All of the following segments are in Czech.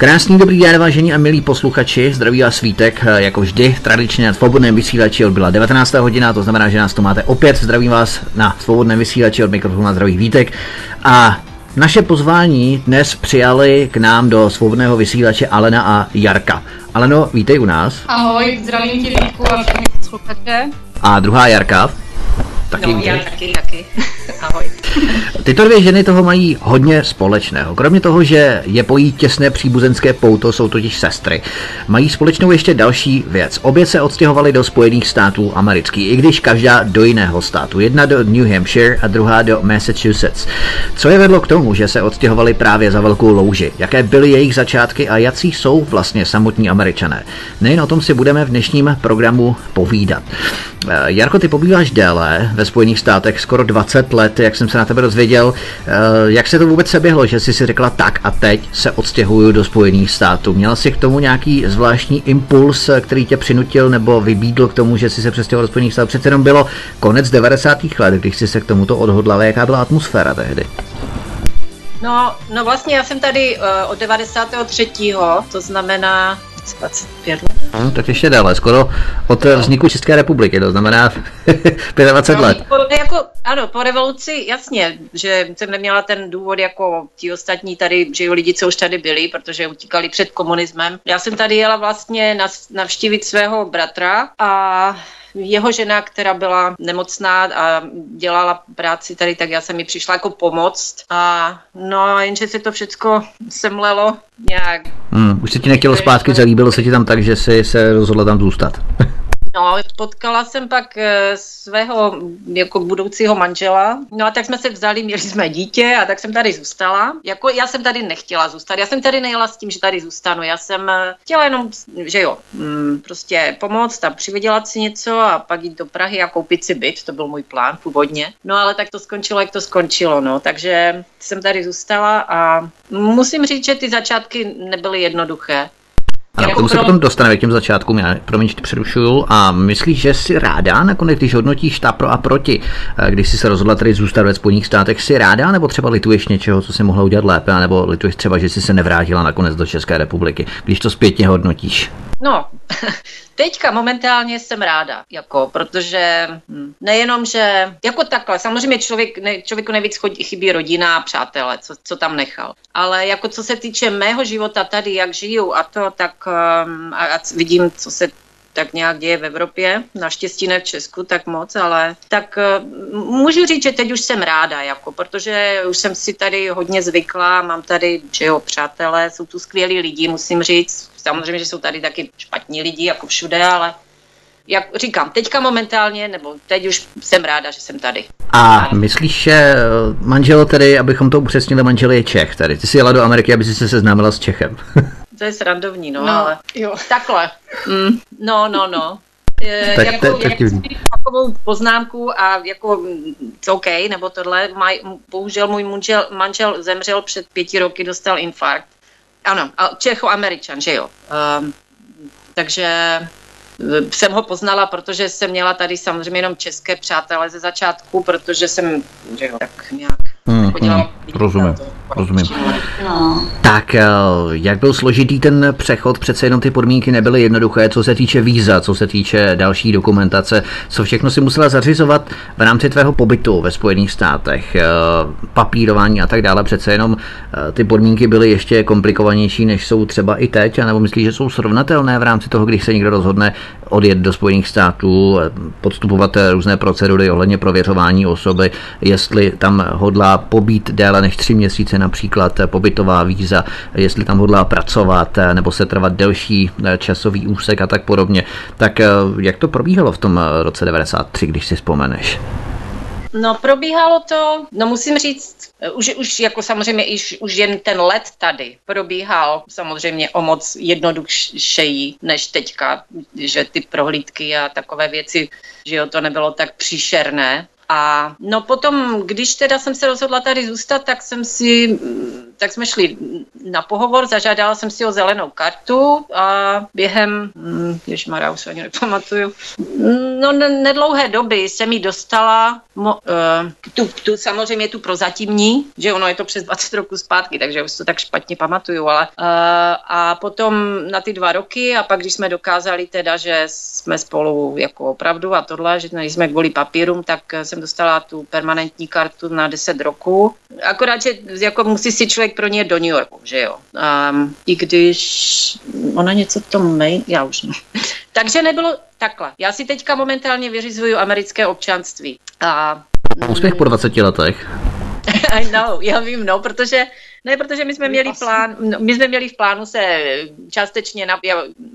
Krásný dobrý den, vážení a milí posluchači, zdraví vás svítek, jako vždy, tradičně na svobodném vysílači odbyla 19. hodina, to znamená, že nás tu máte opět, zdravím vás na svobodném vysílači od mikrofonu na zdravý Vítek a naše pozvání dnes přijali k nám do svobodného vysílače Alena a Jarka. Aleno, vítej u nás. Ahoj, zdravím tě Vítku a všechny posluchače. A druhá Jarka. Taky no, já taky, taky. Ahoj. Tyto dvě ženy toho mají hodně společného. Kromě toho, že je pojí těsné příbuzenské pouto, jsou totiž sestry. Mají společnou ještě další věc. Obě se odstěhovaly do Spojených států amerických, i když každá do jiného státu. Jedna do New Hampshire a druhá do Massachusetts. Co je vedlo k tomu, že se odstěhovali právě za velkou louži? Jaké byly jejich začátky a jací jsou vlastně samotní američané? Nejen o tom si budeme v dnešním programu povídat. Eh, Jarko, ty pobýváš déle ve Spojených státech, skoro 20 let, jak jsem se na tebe dozvěděl. Eh, jak se to vůbec seběhlo, že jsi si řekla tak a teď se odstěhuju do Spojených států? Měl jsi k tomu nějaký zvláštní impuls, který tě přinutil nebo vybídl k tomu, že jsi se přestěhoval do Spojených států? Přece jenom bylo konec 90. let, když jsi se k tomuto odhodlal. Jaká byla atmosféra tehdy? No, no vlastně já jsem tady uh, od 93. to znamená 25 let. No, tak ještě déle, skoro od vzniku České republiky, to znamená 25 no, let. Po, jako, ano, po revoluci, jasně, že jsem neměla ten důvod jako ti ostatní tady, že jo, lidi, co už tady byli, protože utíkali před komunismem. Já jsem tady jela vlastně navštívit svého bratra a jeho žena, která byla nemocná a dělala práci tady, tak já jsem mi přišla jako pomoct. A no, jenže se to všechno semlelo nějak. Hmm, už se ti nechtělo zpátky, zalíbilo se ti tam tak, že jsi se rozhodla tam zůstat. No, potkala jsem pak eh, svého jako budoucího manžela. No a tak jsme se vzali, měli jsme dítě a tak jsem tady zůstala. Jako já jsem tady nechtěla zůstat. Já jsem tady nejela s tím, že tady zůstanu. Já jsem eh, chtěla jenom, že jo, mm, prostě pomoct a přivydělat si něco a pak jít do Prahy a koupit si byt. To byl můj plán původně. No ale tak to skončilo, jak to skončilo. No, takže jsem tady zůstala a musím říct, že ty začátky nebyly jednoduché. Ano, k tomu se potom dostaneme k těm začátkům, já promiň, že přerušuju. A myslíš, že jsi ráda nakonec, když hodnotíš ta pro a proti, eh, když jsi se rozhodla tady zůstat ve Spojených státech, jsi ráda, nebo třeba lituješ něčeho, co si mohla udělat lépe, nebo lituješ třeba, že jsi se nevrátila nakonec do České republiky, když to zpětně hodnotíš? No, teďka momentálně jsem ráda, jako, protože hm, nejenom, že jako takhle, samozřejmě člověk, ne, člověku nejvíc chodí, chybí rodina a přátelé, co, co tam nechal. Ale jako co se týče mého života tady, jak žiju a to, tak um, a, a vidím, co se tak nějak děje v Evropě, naštěstí ne v Česku tak moc, ale tak uh, můžu říct, že teď už jsem ráda, jako, protože už jsem si tady hodně zvykla, mám tady, že jo, přátelé, jsou tu skvělí lidi, musím říct, samozřejmě, že jsou tady taky špatní lidi, jako všude, ale jak říkám, teďka momentálně, nebo teď už jsem ráda, že jsem tady. A myslíš, že manžel tedy, abychom to upřesnili, manžel je Čech tady. Ty jsi jela do Ameriky, aby si se seznámila s Čechem. to je srandovní, no, no ale jo. takhle. Mm, no, no, no. E, tak, jako, tak, tak, takovou poznámku a jako OK, nebo tohle, maj, bohužel můj manžel, manžel zemřel před pěti roky, dostal infarkt. Ano, Čecho-Američan, že jo. Um, takže jsem ho poznala, protože jsem měla tady samozřejmě jenom české přátelé ze začátku, protože jsem že jo, tak nějak hmm, hmm, rozumím, rozumím. No. Tak eh, jak byl složitý ten přechod, přece jenom ty podmínky nebyly jednoduché, co se týče víza, co se týče další dokumentace, co všechno si musela zařizovat v rámci tvého pobytu ve Spojených státech, eh, papírování a tak dále, přece jenom eh, ty podmínky byly ještě komplikovanější, než jsou třeba i teď, nebo myslíš, že jsou srovnatelné v rámci toho, když se někdo rozhodne odjet do Spojených států, podstupovat různé procedury ohledně prověřování osoby, jestli tam hodlá pobít déle než tři měsíce, například pobytová víza, jestli tam hodlá pracovat nebo se trvat delší časový úsek a tak podobně. Tak jak to probíhalo v tom roce 93, když si vzpomeneš? No probíhalo to, no musím říct, už, už jako samozřejmě už, už jen ten let tady probíhal samozřejmě o moc jednodušší než teďka, že ty prohlídky a takové věci, že jo, to nebylo tak příšerné. A no potom, když teda jsem se rozhodla tady zůstat, tak jsem si tak jsme šli na pohovor, zažádala jsem si o zelenou kartu a během, hm, ježmarja, už ani nepamatuju, no nedlouhé doby jsem ji dostala, mo, uh, tu, tu, samozřejmě tu prozatímní, že ono je to přes 20 roků zpátky, takže už to tak špatně pamatuju, ale uh, a potom na ty dva roky a pak, když jsme dokázali teda, že jsme spolu jako opravdu a tohle, že jsme kvůli papírům, tak jsem dostala tu permanentní kartu na 10 roků. Akorát, že jako musí si člověk pro ně do New Yorku, že jo. Um, I když ona něco to mail, já už ne. Takže nebylo takhle. Já si teďka momentálně vyřizuju americké občanství. A, Úspěch po 20 letech. I know, já vím, no, protože ne, protože my jsme měli plán, no, my jsme měli v plánu se částečně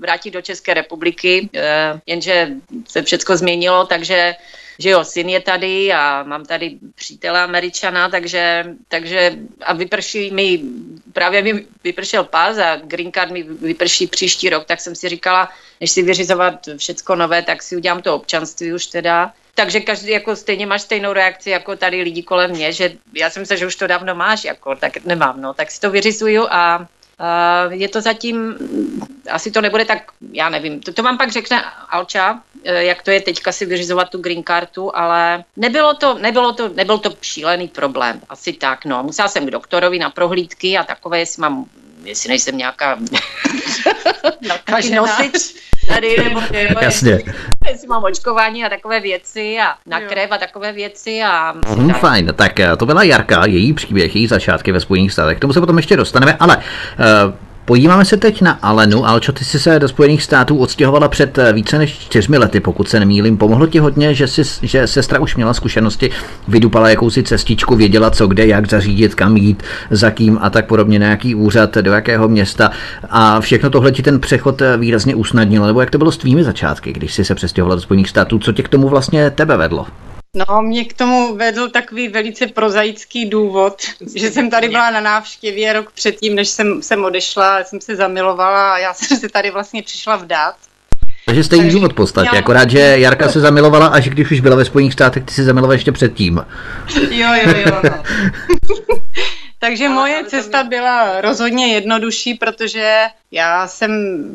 vrátit do České republiky, eh, jenže se všechno změnilo, takže že jo, syn je tady a mám tady přítele američana, takže, takže a vyprší mi, právě mi vypršel pás a green card mi vyprší příští rok, tak jsem si říkala, než si vyřizovat všecko nové, tak si udělám to občanství už teda. Takže každý jako stejně máš stejnou reakci jako tady lidi kolem mě, že já jsem se, že už to dávno máš, jako, tak nemám, no, tak si to vyřizuju a je to zatím, asi to nebude tak, já nevím, to, to vám pak řekne Alča, eh, jak to je teďka si vyřizovat tu green kartu, ale nebylo to, nebylo to, nebyl to šílený problém, asi tak, no. Musela jsem k doktorovi na prohlídky a takové, jestli mám, jestli nejsem nějaká nosič, tady, nebo, nebo Jasně. Jestli mám očkování a takové věci a na krev a takové věci a... Hmm, fajn, tak eh, to byla Jarka, její příběh, její začátky ve Spojených státech, k tomu se potom ještě dostaneme, ale uh, Podíváme se teď na Alenu. Alčo, ty jsi se do Spojených států odstěhovala před eh, více než čtyřmi lety, pokud se nemýlím. Pomohlo ti hodně, že, jsi, že sestra už měla zkušenosti, vydupala jakousi cestičku, věděla co kde, jak zařídit, kam jít, za kým a tak podobně, na jaký úřad, do jakého města. A všechno tohle ti ten přechod eh, výrazně usnadnilo. Nebo jak to bylo s tvými začátky, když jsi se přestěhovala do Spojených států? Co tě k tomu vlastně tebe vedlo? No, mě k tomu vedl takový velice prozaický důvod, že jsem tady byla na návštěvě rok předtím, než jsem, jsem odešla, jsem se zamilovala a já jsem se tady vlastně přišla vdát. Takže stejný důvod v podstatě, já... akorát, že Jarka se zamilovala až když už byla ve Spojených státech, ty se zamilovala ještě předtím. Jo, jo, jo. No. Takže moje cesta byla rozhodně jednodušší, protože já jsem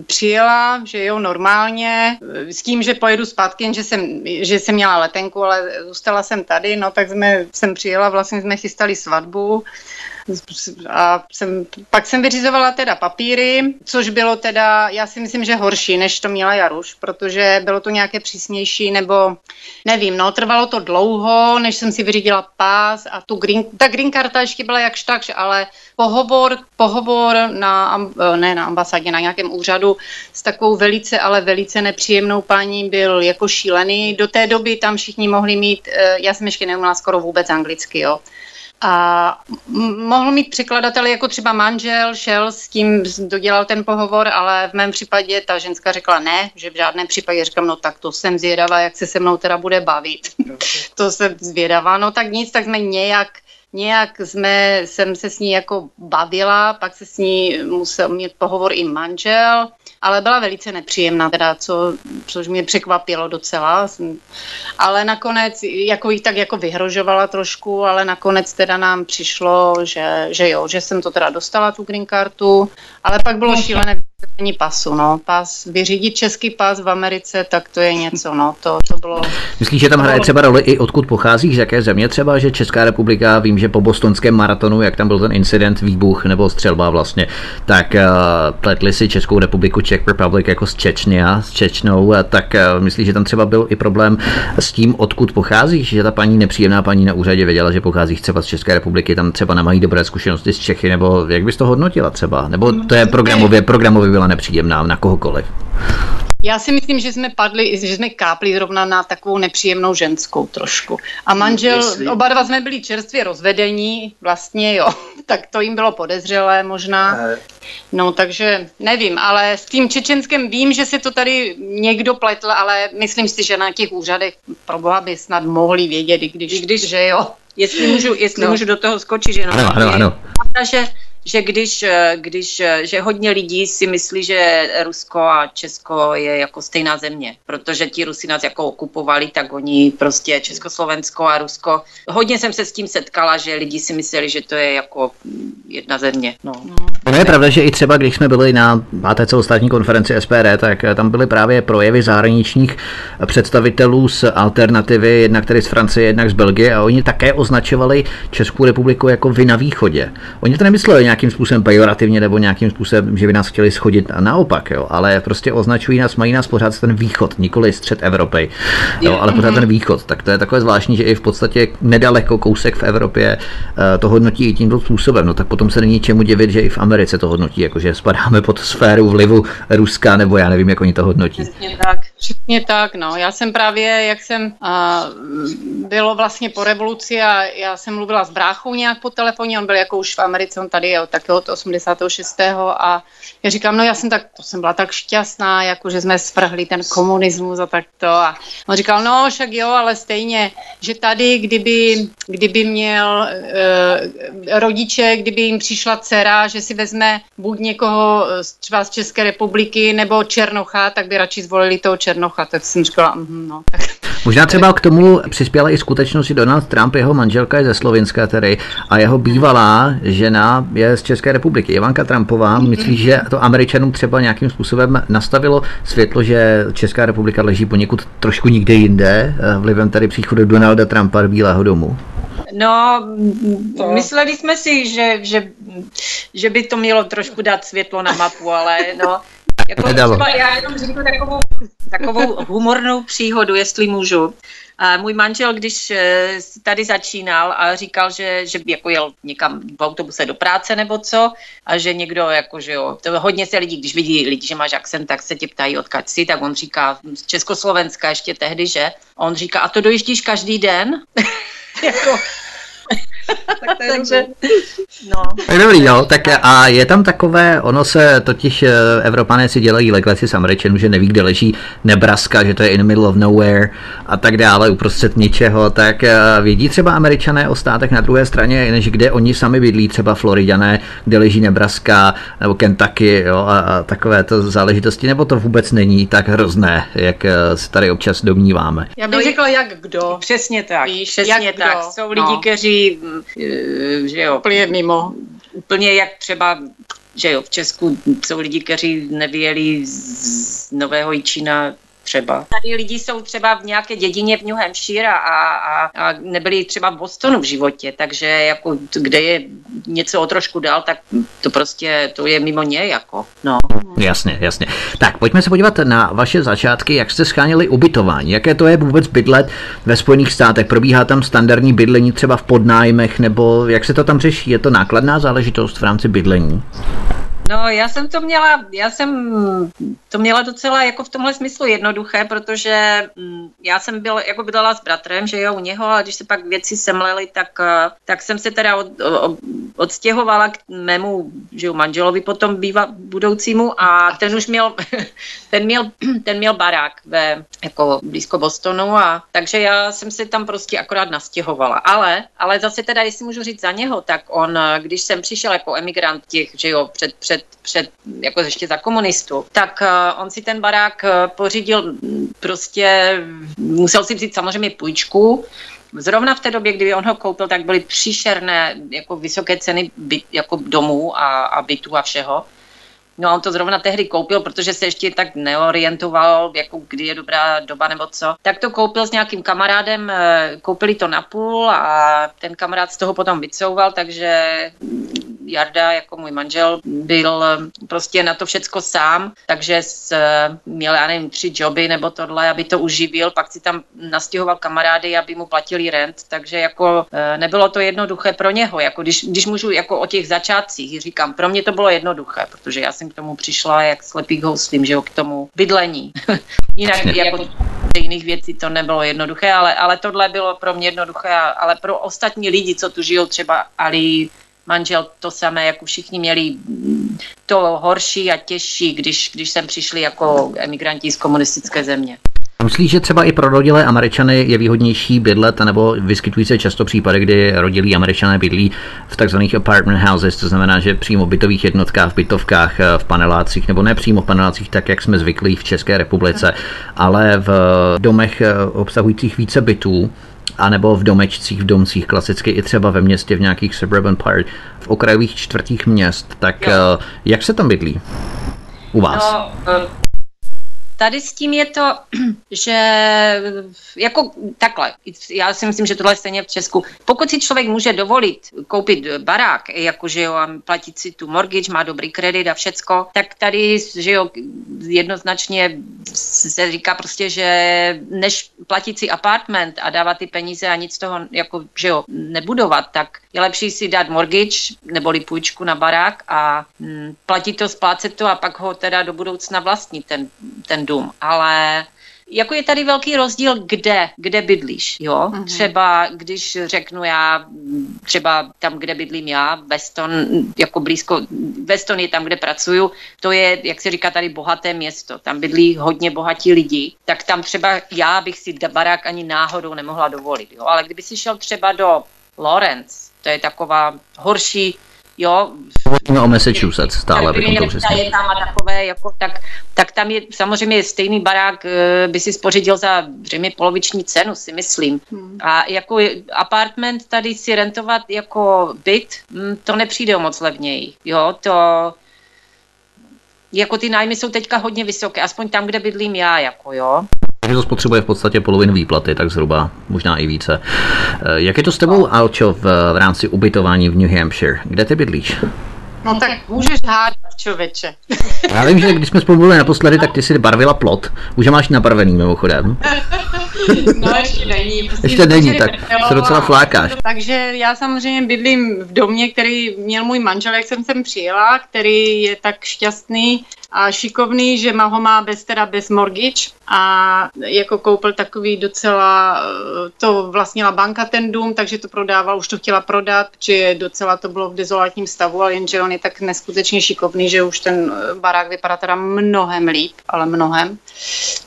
přijela, že jo, normálně, s tím, že pojedu zpátky, že jsem, že jsem měla letenku, ale zůstala jsem tady, no tak jsme, jsem přijela, vlastně jsme chystali svatbu a jsem, pak jsem vyřizovala teda papíry, což bylo teda, já si myslím, že horší, než to měla Jaruš, protože bylo to nějaké přísnější, nebo nevím, no, trvalo to dlouho, než jsem si vyřídila pás a tu green, ta green karta ještě byla jakž takž, ale pohovor, pohovor na, ne na ambasádě, na nějakém úřadu s takovou velice, ale velice nepříjemnou paní byl jako šílený. Do té doby tam všichni mohli mít, eh, já jsem ještě neuměla skoro vůbec anglicky, jo a mohl mít překladatel jako třeba manžel, šel s tím, dodělal ten pohovor, ale v mém případě ta ženská řekla ne, že v žádném případě. Říkám, no tak to jsem zvědavá, jak se se mnou teda bude bavit. to jsem zvědavá, no tak nic, tak jsme nějak nějak jsme, jsem se s ní jako bavila, pak se s ní musel mít pohovor i manžel, ale byla velice nepříjemná, teda, co, což mě překvapilo docela. Ale nakonec, jako jí tak jako vyhrožovala trošku, ale nakonec teda nám přišlo, že, že jo, že jsem to teda dostala, tu green kartu, ale pak bylo šílené vyřízení pasu, no. Pas, vyřídit český pas v Americe, tak to je něco, no. To, to bylo... Myslíš, že tam hraje třeba roli i odkud pocházíš, z jaké země třeba, že Česká republika, vím, že po bostonském maratonu, jak tam byl ten incident, výbuch nebo střelba vlastně, tak uh, pletli si Českou republiku, Czech Republic jako s Čečnia, s Čečnou, uh, tak uh, myslíš, že tam třeba byl i problém s tím, odkud pocházíš, že ta paní nepříjemná paní na úřadě věděla, že pocházíš třeba z České republiky, tam třeba nemají dobré zkušenosti z Čechy, nebo jak bys to hodnotila třeba? Nebo to je programově, programově byla nepříjemná na kohokoliv. Já si myslím, že jsme padli, že jsme kápli zrovna na takovou nepříjemnou ženskou trošku. A manžel, Jestli... oba dva jsme byli čerstvě rozvedení, vlastně jo, tak to jim bylo podezřelé možná. No takže nevím, ale s tím Čečenskem vím, že se to tady někdo pletl, ale myslím si, že na těch úřadech pro boha by snad mohli vědět, i když, I když že jo. Jestli můžu, jestli no. můžu do toho skočit, že no, ano, ano, ano. že že když, když, že hodně lidí si myslí, že Rusko a Česko je jako stejná země, protože ti Rusi nás jako okupovali, tak oni prostě Československo a Rusko. Hodně jsem se s tím setkala, že lidi si mysleli, že to je jako jedna země. No. No je pravda, že i třeba když jsme byli na té celostátní konferenci SPD, tak tam byly právě projevy zahraničních představitelů z alternativy, jednak tedy z Francie, jednak z Belgie a oni také označovali Českou republiku jako vy na východě. Oni to nemysleli nějakým způsobem pejorativně nebo nějakým způsobem, že by nás chtěli schodit a naopak, jo, ale prostě označují nás, mají nás pořád ten východ, nikoli střed Evropy, jo, ale pořád ten východ. Tak to je takové zvláštní, že i v podstatě nedaleko kousek v Evropě eh, to hodnotí i tímto způsobem. No tak potom se není čemu divit, že i v Americe to hodnotí, jakože spadáme pod sféru vlivu Ruska, nebo já nevím, jak oni to hodnotí. Přesně tak. Přesně tak, no. Já jsem právě, jak jsem, a, bylo vlastně po revoluci a já jsem mluvila s bráchou nějak po telefoně, on byl jako už v Americe, on tady je od takého od 86. a já říkám, no já jsem tak, to jsem byla tak šťastná, jako že jsme svrhli ten komunismus a takto a on říkal, no však jo, ale stejně, že tady, kdyby, kdyby měl e, rodiče, kdyby jim přišla dcera, že si vezme buď někoho třeba z České republiky nebo Černocha, tak by radši zvolili toho Černocha Černocha, tak jsem říkala, mm, no. Tak. Možná třeba k tomu přispěla i skutečnost, že Donald Trump, jeho manželka je ze Slovenska tedy a jeho bývalá žena je z České republiky. Ivanka Trumpová, mm-hmm. myslí, že to Američanům třeba nějakým způsobem nastavilo světlo, že Česká republika leží poněkud trošku nikde jinde, eh, vlivem tady příchodu Donalda Trumpa do Bílého domu? No, to. mysleli jsme si, že, že, že by to mělo trošku dát světlo na mapu, ale no, jako třeba já jenom řeknu takovou, takovou humornou příhodu, jestli můžu. A můj manžel, když eh, tady začínal a říkal, že, že jako jel někam v autobuse do práce nebo co, a že někdo, jako, že jo, to hodně se lidí, když vidí lidi, že máš akcent, tak se tě ptají, odkud jsi, tak on říká, z Československa ještě tehdy, že? A on říká, a to dojíždíš každý den? jako, tak to je Takže, no. Tak dobrý, jo, tak a je tam takové, ono se totiž eh, Evropané si dělají legraci s Američanů, že neví, kde leží Nebraska, že to je in the middle of nowhere a tak dále, uprostřed ničeho, tak eh, vědí třeba Američané o státech na druhé straně, než kde oni sami bydlí, třeba Floridané, kde leží Nebraska nebo Kentucky jo, a, a takové to záležitosti, nebo to vůbec není tak hrozné, jak eh, se tady občas domníváme. Já bych no, řekla, jak kdo. Přesně tak, Víš, přesně jak tak. Kdo? Jsou lidi, no. kteří Eh, že jo. Úplně mimo. Úplně jak třeba že jo, v Česku jsou lidi, kteří nevěděli z Nového Jičína třeba. Tady lidi jsou třeba v nějaké dědině v New Hampshire a, a, a nebyli třeba v Bostonu v životě, takže jako kde je něco o trošku dál, tak to prostě to je mimo ně jako, no. Jasně, jasně. Tak pojďme se podívat na vaše začátky, jak jste schánili ubytování, jaké to je vůbec bydlet ve Spojených státech, probíhá tam standardní bydlení třeba v podnájmech, nebo jak se to tam řeší, je to nákladná záležitost v rámci bydlení? No, já jsem to měla, já jsem to měla docela jako v tomhle smyslu jednoduché, protože mm, já jsem byl, jako bydlela s bratrem, že jo, u něho, a když se pak věci semlely, tak, eh, tak jsem se teda od, od, odstěhovala k mému, že jo, manželovi potom býva budoucímu a ten už měl, ten měl, ten měl barák ve, jako blízko Bostonu a takže já jsem se tam prostě akorát nastěhovala. Ale, ale zase teda, jestli můžu říct za něho, tak on, když jsem přišel jako emigrant těch, že jo, před, před před, před jako ještě za komunistu, tak uh, on si ten barák uh, pořídil prostě, musel si vzít samozřejmě půjčku, Zrovna v té době, kdy on ho koupil, tak byly příšerné jako vysoké ceny byt, jako domů a, a bytů a všeho. No on to zrovna tehdy koupil, protože se ještě tak neorientoval, jako kdy je dobrá doba nebo co. Tak to koupil s nějakým kamarádem, eh, koupili to na půl a ten kamarád z toho potom vycouval, takže Jarda, jako můj manžel, byl eh, prostě na to všecko sám, takže s, eh, měl, já nevím, tři joby nebo tohle, aby to uživil, pak si tam nastěhoval kamarády, aby mu platili rent, takže jako nebylo to jednoduché pro něho, jako když, když můžu jako o těch začátcích říkám, pro mě to bylo jednoduché, protože já jsem k tomu přišla jak slepý houslím, že jo, k tomu bydlení. Jinak jako jiných věcí to nebylo jednoduché, ale, ale tohle bylo pro mě jednoduché, ale pro ostatní lidi, co tu žijou, třeba Ali, manžel to samé, jako všichni měli to horší a těžší, když, když sem přišli jako emigranti z komunistické země. Myslíš, že třeba i pro rodilé Američany je výhodnější bydlet, nebo vyskytují se často případy, kdy rodilí Američané bydlí v takzvaných apartment houses, to znamená, že přímo v bytových jednotkách, v bytovkách, v panelácích, nebo ne přímo v panelácích, tak jak jsme zvyklí v České republice, ale v domech obsahujících více bytů, anebo v domečcích, v domcích, klasicky i třeba ve městě, v nějakých suburban part, v okrajových čtvrtích měst, tak jo. Eh, jak se tam bydlí u vás? No, eh, Tady s tím je to, že jako takhle, já si myslím, že tohle je stejně v Česku. Pokud si člověk může dovolit koupit barák, jakože jo, a platit si tu mortgage, má dobrý kredit a všecko, tak tady, že jo, jednoznačně se říká prostě, že než platit si apartment a dávat ty peníze a nic toho, jako, že jo, nebudovat, tak je lepší si dát mortgage neboli půjčku na barák a hm, platit to, splácet to a pak ho teda do budoucna vlastnit ten, ten dům. Ale jako je tady velký rozdíl, kde, kde bydlíš, jo. Mm-hmm. Třeba, když řeknu já, třeba tam, kde bydlím já, Weston, jako blízko, Weston je tam, kde pracuju, to je, jak se říká tady, bohaté město, tam bydlí hodně bohatí lidi, tak tam třeba já bych si barák ani náhodou nemohla dovolit, jo. Ale kdyby si šel třeba do Lawrence, to je taková horší, jo. Hovoříme o Massachusetts stále, abychom to přesně. Je tam a takové, jako, tak, tak tam je samozřejmě stejný barák, eh, by si spořídil za zřejmě poloviční cenu, si myslím. Hmm. A jako apartment tady si rentovat jako byt, hm, to nepřijde o moc levněji, jo, to jako ty nájmy jsou teďka hodně vysoké, aspoň tam, kde bydlím já, jako jo. Takže to spotřebuje v podstatě polovinu výplaty, tak zhruba, možná i více. Eh, jak je to s tebou, Alčo, v, v rámci ubytování v New Hampshire? Kde ty bydlíš? No tak můžeš hádat, člověče. Já vím, že když jsme spolu mluvili naposledy, tak ty si barvila plot. Už máš nabarvený mimochodem. No ještě není. Prostě ještě není, tak se docela flákáš. Takže já samozřejmě bydlím v domě, který měl můj manžel, jak jsem sem přijela, který je tak šťastný, a šikovný, že má ho má bez, teda bez mortgage a jako koupil takový docela, eh, to vlastnila banka ten dům, takže to prodával, už to chtěla prodat, že docela to bylo v dezolátním stavu, ale jenže on je tak neskutečně šikovný, že už ten eh, barák vypadá teda mnohem líp, ale mnohem.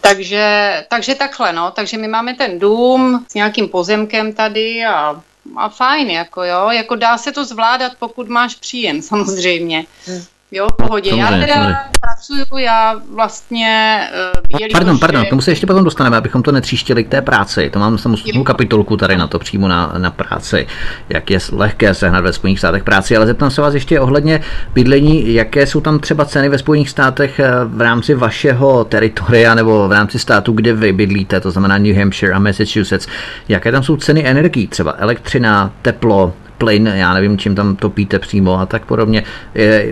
Takže, takže takhle, no, takže my máme ten dům s nějakým pozemkem tady a a fajn, jako jo, jako dá se to zvládat, pokud máš příjem, samozřejmě. Hmm. Jo, v pohodě. Samozřejmě, já teda. Pracuju, já vlastně... Uh, pardon, pardon, k tomu se ještě potom dostaneme, abychom to netříštili k té práci. To mám samostatnou kapitolku tady na to přímo na, na práci, jak je lehké sehnat ve Spojených státech práci, ale zeptám se vás ještě ohledně bydlení, jaké jsou tam třeba ceny ve Spojených státech eh, v rámci vašeho teritoria nebo v rámci státu, kde vy bydlíte, to znamená New Hampshire a Massachusetts. Jaké tam jsou ceny energií, třeba elektřina, teplo, plyn, já nevím, čím tam topíte přímo a tak podobně.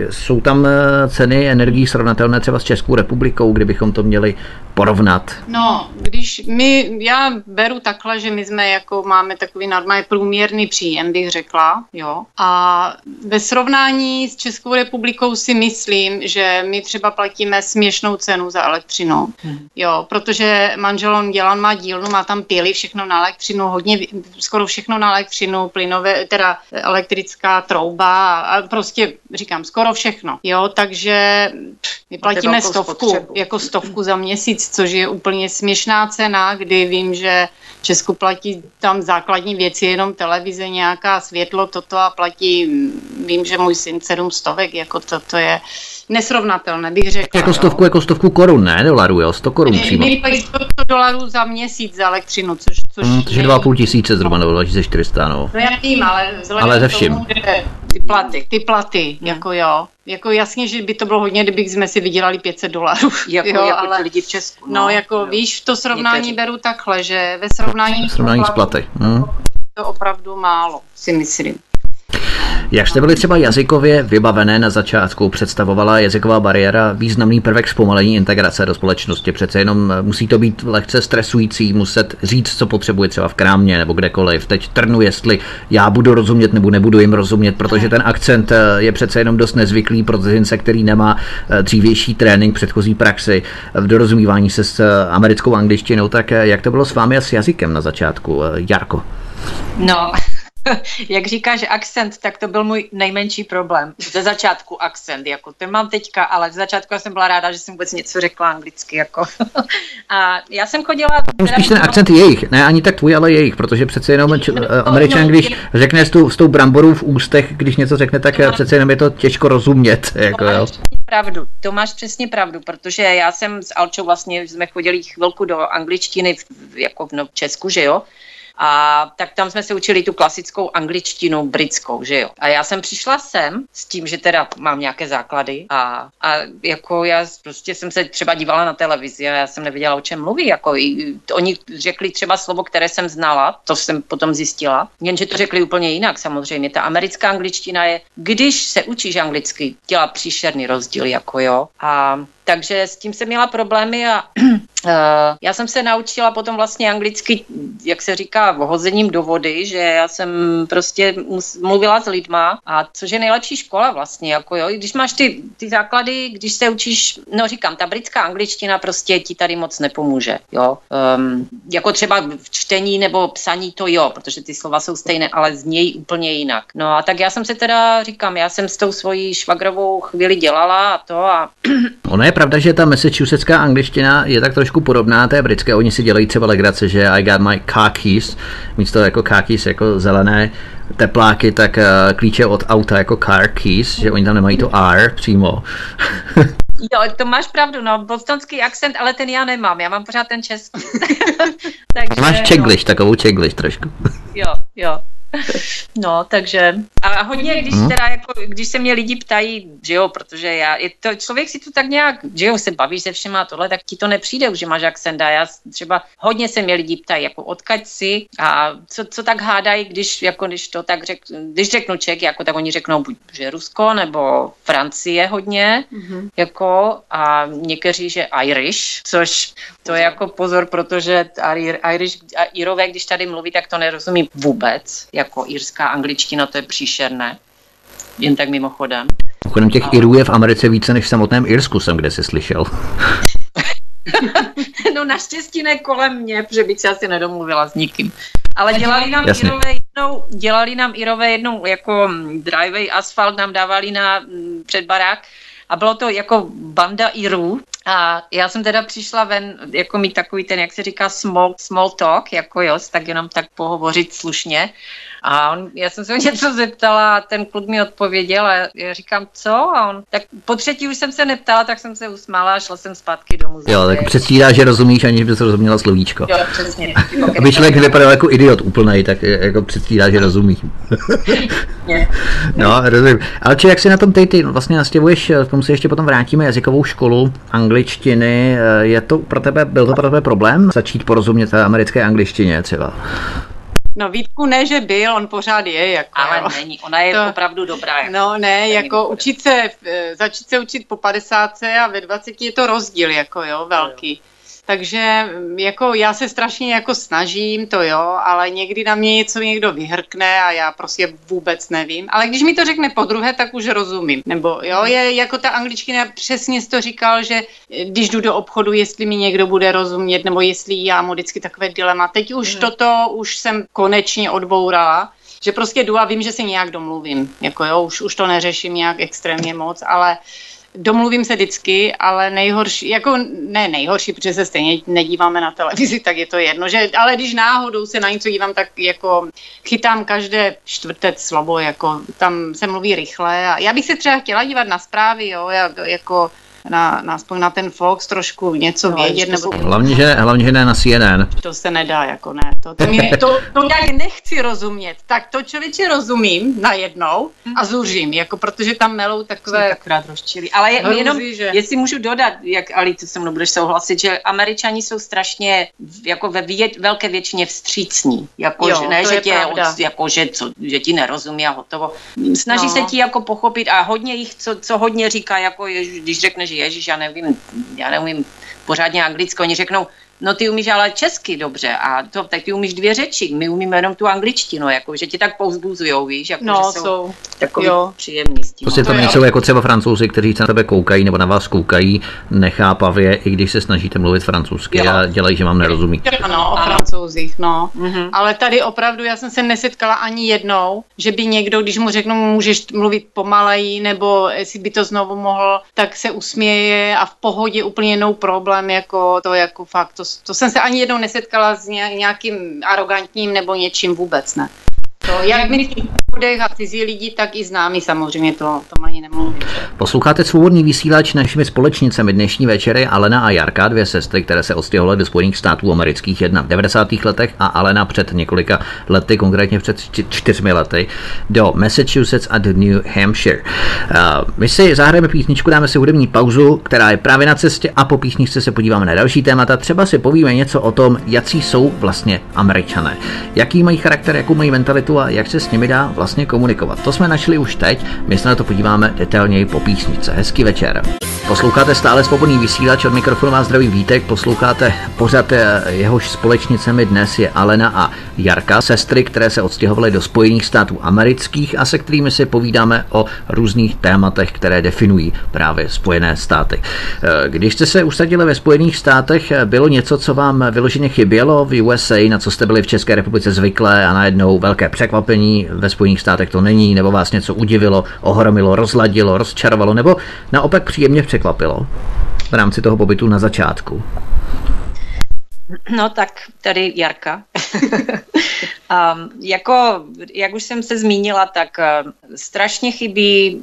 Jsou tam eh, ceny energií srovnatelné třeba s Českou republikou, kdybychom to měli porovnat? No, když my, já beru takhle, že my jsme jako máme takový normální průměrný příjem, bych řekla, jo. A ve srovnání s Českou republikou si myslím, že my třeba platíme směšnou cenu za elektřinu, hmm. jo, protože manžel on dělá, má dílnu, má tam pily, všechno na elektřinu, hodně, skoro všechno na elektřinu, plynové, teda elektrická trouba a prostě říkám skoro všechno, jo, takže my platíme stovku, spotřebu. jako stovku za měsíc, což je úplně směšná cena, kdy vím, že Česku platí tam základní věci, jenom televize, nějaká světlo, toto a platí, vím, že můj syn sedm stovek, jako to, to je nesrovnatelné, bych řekla. Jako stovku, jo. jako stovku korun, ne dolarů, jo, 100 korun přímo. Měli 100 dolarů za měsíc za elektřinu, což... což hmm, což je 2,5 tisíce zhruba, nebo 2400, no. No já vím, ale ale ze vším. Tomu, ty platy, ty platy, hmm. jako jo. Jako jasně, že by to bylo hodně, kdybych jsme si vydělali 500 dolarů. Jako, jo, jako ale, lidi v Česku. No, no jako jo. víš, to srovnání Někteří. beru takhle, že ve srovnání, srovnání s platy. Hmm. To opravdu málo, si myslím. Jak jste byli třeba jazykově vybavené na začátku, představovala jazyková bariéra významný prvek zpomalení integrace do společnosti. Přece jenom eh, musí to být lehce stresující, muset říct, co potřebuje třeba v krámě nebo kdekoliv. Teď trnu, jestli já budu rozumět nebo nebudu jim rozumět, protože ten akcent eh, je přece jenom dost nezvyklý pro cizince, který nemá eh, dřívější trénink, předchozí praxi v dorozumívání se s americkou angličtinou. Tak jak to bylo s vámi a s jazykem na začátku, Jarko? No, jak říkáš akcent, tak to byl můj nejmenší problém. Ze začátku akcent, jako ten mám teďka, ale ze začátku já jsem byla ráda, že jsem vůbec něco řekla anglicky, jako. A já jsem chodila... Spíš ten akcent jejich, ne ani tak tvůj, ale jejich, protože přece jenom č- no, američan, no, když řekne s tou, s tou bramborou v ústech, když něco řekne, tak no, přece jenom je to těžko rozumět. Jako, jo. pravdu, to máš přesně pravdu, protože já jsem s Alčou vlastně, jsme chodili chvilku do angličtiny, jako v Česku, že jo, a tak tam jsme se učili tu klasickou angličtinu britskou, že jo. A já jsem přišla sem s tím, že teda mám nějaké základy a, a jako já prostě jsem se třeba dívala na televizi a já jsem nevěděla, o čem mluví. Jako i, oni řekli třeba slovo, které jsem znala, to jsem potom zjistila, jenže to řekli úplně jinak samozřejmě. Ta americká angličtina je, když se učíš anglicky, dělá příšerný rozdíl, jako jo. A takže s tím jsem měla problémy a já jsem se naučila potom vlastně anglicky, jak se říká, hozením do vody, že já jsem prostě mluvila s lidma a což je nejlepší škola vlastně, jako jo, když máš ty, ty základy, když se učíš, no říkám, ta britská angličtina prostě ti tady moc nepomůže, jo, um, jako třeba v čtení nebo psaní to jo, protože ty slova jsou stejné, ale znějí úplně jinak. No a tak já jsem se teda, říkám, já jsem s tou svojí švagrovou chvíli dělala a to a... Ono je pravda, že ta massachusettská angličtina je tak trošku podobná té britské. Oni si dělají třeba legrace, že I got my car keys, místo jako car keys jako zelené tepláky, tak uh, klíče od auta jako car keys, že oni tam nemají to R přímo. Jo, to máš pravdu, no, bostonský akcent, ale ten já nemám, já mám pořád ten český. Takže, Máš čegliš, no. takovou čegliš trošku. Jo, jo. No, takže a hodně, když hmm. teda jako, když se mě lidi ptají, že jo, protože já, je to, člověk si tu tak nějak, že jo, se bavíš se všema a tohle, tak ti to nepřijde už, že máš akcent a já třeba hodně se mě lidi ptají, jako odkaď si a co, co tak hádají, když, jako když to tak řek, když řeknu Ček, jako tak oni řeknou buď, že Rusko nebo Francie hodně, mm-hmm. jako a někteří, že Irish, což to je jako pozor, protože Irish, Irové, když tady mluví, tak to nerozumí vůbec, jako irská angličtina, to je příšerné. Jen tak mimochodem. Mimochodem těch Ale... Irů je v Americe více než v samotném Irsku, jsem kde si slyšel. no naštěstí ne kolem mě, protože bych se asi nedomluvila s nikým. Ale dělali nám Jasně. Irové jednou, dělali nám Irové jednou jako driveway asfalt nám dávali na mm, před barák a bylo to jako banda Irů a já jsem teda přišla ven, jako mít takový ten, jak se říká, small, small talk, jako jo, tak jenom tak pohovořit slušně. A on, já jsem se ho něco zeptala a ten kluk mi odpověděl a já říkám, co? A on, tak po třetí už jsem se neptala, tak jsem se usmála a šla jsem zpátky domů. Jo, tak předstírá, že rozumíš, aniž bys rozuměla slovíčko. Jo, přesně. Aby člověk nevypadal jako idiot úplnej, tak jako předstírá, že rozumí. no, rozumím. Ale či jak si na tom ty, ty vlastně nastěvuješ, k tomu se ještě potom vrátíme, jazykovou školu angličtiny, je to pro tebe, byl to pro tebe problém začít porozumět americké angličtině třeba? No Vítku ne, že byl, on pořád je. Jako, Ale jo. není, ona je to, opravdu dobrá. Jako, no ne, jako učit se, začít se učit po 50 a ve 20 je to rozdíl, jako jo, velký. Jo. Takže mm, jako já se strašně jako snažím, to jo, ale někdy na mě něco někdo vyhrkne a já prostě vůbec nevím. Ale když mi to řekne po druhé, tak už rozumím. Nebo jo, je jako ta angličtina přesně to říkal, že eh, když jdu do obchodu, jestli mi někdo bude rozumět, nebo jestli já mu vždycky takové dilema. Teď už hmm. toto už jsem konečně odbourala že prostě jdu a vím, že se nějak domluvím. Jako jo, už, už to neřeším nějak extrémně moc, ale uh, domluvím se vždycky, ale nejhorší, jako ne nejhorší, protože se stejně nedíváme na televizi, tak je to jedno, že, ale když náhodou se na něco dívám, tak jako chytám každé čtvrté slovo, jako tam se mluví rychle a já bych se třeba chtěla dívat na zprávy, jo, jako na, na, aspoň na ten Fox trošku něco no, vědět. Nebo... Hlavně, že, hlavně, že ne na CNN. To se nedá, jako ne. To, to, mě, to, to já nechci rozumět. Tak to člověče rozumím najednou a zuřím, jako protože tam melou takové... Akorát rozčili. Ale je, Hruzí, jenom, že... jestli můžu dodat, jak Ali, ty se mnou budeš souhlasit, že američani jsou strašně jako ve vě, velké většině vstřícní. Jako, jo, že, ne, že, tě, od, jako, že, co, že ti nerozumí a hotovo. Snaží no. se ti jako pochopit a hodně jich, co, co hodně říká, jako je, když řekneš, Ježíš, já nevím, já nevím pořádně anglicky, oni řeknou, no ty umíš ale česky dobře a to, tak ty umíš dvě řeči, my umíme jenom tu angličtinu, jako, že ti tak povzbuzujou, víš, jako, no, že jsou, jsou takový jo. příjemný s tím. Prostě tam nejsou jako třeba francouzi, kteří se na tebe koukají nebo na vás koukají nechápavě, i když se snažíte mluvit francouzsky jo. a dělají, že vám nerozumí. Ano, o francouzích, no. Mm-hmm. Ale tady opravdu já jsem se nesetkala ani jednou, že by někdo, když mu řeknu, můžeš mluvit pomaleji, nebo jestli by to znovu mohl, tak se usměje a v pohodě úplně no problém, jako to jako fakt, to, to jsem se ani jednou nesetkala s nějakým arrogantním nebo něčím vůbec, ne. To, jak my lidech a cizí lidi, tak i známí samozřejmě, to, to ani nemluvím. Posloucháte svobodný vysílač našimi společnicemi dnešní večery Alena a Jarka, dvě sestry, které se odstěhovaly do Spojených států amerických, jedna v 90. letech a Alena před několika lety, konkrétně před čtyřmi lety, do Massachusetts a do New Hampshire. Uh, my si zahrajeme písničku, dáme si hudební pauzu, která je právě na cestě a po písničce se podíváme na další témata. Třeba si povíme něco o tom, jaký jsou vlastně američané, jaký mají charakter, jakou mají mentalitu a jak se s nimi dá vlastně komunikovat. To jsme našli už teď, my se na to podíváme detailněji po písničce. Hezký večer. Posloucháte stále svobodný vysílač od mikrofonu vás zdraví Vítek, posloucháte pořad eh, jehož společnicemi dnes je Alena a Jarka, sestry, které se odstěhovaly do Spojených států amerických a se kterými si povídáme o různých tématech, které definují právě Spojené státy. Eh, když jste se usadili ve Spojených státech, eh, bylo něco, co vám vyloženě chybělo v USA, na co jste byli v České republice zvyklé a najednou velké překvapení ve Spojených státech to není, nebo vás něco udivilo, ohromilo, rozladilo, rozčarovalo, nebo naopak příjemně překvapilo v rámci toho pobytu na začátku? No tak tady Jarka. Um, jako, jak už jsem se zmínila, tak uh, strašně chybí,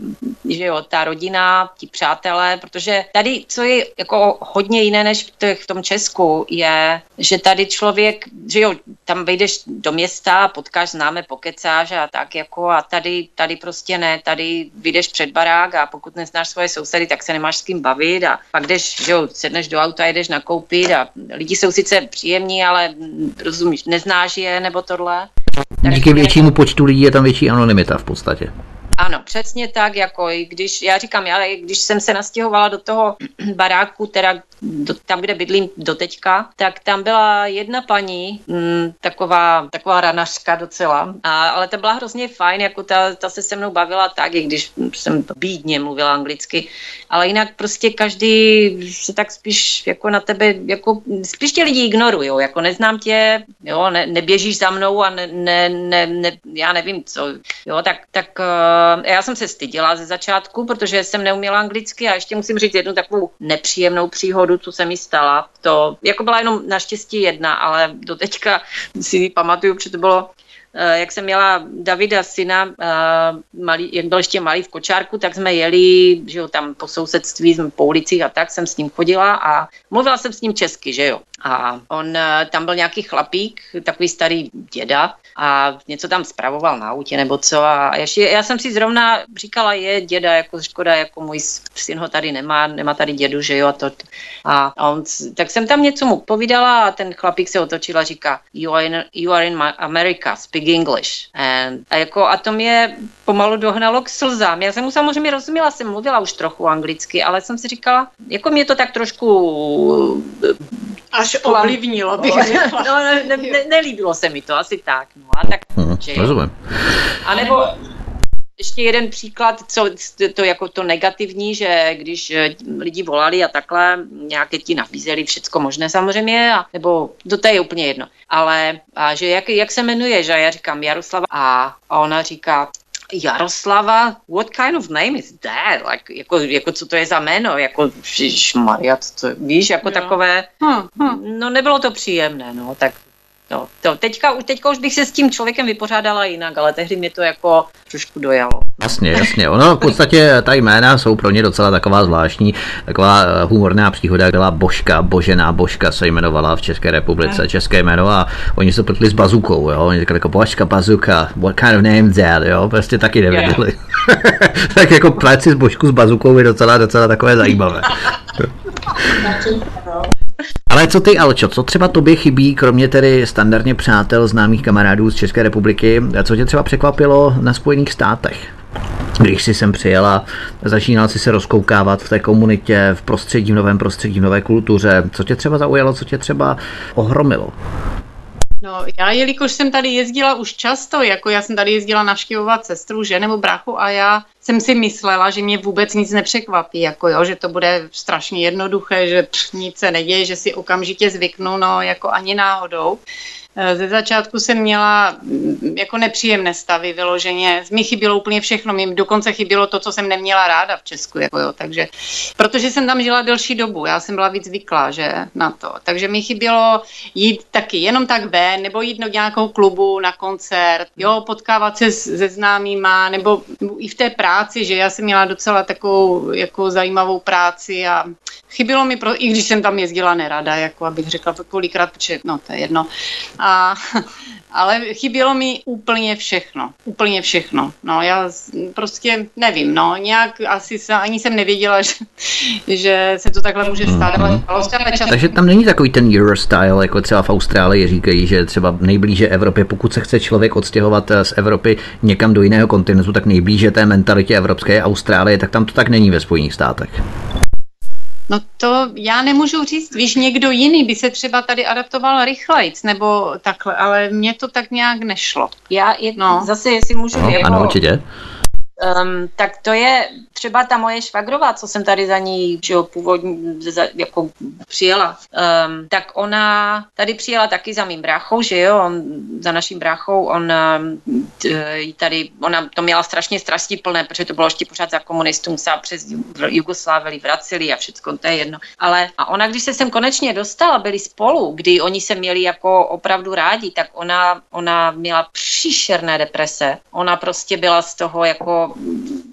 že jo, ta rodina, ti přátelé, protože tady, co je jako hodně jiné než v, v tom Česku, je, že tady člověk, že jo, tam vejdeš do města, potkáš známe, pokecáš a tak jako a tady, tady prostě ne, tady vyjdeš před barák a pokud neznáš svoje sousedy, tak se nemáš s kým bavit a pak jdeš, že jo, sedneš do auta, jdeš nakoupit a lidi jsou sice příjemní, ale rozumíš, neznáš je nebo tohle. Díky většímu počtu lidí je tam větší anonymita v podstatě. Ano, přesně tak, jako i když, já říkám, já, když jsem se nastěhovala do toho baráku, teda do, tam, kde bydlím do teďka, tak tam byla jedna paní, m, mm, taková, taková ranařka docela, a, ale ta byla hrozně fajn, jako ta, ta se se mnou bavila tak, i když jsem bídně mluvila anglicky, ale jinak prostě každý se tak spíš jako na tebe, jako spíš tě lidi ignorují, jako neznám tě, jo, ne, neběžíš za mnou a ne, ne, ne, ne, já nevím co, jo, tak, tak uh, já jsem se stydila ze začátku, protože jsem neuměla anglicky a ještě musím říct jednu takovou nepříjemnou příhodu, co se mi stala. To jako byla jenom naštěstí jedna, ale do teďka si pamatuju, protože to bylo Eh, jak jsem měla Davida syna, eh, malý, jak byl ještě malý v kočárku, tak jsme jeli, že jo, tam po sousedství, jsme po ulicích a tak jsem s ním chodila a mluvila jsem s ním česky, že jo. A on, eh, tam byl nějaký chlapík, takový starý děda a něco tam spravoval na autě nebo co a ještě, já jsem si zrovna říkala, je děda, jako škoda, jako můj syn ho tady nemá, nemá tady dědu, že jo, a to. A, on, tak jsem tam něco mu povídala a ten chlapík se otočil a říká, you are in, you are in America, speak English. And, a, jako, a to mě pomalu dohnalo k slzám. Já jsem mu samozřejmě rozuměla, jsem mluvila už trochu anglicky, ale jsem si říkala, jako mě to tak trošku Až ovlivnilo bych řekla. No, ne, ne, ne, nelíbilo se mi to, asi tak. No a tak, hmm, že rozumím. A nebo ještě jeden příklad, co to jako to negativní, že když eh, lidi volali a takhle, nějaké ti nabízeli všecko možné samozřejmě, a, nebo to, to je úplně jedno. Ale a že jak, jak se jmenuje, že já říkám Jaroslava a, a ona říká, Jaroslava, what kind of name is that? Like, jako, jako co to je za jméno? Jako, Maria, to, víš, jako jo. takové, hm, hm. no nebylo to příjemné, no, tak No, to teďka, teďka už bych se s tím člověkem vypořádala jinak, ale tehdy mě to jako trošku dojalo. Jasně, jasně. Ono v podstatě ta jména jsou pro ně docela taková zvláštní, taková eh, humorná příhoda, byla Božka, Božená Božka se jmenovala v České republice, české jméno a oni se pltli s bazukou, jo. Oni říkali jako Božka, bazuka, what kind of name that, jo. Prostě taky nevěděli. Yeah. tak jako pleci s Božku s bazukou je docela, docela takové zajímavé. Ale co ty, Alčo, co třeba tobě chybí, kromě tedy standardně přátel, známých kamarádů z České republiky, co tě třeba překvapilo na Spojených státech? když si sem přijela, začínal si se rozkoukávat v té komunitě, v prostředí, v novém prostředí, v nové kultuře. Co tě třeba zaujalo, co tě třeba ohromilo? No, já jelikož jsem tady jezdila už často, jako já jsem tady jezdila navštěvovat sestru, že nebo bráchu a já jsem si myslela, že mě vůbec nic nepřekvapí, jako jo, že to bude strašně jednoduché, že pff, nic se neděje, že si okamžitě zvyknu, no jako ani náhodou. Eh, ze začátku jsem měla mm, jako nepříjemné stavy vyloženě. Mi chybělo úplně všechno. Mi dokonce chybělo to, co jsem neměla ráda v Česku. Jako jo. Takže, protože jsem tam žila delší dobu. Já jsem byla víc zvyklá že, na to. Takže mi chybělo jít taky jenom tak ven, nebo jít do nějakou klubu na koncert, jo, potkávat se se známýma, nebo i v té práci, že já jsem měla docela takovou jako zajímavou práci a chybělo mi, pro, i když jsem tam jezdila nerada, jako abych řekla kolikrát, protože no to je jedno. A, ale chybělo mi úplně všechno, úplně všechno. No já prostě nevím, no nějak asi se, ani jsem nevěděla, že, že se to takhle může stát, ale mm-hmm. ale čas... Takže tam není takový ten Eurostyle, jako třeba v Austrálii říkají, že třeba nejblíže Evropě, pokud se chce člověk odstěhovat z Evropy někam do jiného kontinentu, tak nejblíže té mentalitě evropské Austrálie, tak tam to tak není ve Spojených státech. No to já nemůžu říct, víš, někdo jiný by se třeba tady adaptoval rychlejc, nebo takhle, ale mně to tak nějak nešlo. Já je, no. zase, jestli můžu... No, jako, ano, určitě. Um, tak to je třeba ta moje švagrová, co jsem tady za ní že jo, původně za, jako přijela, um, tak ona tady přijela taky za mým bráchou, že jo, on, za naším bráchou, on t, tady, ona to měla strašně strasti plné, protože to bylo ještě pořád za komunistům, se přes Jugoslávili vraceli a všechno, to je jedno. Ale a ona, když se sem konečně dostala, byli spolu, kdy oni se měli jako opravdu rádi, tak ona, ona měla příšerné deprese. Ona prostě byla z toho jako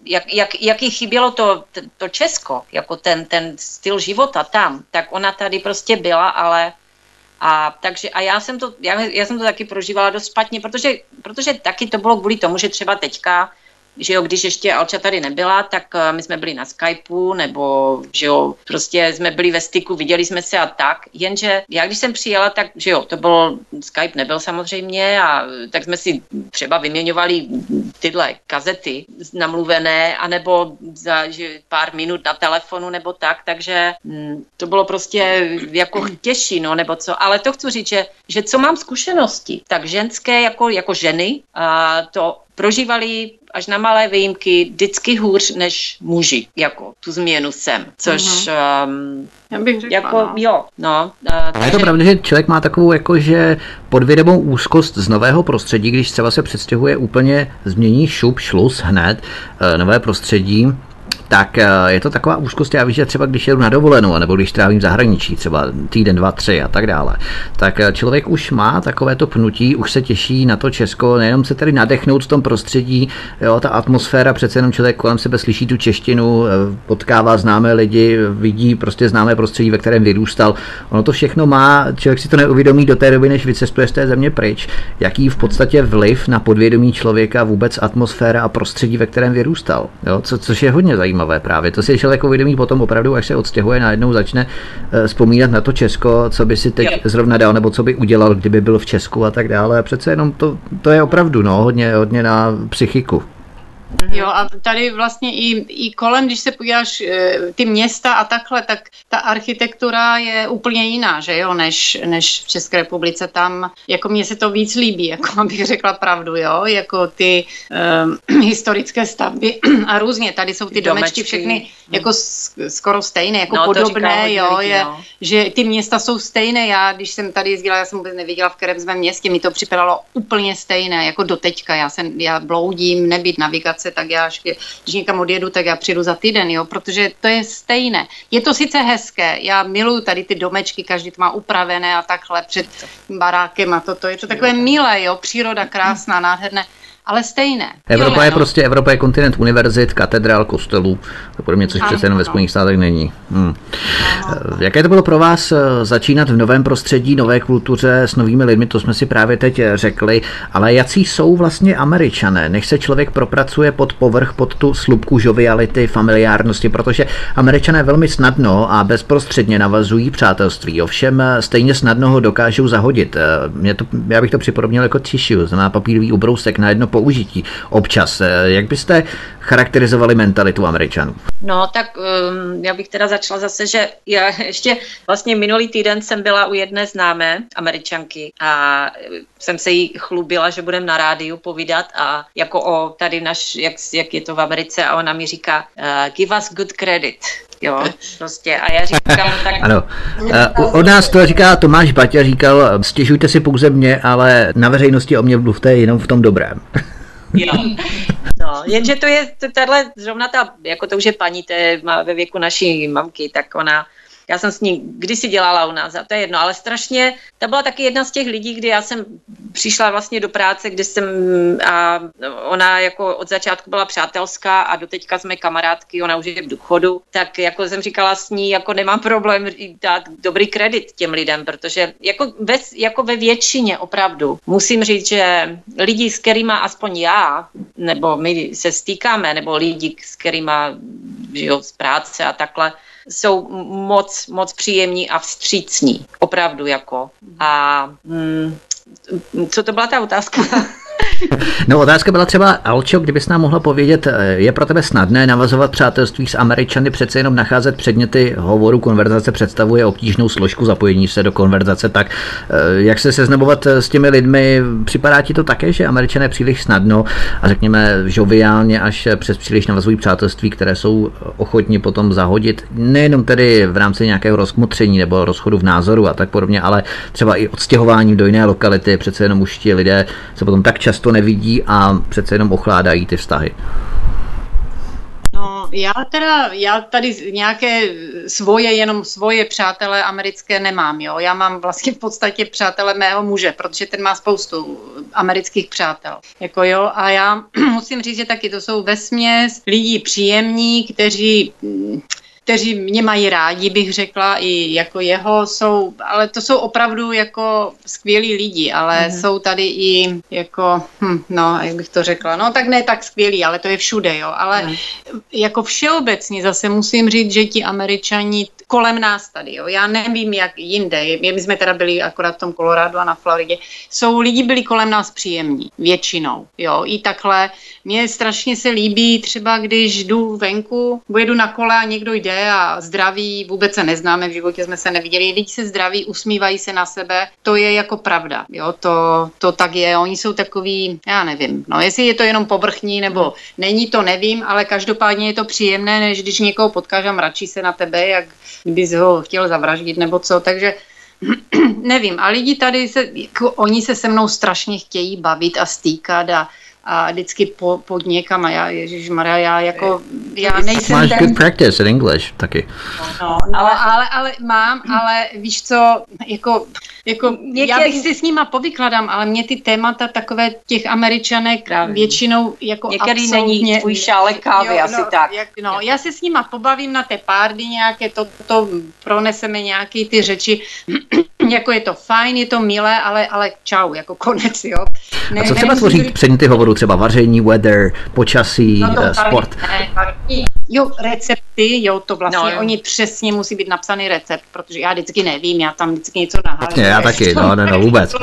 jak, jak, jak jí chybělo to, to Česko, jako ten, ten styl života tam, tak ona tady prostě byla, ale a, takže, a já jsem to, já, já jsem to taky prožívala dost špatně, protože, protože taky to bylo kvůli tomu, že třeba teďka že jo, když ještě Alča tady nebyla, tak eh, my jsme byli na Skypeu, nebo že jo, prostě jsme byli ve styku, viděli jsme se a tak, jenže já když jsem přijela, tak že jo, to byl, Skype nebyl samozřejmě a tak jsme si třeba vyměňovali tyhle kazety namluvené, anebo za že pár minut na telefonu nebo tak, takže hm, to bylo prostě jako těžší, no, nebo co, ale to chci říct, že, že co mám zkušenosti, tak ženské jako, jako ženy, a to prožívali až na malé výjimky vždycky hůř než muži, jako tu změnu sem, což... Mm-hmm. Um, Já bych řekla, jako, no. jo, no. Uh, takže... je to pravda, že člověk má takovou jakože podvědomou úzkost z nového prostředí, když třeba se přestěhuje úplně, změní šup, šlus hned, uh, nové prostředí, tak eh, je to taková úzkost, já víš, že třeba když jedu na dovolenou, nebo když trávím v zahraničí, třeba týden, dva, tři a tak dále, tak eh, člověk už má takové to pnutí, už se těší na to Česko, nejenom se tedy nadechnout v tom prostředí, jo, ta atmosféra, přece jenom člověk kolem sebe slyší tu češtinu, eh, potkává známé lidi, vidí prostě známé prostředí, ve kterém vyrůstal. Ono to všechno má, člověk si to neuvědomí do té doby, než vycestuje z té země pryč, jaký v podstatě vliv na podvědomí člověka vůbec atmosféra a prostředí, ve kterém vyrůstal. Jo, co, což je hodně zajímavé zajímavé právě. To si člověk uvědomí potom opravdu, až se odstěhuje, najednou začne eh, vzpomínat na to Česko, co by si teď jo. zrovna dal, nebo co by udělal, kdyby byl v Česku a tak dále. A přece jenom to, to je opravdu no, hodně, hodně na psychiku. Jo a tady vlastně i, i kolem, když se podíváš eh, ty města a takhle, tak ta architektura je úplně jiná, že jo, než, než v České republice. Tam, jako mně se to víc líbí, jako abych řekla pravdu, jo, jako ty um, historické stavby a různě. Tady jsou ty domečky, domečky všechny jako skoro stejné, jako no, podobné, jo, lidí, je, no. že ty města jsou stejné. Já, když jsem tady jezdila, já jsem vůbec nevěděla, v kterém jsme městě, mi to připadalo úplně stejné, jako doteďka. Já, jsem, já bloudím, nebýt navigace, tak já, když někam odjedu, tak já přijdu za týden, jo, protože to je stejné. Je to sice hezké, já miluju tady ty domečky, každý to má upravené a takhle před barákem a toto. Je to takové milé, jo, příroda krásná, nádherné ale stejné. Evropa je no. prostě, Evropa je kontinent univerzit, katedrál, kostelů, to podobně, což přece jenom ve Spojených státech není. Hmm. Jaké to bylo pro vás eh, začínat v novém prostředí, nové kultuře s novými lidmi, to jsme si právě teď eh, řekli, ale jaký jsou vlastně američané, než se člověk propracuje pod povrch, pod tu slupku žoviality, familiárnosti, protože američané velmi snadno a bezprostředně navazují přátelství, ovšem eh, stejně snadno ho dokážou zahodit. Mě to, já bych to připodobnil jako tissue, znamená papírový ubrousek na jedno použití občas. Jak byste charakterizovali mentalitu Američanů? No, tak um, já bych teda začala zase, že já ještě vlastně minulý týden jsem byla u jedné známé Američanky a jsem se jí chlubila, že budem na rádiu povídat a jako o tady naš, jak, jak je to v Americe a ona mi říká uh, give us good credit. Jo, prostě. A já říkám, tak... Ano. Uh, od nás to říká Tomáš Baťa, říkal, stěžujte si pouze mě, ale na veřejnosti o mě mluvte jenom v tom dobrém. Jo. No, jenže to je, tahle, zrovna ta, jako to už je paní, to je ve věku naší mamky, tak ona já jsem s ní kdysi dělala u nás, a to je jedno, ale strašně, ta byla taky jedna z těch lidí, kdy já jsem přišla vlastně do práce, kde jsem, a ona jako od začátku byla přátelská a doteďka jsme kamarádky, ona už je v důchodu, tak jako jsem říkala s ní, jako nemám problém dát dobrý kredit těm lidem, protože jako ve, jako ve většině opravdu musím říct, že lidi, s kterými aspoň já, nebo my se stýkáme, nebo lidi, s kterými z práce a takhle, jsou moc, moc příjemní a vstřícní. Opravdu jako. A mm, co to byla ta otázka? No otázka byla třeba, Alčo, kdybys nám mohla povědět, eh, je pro tebe snadné navazovat přátelství s Američany, přece jenom nacházet předměty hovoru, konverzace představuje obtížnou složku zapojení se do konverzace, tak eh, jak se seznamovat eh, s těmi lidmi, připadá ti to také, že Američané příliš snadno a řekněme žoviálně až přes příliš navazují přátelství, které jsou ochotni potom zahodit, nejenom tedy v rámci nějakého rozkmotření nebo rozchodu v názoru a tak podobně, ale třeba i odstěhování do jiné lokality, přece jenom už ti lidé se potom tak často nevidí a přece jenom ochládají ty vztahy. No, já teda, já tady nějaké svoje, jenom svoje přátelé americké nemám, jo. Já mám vlastně v podstatě přátele mého muže, protože ten má spoustu amerických přátel. Jako jo, a já musím říct, že taky to jsou vesměs lidí příjemní, kteří kteří mě mají rádi, bych řekla, i jako jeho jsou, ale to jsou opravdu jako skvělí lidi, ale mm. jsou tady i jako, hm, no, jak bych to řekla, no tak ne tak skvělí, ale to je všude, jo, ale mm. jako všeobecně zase musím říct, že ti američani kolem nás tady, jo, já nevím, jak jinde, my jsme teda byli akorát v tom Kolorádu a na Floridě, jsou lidi byli kolem nás příjemní, většinou, jo, i takhle, mně strašně se líbí třeba, když jdu venku, jedu na kole a někdo jde a zdraví, vůbec se neznáme, v životě jsme se neviděli, lidi se zdraví, usmívají se na sebe, to je jako pravda, jo, to, to tak je, oni jsou takový, já nevím, no jestli je to jenom povrchní nebo není, to nevím, ale každopádně je to příjemné, než když někoho potkáš a mračí se na tebe, jak kdybys ho chtěl zavraždit nebo co, takže nevím, a lidi tady se, jako, oni se se mnou strašně chtějí bavit a stýkat a a vždycky po, pod někam a já, Ježíš Maria, já jako, já nejsem Máš ten... good practice in English taky. No, no ale, ale, ale mám, ale víš co, jako, jako Některý... já bych si s nima povykladám, ale mě ty témata takové těch američanek Právě. většinou jako Některý absolutně... není tvůj šálek kávy, jo, asi no, tak. Jak, no, já se s nima pobavím na té párdy nějaké, to, to proneseme nějaké ty řeči, jako je to fajn, je to milé, ale, ale čau, jako konec, jo. Ne, a co třeba tvoří předměty hovoru, třeba vaření, weather, počasí, no to, sport? Ne, jo, recepty, jo, to vlastně, no, jo. oni přesně musí být napsaný recept, protože já vždycky nevím, já tam vždycky něco nahážu. Já taky, no, ne, no, vůbec.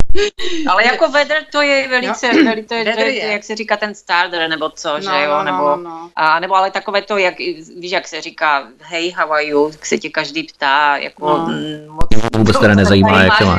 ale jako weather to je velice, jo. velice to je, to je, jak se říká ten starter, nebo co, no, že jo, no, nebo, no, no. A, nebo ale takové to, jak, víš, jak se říká, hey, how are you, se tě každý ptá, jako no. moc. Vůbec teda nezajímá, jak to má.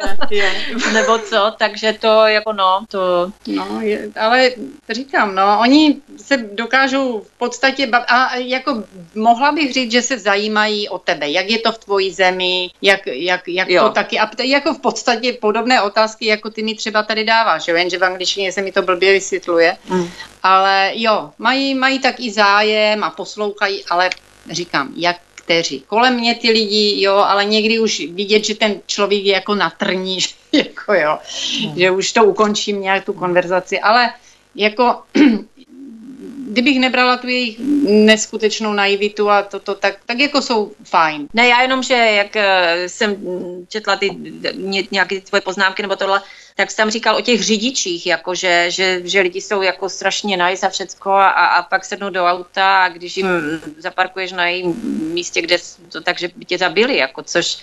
Nebo co, takže to jako no, to... No, je, ale říkám, no, oni se dokážou v podstatě bav... a jako mohla bych říct, že se zajímají o tebe, jak je to v tvojí zemi, jak, jak, jak to taky, a jako v podstatě podobné otázky, jako ty mi třeba tady dáváš, jo? jenže v angličtině se mi to blbě vysvětluje, mm. ale jo, mají, mají tak i zájem a poslouchají, ale říkám, jak kteří. Kolem mě ty lidi, jo, ale někdy už vidět, že ten člověk je jako na trní, že, jako jo, hmm. že už to ukončím nějak tu konverzaci, ale jako kdybych nebrala tu jejich neskutečnou naivitu a toto, tak, tak jako jsou fajn. Ne, já jenom, že jak eh, jsem četla ty nějaké tvoje poznámky nebo tohle, tak jsi tam říkal o těch řidičích, jako že, že, že lidi jsou jako strašně nice a všecko a, a pak sednou do auta a když jim zaparkuješ na jejím místě, kde to takže by tě zabili, jako což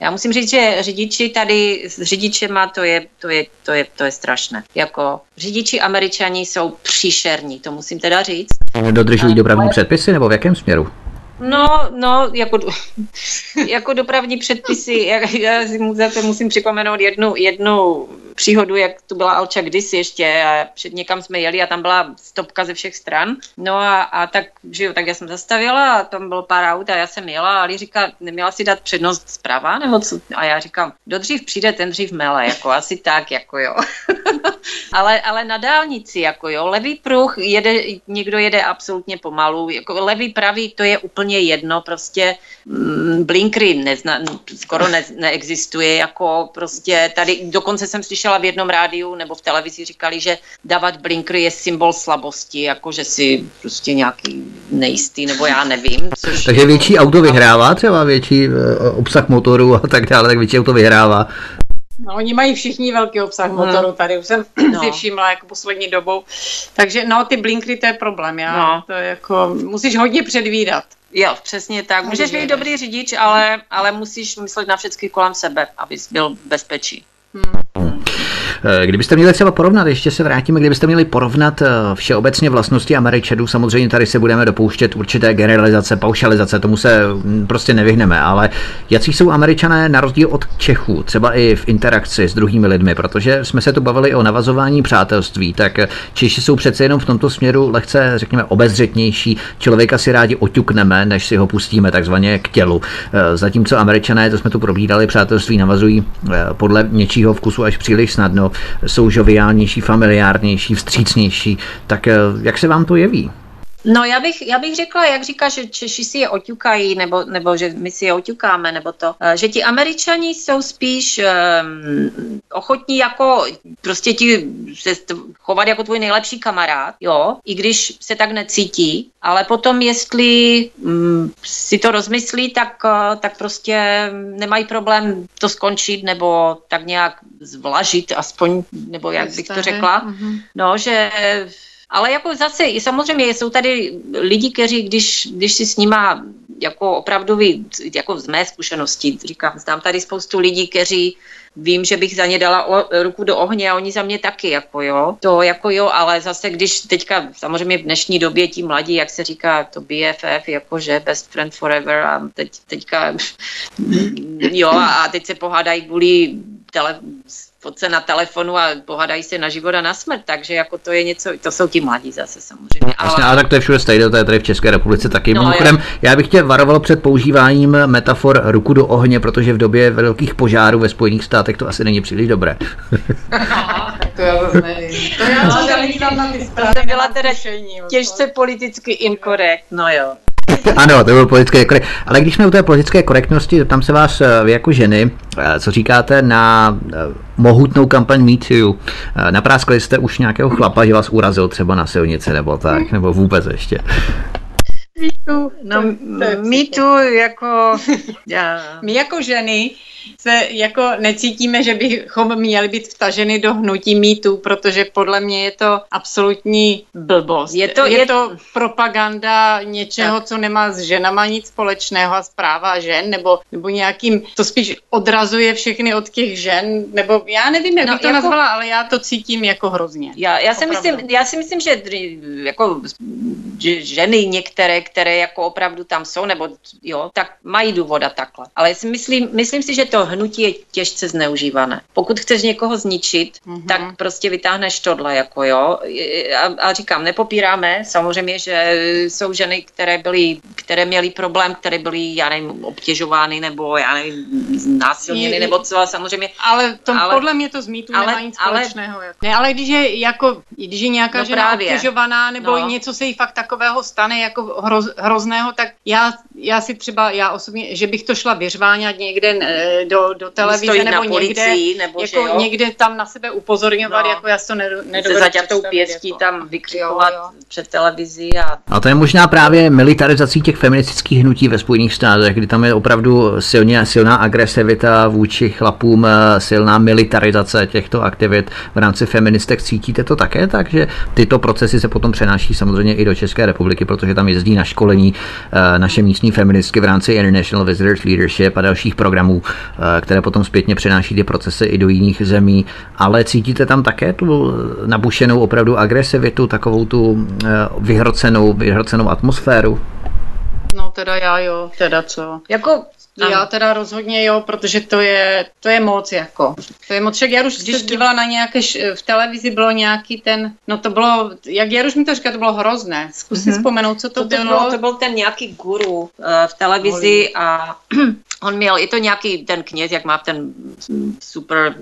Já musím říct, že řidiči tady s řidičema to je, to je, to je, to je strašné. Jako řidiči američani jsou příšerní, to musím teda říct. Dodržují dopravní předpisy nebo v jakém směru? No, no, jako, jako dopravní předpisy, já, já si zase musím připomenout jednu, jednu příhodu, jak tu byla Alča kdysi ještě a před někam jsme jeli a tam byla stopka ze všech stran. No a, a tak, že jo, tak já jsem zastavila a tam bylo pár aut a já jsem jela a Ali říká, neměla si dát přednost zprava nebo co? A já říkám, kdo dřív přijde, ten dřív mele, jako asi tak, jako jo. ale, ale na dálnici, jako jo, levý pruh jede, někdo jede absolutně pomalu, jako levý pravý, to je úplně jedno, prostě mm, blinkry nezna, skoro ne, neexistuje, jako prostě tady, dokonce jsem slyšela v jednom rádiu nebo v televizi říkali, že dávat blinkry je symbol slabosti, jako že si prostě nějaký nejistý, nebo já nevím. Což Takže větší auto vyhrává, třeba větší eh, obsah motoru a tak dále, tak větší auto vyhrává. No, oni mají všichni velký obsah hmm. motoru, tady už jsem no. si všimla jako poslední dobou. Takže no, ty blinkry to je problém, já, no. to je jako, musíš hodně předvídat. Jo, přesně tak. Můžeš být dobrý řidič, ale, ale musíš myslet na všechny kolem sebe, abys byl bezpečí. Hmm. Eh, kdybyste měli třeba porovnat, ještě se vrátíme, kdybyste měli porovnat eh, všeobecně vlastnosti Američanů, samozřejmě tady se budeme dopouštět určité generalizace, paušalizace, tomu se hm, prostě nevyhneme, ale jaký jsou Američané na rozdíl od Čechů, třeba i v interakci s druhými lidmi, protože jsme se tu bavili o navazování přátelství, tak Češi jsou přece jenom v tomto směru lehce, řekněme, obezřetnější, člověka si rádi oťukneme, než si ho pustíme takzvaně k tělu. Eh, zatímco Američané, to jsme tu probídali, přátelství navazují podle něčího vkusu až příliš snadno jsou žoviálnější, familiárnější, vstřícnější. Tak eh, jak se vám to jeví? No já bych, já bych řekla, jak říká, že Češi si je oťukají, nebo, nebo že my si je oťukáme, nebo to, eh, že ti američani jsou spíš um, ochotní jako prostě ti se chovat jako tvůj nejlepší kamarád, jo, i když se tak necítí, ale potom jestli um, si to rozmyslí, tak, uh, tak prostě nemají problém to skončit, nebo tak nějak zvlažit aspoň, nebo jak bych to řekla, mm-hmm. no, že ale jako zase, samozřejmě jsou tady lidi, kteří, když, když si s nima jako opravdu, jako z mé zkušenosti, říkám, znám tady spoustu lidí, kteří vím, že bych za ně dala o, ruku do ohně a oni za mě taky, jako jo. To jako jo, ale zase když teďka, samozřejmě v dnešní době ti mladí, jak se říká, to BFF, jakože best friend forever a teď, teďka, jo, a teď se pohádají kvůli tele, fotce na telefonu a pohadají se na život a na smrt, takže jako to je něco, to jsou ti mladí zase samozřejmě. Ale... Vlastně, ale tak to je všude stejné, to je tady v České republice taky. No, Mimochodem, já bych tě varoval před používáním metafor ruku do ohně, protože v době velkých požárů ve Spojených státech to asi není příliš dobré. to já zase nevím. To já zase na ty To byla teda těžce politicky inkorekt, no jo. ano, to bylo politické korekt. Ale když jsme u té politické korektnosti, tam se vás eh, vy jako ženy, eh, co říkáte na eh, mohutnou kampaň Me Too? Napráskli jste už nějakého chlapa, že vás urazil třeba na silnici nebo tak, nebo vůbec ještě? Me No, me too jako... Já. My jako ženy se jako necítíme, že bychom měli být vtaženy do hnutí mýtu, protože podle mě je to absolutní blbost. Je to, je, je to propaganda něčeho, tak. co nemá s ženama nic společného a zpráva žen, nebo, nebo nějakým, to spíš odrazuje všechny od těch žen, nebo já nevím, jak no, bych to jako, nazvala, ale já to cítím jako hrozně. Já, já, si, myslím, já si myslím, že jako že ženy některé, které jako opravdu tam jsou, nebo jo, tak mají důvod a takhle. Ale já si myslím, myslím si, že to hnutí je těžce zneužívané. Pokud chceš někoho zničit, mm-hmm. tak prostě vytáhneš tohle, jako jo. A, a říkám, nepopíráme, samozřejmě, že jsou ženy, které byly, které měly problém, které byly, já nevím, obtěžovány, nebo já nevím, násilněny, nebo co, a samozřejmě. Ale, to, ale podle mě to z mýtu ale, nemá nic společného. Ale, jako. Ne, ale když je, jako, když je nějaká no žena právě. obtěžovaná, nebo no. něco se jí fakt takového stane, jako hroz, hrozného, tak já, já si třeba, já osobně, že bych to šla vyřváňat někde do, do televize nebo policii, někde, nebo jako jo? někde tam na sebe upozorňovat, no. jako já to nedovedu Se zaťatou pěstí jako. tam vykřikovat jo, jo. před televizí. A... a to je možná právě militarizací těch feministických hnutí ve Spojených státech, kdy tam je opravdu silně, silná agresivita vůči chlapům, silná militarizace těchto aktivit v rámci feministek. Cítíte to také tak, že tyto procesy se potom přenáší samozřejmě i do České republiky, protože tam jezdí na školení eh, naše místní feministky v rámci International Visitors Leadership a dalších programů, eh, které potom zpětně přenáší ty procesy i do jiných zemí, ale cítíte tam také tu nabušenou opravdu agresivitu, takovou tu eh, vyhrocenou, vyhrocenou atmosféru? No teda já jo, teda co. Jako ano. Já teda rozhodně jo, protože to je, to je moc jako. To je moc, však já už když dívala na nějaké, v televizi bylo nějaký ten, no to bylo, jak už mi to říká, to bylo hrozné. Zkus si mm-hmm. vzpomenout, co to, to bylo. bylo. To byl ten nějaký guru uh, v televizi a on měl, je to nějaký ten kněz, jak má ten super,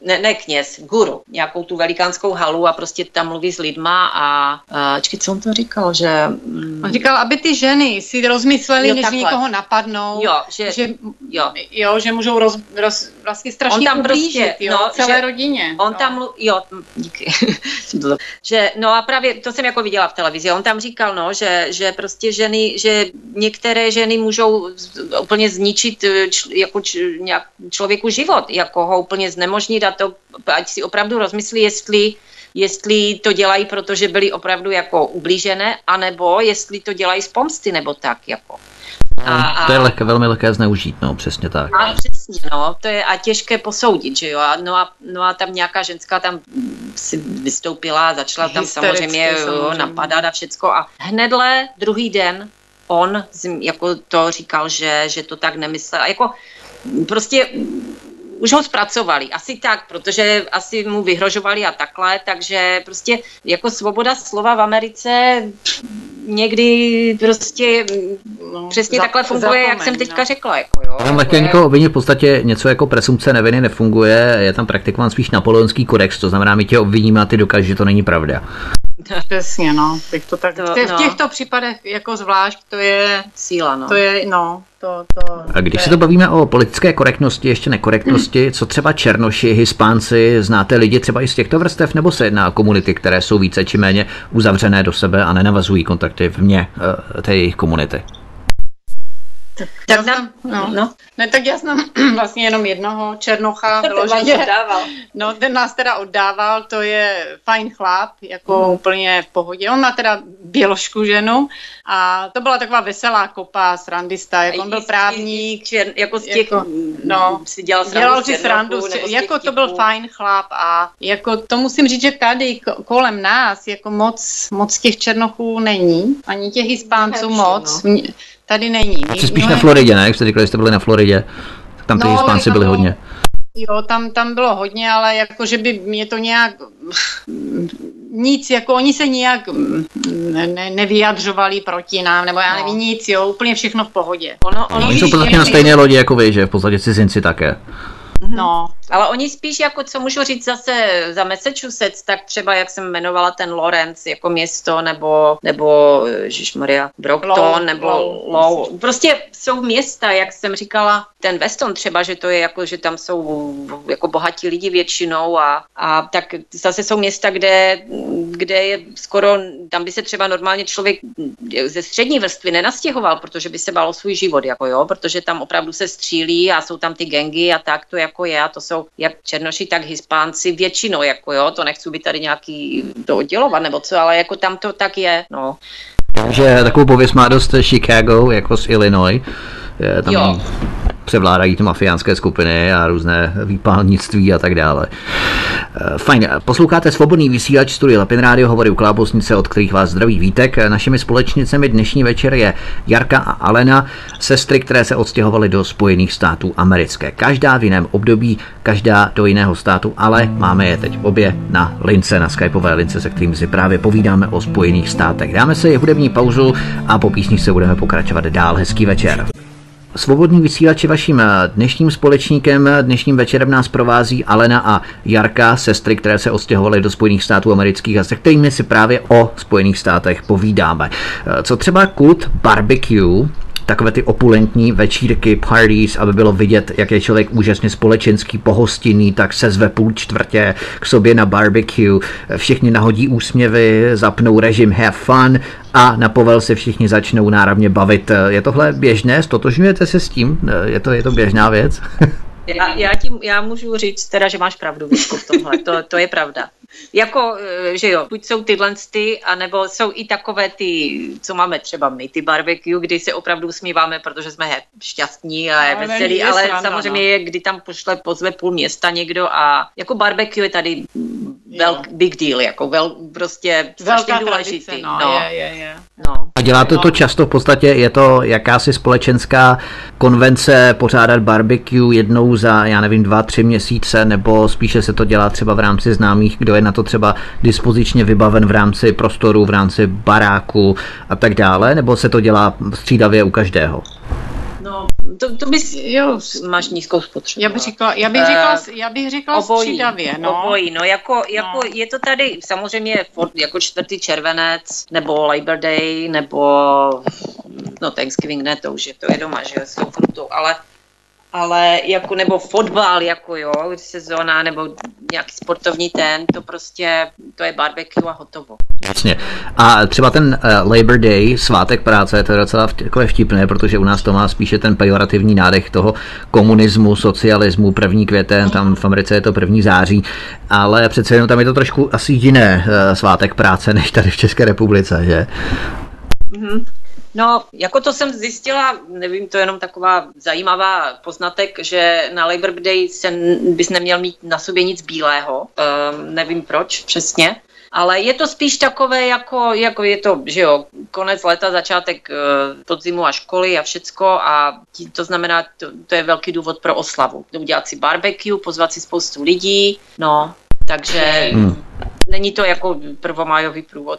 ne, ne kněz, guru, nějakou tu velikánskou halu a prostě tam mluví s lidma a, a čekaj, co on to říkal, že... Mm, on říkal, aby ty ženy si rozmysleli, jo, než takhle. někoho napadnou, jo, že, že, jo. jo, že můžou roz, roz, vlastně strašně on tam ublížit, prostě, jo, no, celé že, rodině. On no. tam, jo, díky, že, no a právě to jsem jako viděla v televizi, on tam říkal, no, že, že prostě ženy, že některé ženy můžou úplně zničit eh, č, jako č, nějak člověku život, jako ho úplně znemožnit a to, ať si opravdu rozmyslí, jestli jestli to dělají, protože byli opravdu jako ublížené, anebo jestli to dělají z pomsty, nebo tak jako. A, a, to je lehké, velmi lehké zneužít, no, přesně tak. A přesně, no, to je a těžké posoudit, že jo, a, no, a, no a tam nějaká ženská tam si vystoupila, začala tam samozřejmě, samozřejmě. napadat a všecko a hnedle druhý den on jako to říkal, že, že to tak nemyslel. Jako prostě už ho zpracovali, asi tak, protože asi mu vyhrožovali a takhle, takže prostě jako svoboda slova v Americe někdy prostě no, přesně za, takhle funguje, zapomeň, jak jsem teďka no. řekla. Jako, jo, tam jako někoho obvinit v podstatě něco jako presumce neviny nefunguje, je tam praktikován spíš napoleonský kodex, to znamená, my tě obviníme a ty dokážeš, že to není pravda. Přesně, no. Bych to tak, to, v no. těchto případech jako zvlášť to je síla, no. To je, no, to, to, a když se to bavíme o politické korektnosti, ještě nekorektnosti, co třeba Černoši, Hispánci, znáte lidi třeba i z těchto vrstev, nebo se jedná o komunity, které jsou více či méně uzavřené do sebe a nenavazují kontakty vně uh, té jejich komunity? Tak, tak já znám, no. no. Ne, tak já znám vlastně jenom jednoho Černocha. Vyloženě. No, ten nás teda oddával, to je fajn chlap, jako mm. úplně v pohodě. On má teda běložku ženu a to byla taková veselá kopa, srandista, jak on byl právník. Čer, jako z těch, jako, no, si dělal, dělal si srandu, jako to byl fajn chlap a jako to musím říct, že tady kolem nás jako moc, moc těch Černochů není, ani těch Hispánců moc. No. Tady není. Jsi spíš na Floridě, ne? Jak jste říkali, že jste byli na Floridě, tak tam ty no, Hispánci byli hodně. Jo, tam, tam bylo hodně, ale jako, že by mě to nějak nic, jako oni se nijak ne, nevyjadřovali proti nám, nebo já nevím, no. nic, jo, úplně všechno v pohodě. Ono, ono oni jsou podstatě na stejné lodi jako vy, že v podstatě cizinci také. No, ale oni spíš jako, co můžu říct zase za Massachusetts, tak třeba jak jsem jmenovala ten Lawrence jako město, nebo, nebo Maria Brockton, Low, nebo Low, Low. Prostě jsou města, jak jsem říkala, ten Weston třeba, že to je jako, že tam jsou jako bohatí lidi většinou a, a tak zase jsou města, kde, kde je skoro, tam by se třeba normálně člověk ze střední vrstvy nenastěhoval, protože by se bál svůj život, jako jo, protože tam opravdu se střílí a jsou tam ty gengy a tak to jako je a to jsou jak černoši, tak hispánci většinou, jako jo, to nechci být tady nějaký to oddělovat nebo co, ale jako tam to tak je, no. Takže takovou pověst má dost Chicago, jako z Illinois. Tam jo převládají ty mafiánské skupiny a různé výpálnictví a tak dále. Eh, fajn, posloucháte svobodný vysílač studia Lapin Radio, hovory u Klábosnice, od kterých vás zdraví vítek. Našimi společnicemi dnešní večer je Jarka a Alena, sestry, které se odstěhovaly do Spojených států americké. Každá v jiném období, každá do jiného státu, ale máme je teď obě na lince, na skypové lince, se kterými si právě povídáme o Spojených státech. Dáme si hudební pauzu a po písni se budeme pokračovat dál. Hezký večer. Svobodný vysílač je vaším eh, dnešním společníkem. Dnešním večerem nás provází Alena a Jarka, sestry, které se odstěhovaly do Spojených států amerických a se kterými si právě o Spojených státech povídáme. Eh, co třeba kult barbecue, takové ty opulentní večírky, parties, aby bylo vidět, jak je člověk úžasně společenský, pohostinný, tak se zve půl čtvrtě k sobě na barbecue, všichni nahodí úsměvy, zapnou režim have fun a na povel se všichni začnou náravně bavit. Je tohle běžné? Stotožňujete se s tím? Je to, je to běžná věc? Já, já, tím, já můžu říct teda, že máš pravdu, Vítku, v tomhle, to, to je pravda. jako, eh, že jo, buď jsou tyhle ty, anebo jsou i takové ty, co máme třeba my, ty barbecue, kdy se opravdu usmíváme, protože jsme šťastní a je veselí, je ale sranda, samozřejmě no. je, kdy tam pošle, pozve půl města někdo a jako barbecue je tady velk, big deal, jako vel, prostě strašně důležitý. Tradice, no, no. Je, je, je. No. A děláte to často, v podstatě je to jakási společenská konvence pořádat barbecue jednou za, já nevím, dva, tři měsíce, nebo spíše se to dělá třeba v rámci známých, kdo je na to třeba dispozičně vybaven v rámci prostoru, v rámci baráku a tak dále, nebo se to dělá střídavě u každého? No, to, to bys, jo, máš nízkou spotřebu. Já bych řekla, já bych řekla, uh, já bych řekla obojí, střídavě, no. Obojí, no, jako, jako no. je to tady samozřejmě jako čtvrtý červenec, nebo Labor Day, nebo no Thanksgiving ne, to už je, to je doma, že s tou frutou, ale ale jako nebo fotbal, jako jo, sezóna, nebo nějaký sportovní ten, to prostě, to je barbecue a hotovo. Jasně. A třeba ten uh, Labor Day, svátek práce, to je docela takové vtipné, protože u nás to má spíše ten pejorativní nádech toho komunismu, socialismu, první květen, tam v Americe je to první září, ale přece jenom tam je to trošku asi jiné uh, svátek práce, než tady v České republice, že? Mm-hmm. No, jako to jsem zjistila, nevím, to je jenom taková zajímavá poznatek, že na Labor Day se bys neměl mít na sobě nic bílého. Um, nevím proč přesně. Ale je to spíš takové, jako, jako je to, že jo, konec léta, začátek uh, podzimu a školy a všecko a tí, to znamená, to, to je velký důvod pro oslavu. Udělat si barbecue, pozvat si spoustu lidí, no, takže hmm. není to jako prvomájový průvod.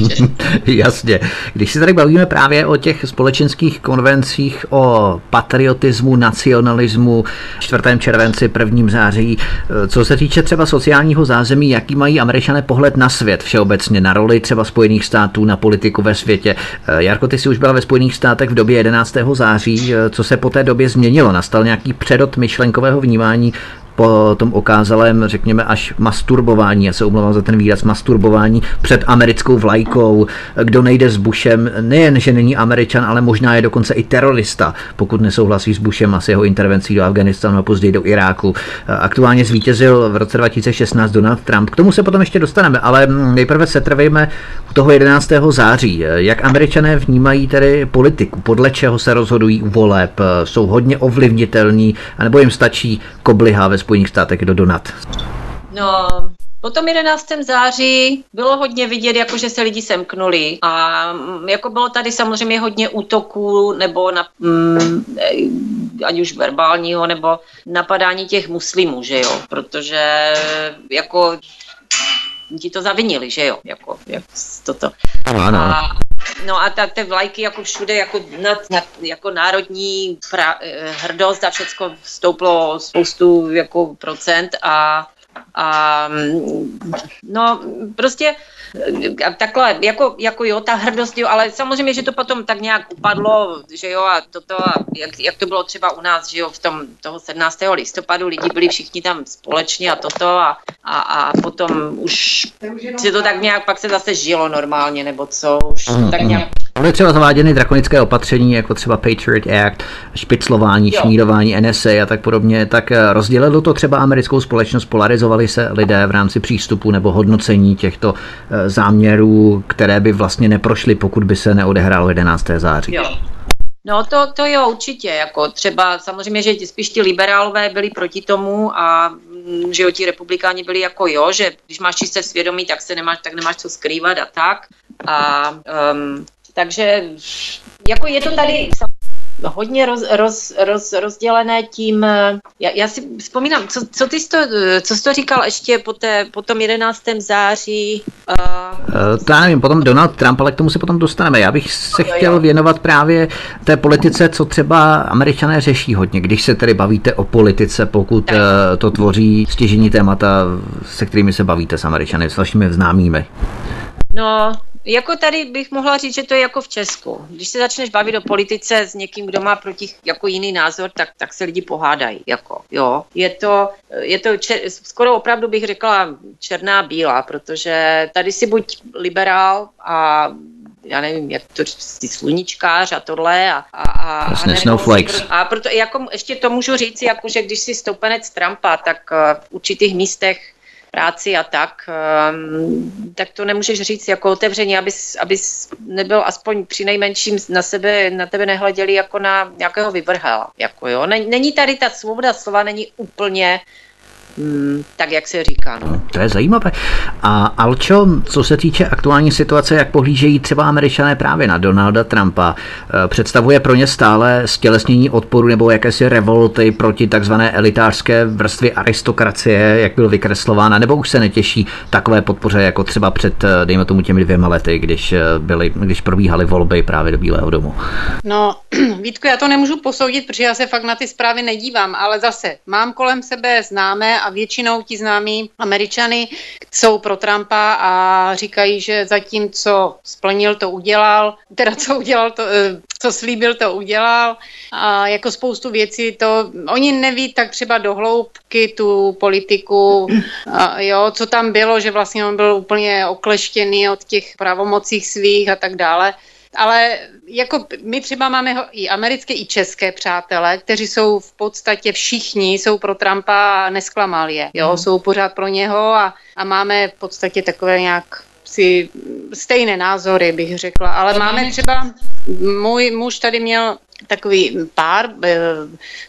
Jasně. Když se tady bavíme právě o těch společenských konvencích, o patriotismu, nacionalismu, 4. červenci, 1. září, co se týče třeba sociálního zázemí, jaký mají američané pohled na svět všeobecně, na roli třeba Spojených států, na politiku ve světě. Jarko, ty jsi už byla ve Spojených státech v době 11. září, co se po té době změnilo? Nastal nějaký předot myšlenkového vnímání po tom okázalém, řekněme, až masturbování, já se omlouvám za ten výraz, masturbování před americkou vlajkou, kdo nejde s Bushem, nejen, že není američan, ale možná je dokonce i terorista, pokud nesouhlasí s Bushem a s jeho intervencí do Afganistánu a později do Iráku. Aktuálně zvítězil v roce 2016 Donald Trump. K tomu se potom ještě dostaneme, ale nejprve se trvejme u toho 11. září. Jak američané vnímají tedy politiku? Podle čeho se rozhodují voleb? Jsou hodně ovlivnitelní, anebo jim stačí kobliha ve Spojených státech do Donat? No, po tom 11. září bylo hodně vidět, jako že se lidi semknuli a mm, jako bylo tady samozřejmě hodně útoků nebo na, mm, ať už verbálního nebo napadání těch muslimů, že jo, protože jako ti to zavinili, že jo, jako, jak toto. Ano, A, no a tak ty vlajky jako všude, jako, na, jako národní pra, eh, hrdost a všecko stouplo spoustu jako procent a a no prostě takhle, jako, jako jo, ta hrdost, jo, ale samozřejmě, že to potom tak nějak upadlo, že jo, a toto, a jak, jak to bylo třeba u nás, že jo, v tom toho 17. listopadu, lidi byli všichni tam společně a toto a, a, a potom už se to tak nějak, pak se zase žilo normálně, nebo co, už mm, tak nějak Byly třeba zaváděny drakonické opatření, jako třeba Patriot Act, špiclování, jo. šmírování NSA a tak podobně, tak eh, rozdělilo to třeba americkou společnost, polarizovali se lidé v rámci přístupu nebo hodnocení těchto eh, záměrů, které by vlastně neprošly, pokud by se neodehrálo 11. září. Jo. No to, to jo, určitě, jako třeba samozřejmě, že spíš ti liberálové byli proti tomu a mm, že jo, ti republikáni byli jako jo, že když máš čisté svědomí, tak se nemáš, tak nemáš co skrývat a tak. A um, takže jako je to tady hodně roz, roz, roz, rozdělené tím, já, já si vzpomínám, co, co, ty jsi to, co jsi to říkal ještě po, té, po tom 11. září? Uh... To já nevím, potom Donald Trump, ale k tomu se potom dostaneme. Já bych se jo, chtěl jo. věnovat právě té politice, co třeba američané řeší hodně, když se tedy bavíte o politice, pokud tak. Eh, to tvoří stěžení témata, se kterými se bavíte s američany, s vašimi známými. No, jako tady bych mohla říct, že to je jako v Česku. Když se začneš bavit o politice s někým, kdo má proti jako jiný názor, tak, tak se lidi pohádají. Jako, jo. Je to, je to čer, skoro opravdu bych řekla černá bílá, protože tady si buď liberál a já nevím, jak to říct, sluníčkář a tohle a, a, a, Jasně, a, snowflakes. a proto jako ještě to můžu říct, jako, že když si stoupenec Trumpa, tak uh, v určitých místech práci a tak, um, tak to nemůžeš říct jako otevřeně, abys, abys nebyl aspoň při nejmenším na sebe, na tebe nehleděli jako na nějakého vyvrhala. Jako jo. Není tady ta svoboda slova, není úplně tak, jak se říká. No. To je zajímavé. A Alčo, co se týče aktuální situace, jak pohlížejí třeba američané právě na Donalda Trumpa, eh, představuje pro ně stále stělesnění odporu nebo jakési revolty proti takzvané elitářské vrstvy aristokracie, jak byl vykreslována, nebo už se netěší takové podpoře jako třeba před, eh, dejme tomu, těmi dvěma lety, když, eh, byly, když probíhaly volby právě do Bílého domu? No, Vítku, já to nemůžu posoudit, protože já se fakt na ty zprávy nedívám, ale zase mám kolem sebe známé a většinou ti známí američany jsou pro Trumpa a říkají, že zatím, co splnil, to udělal, teda co udělal, to, eh, co slíbil, to udělal. A jako spoustu věcí to, oni neví tak třeba do hloubky tu politiku, a jo, co tam bylo, že vlastně on byl úplně okleštěný od těch pravomocích svých a tak dále ale jako my třeba máme i americké, i české přátelé, kteří jsou v podstatě všichni, jsou pro Trumpa a nesklamal je, jo, mm. jsou pořád pro něho a, a máme v podstatě takové nějak si stejné názory, bych řekla, ale máme třeba, můj muž tady měl takový pár, eh,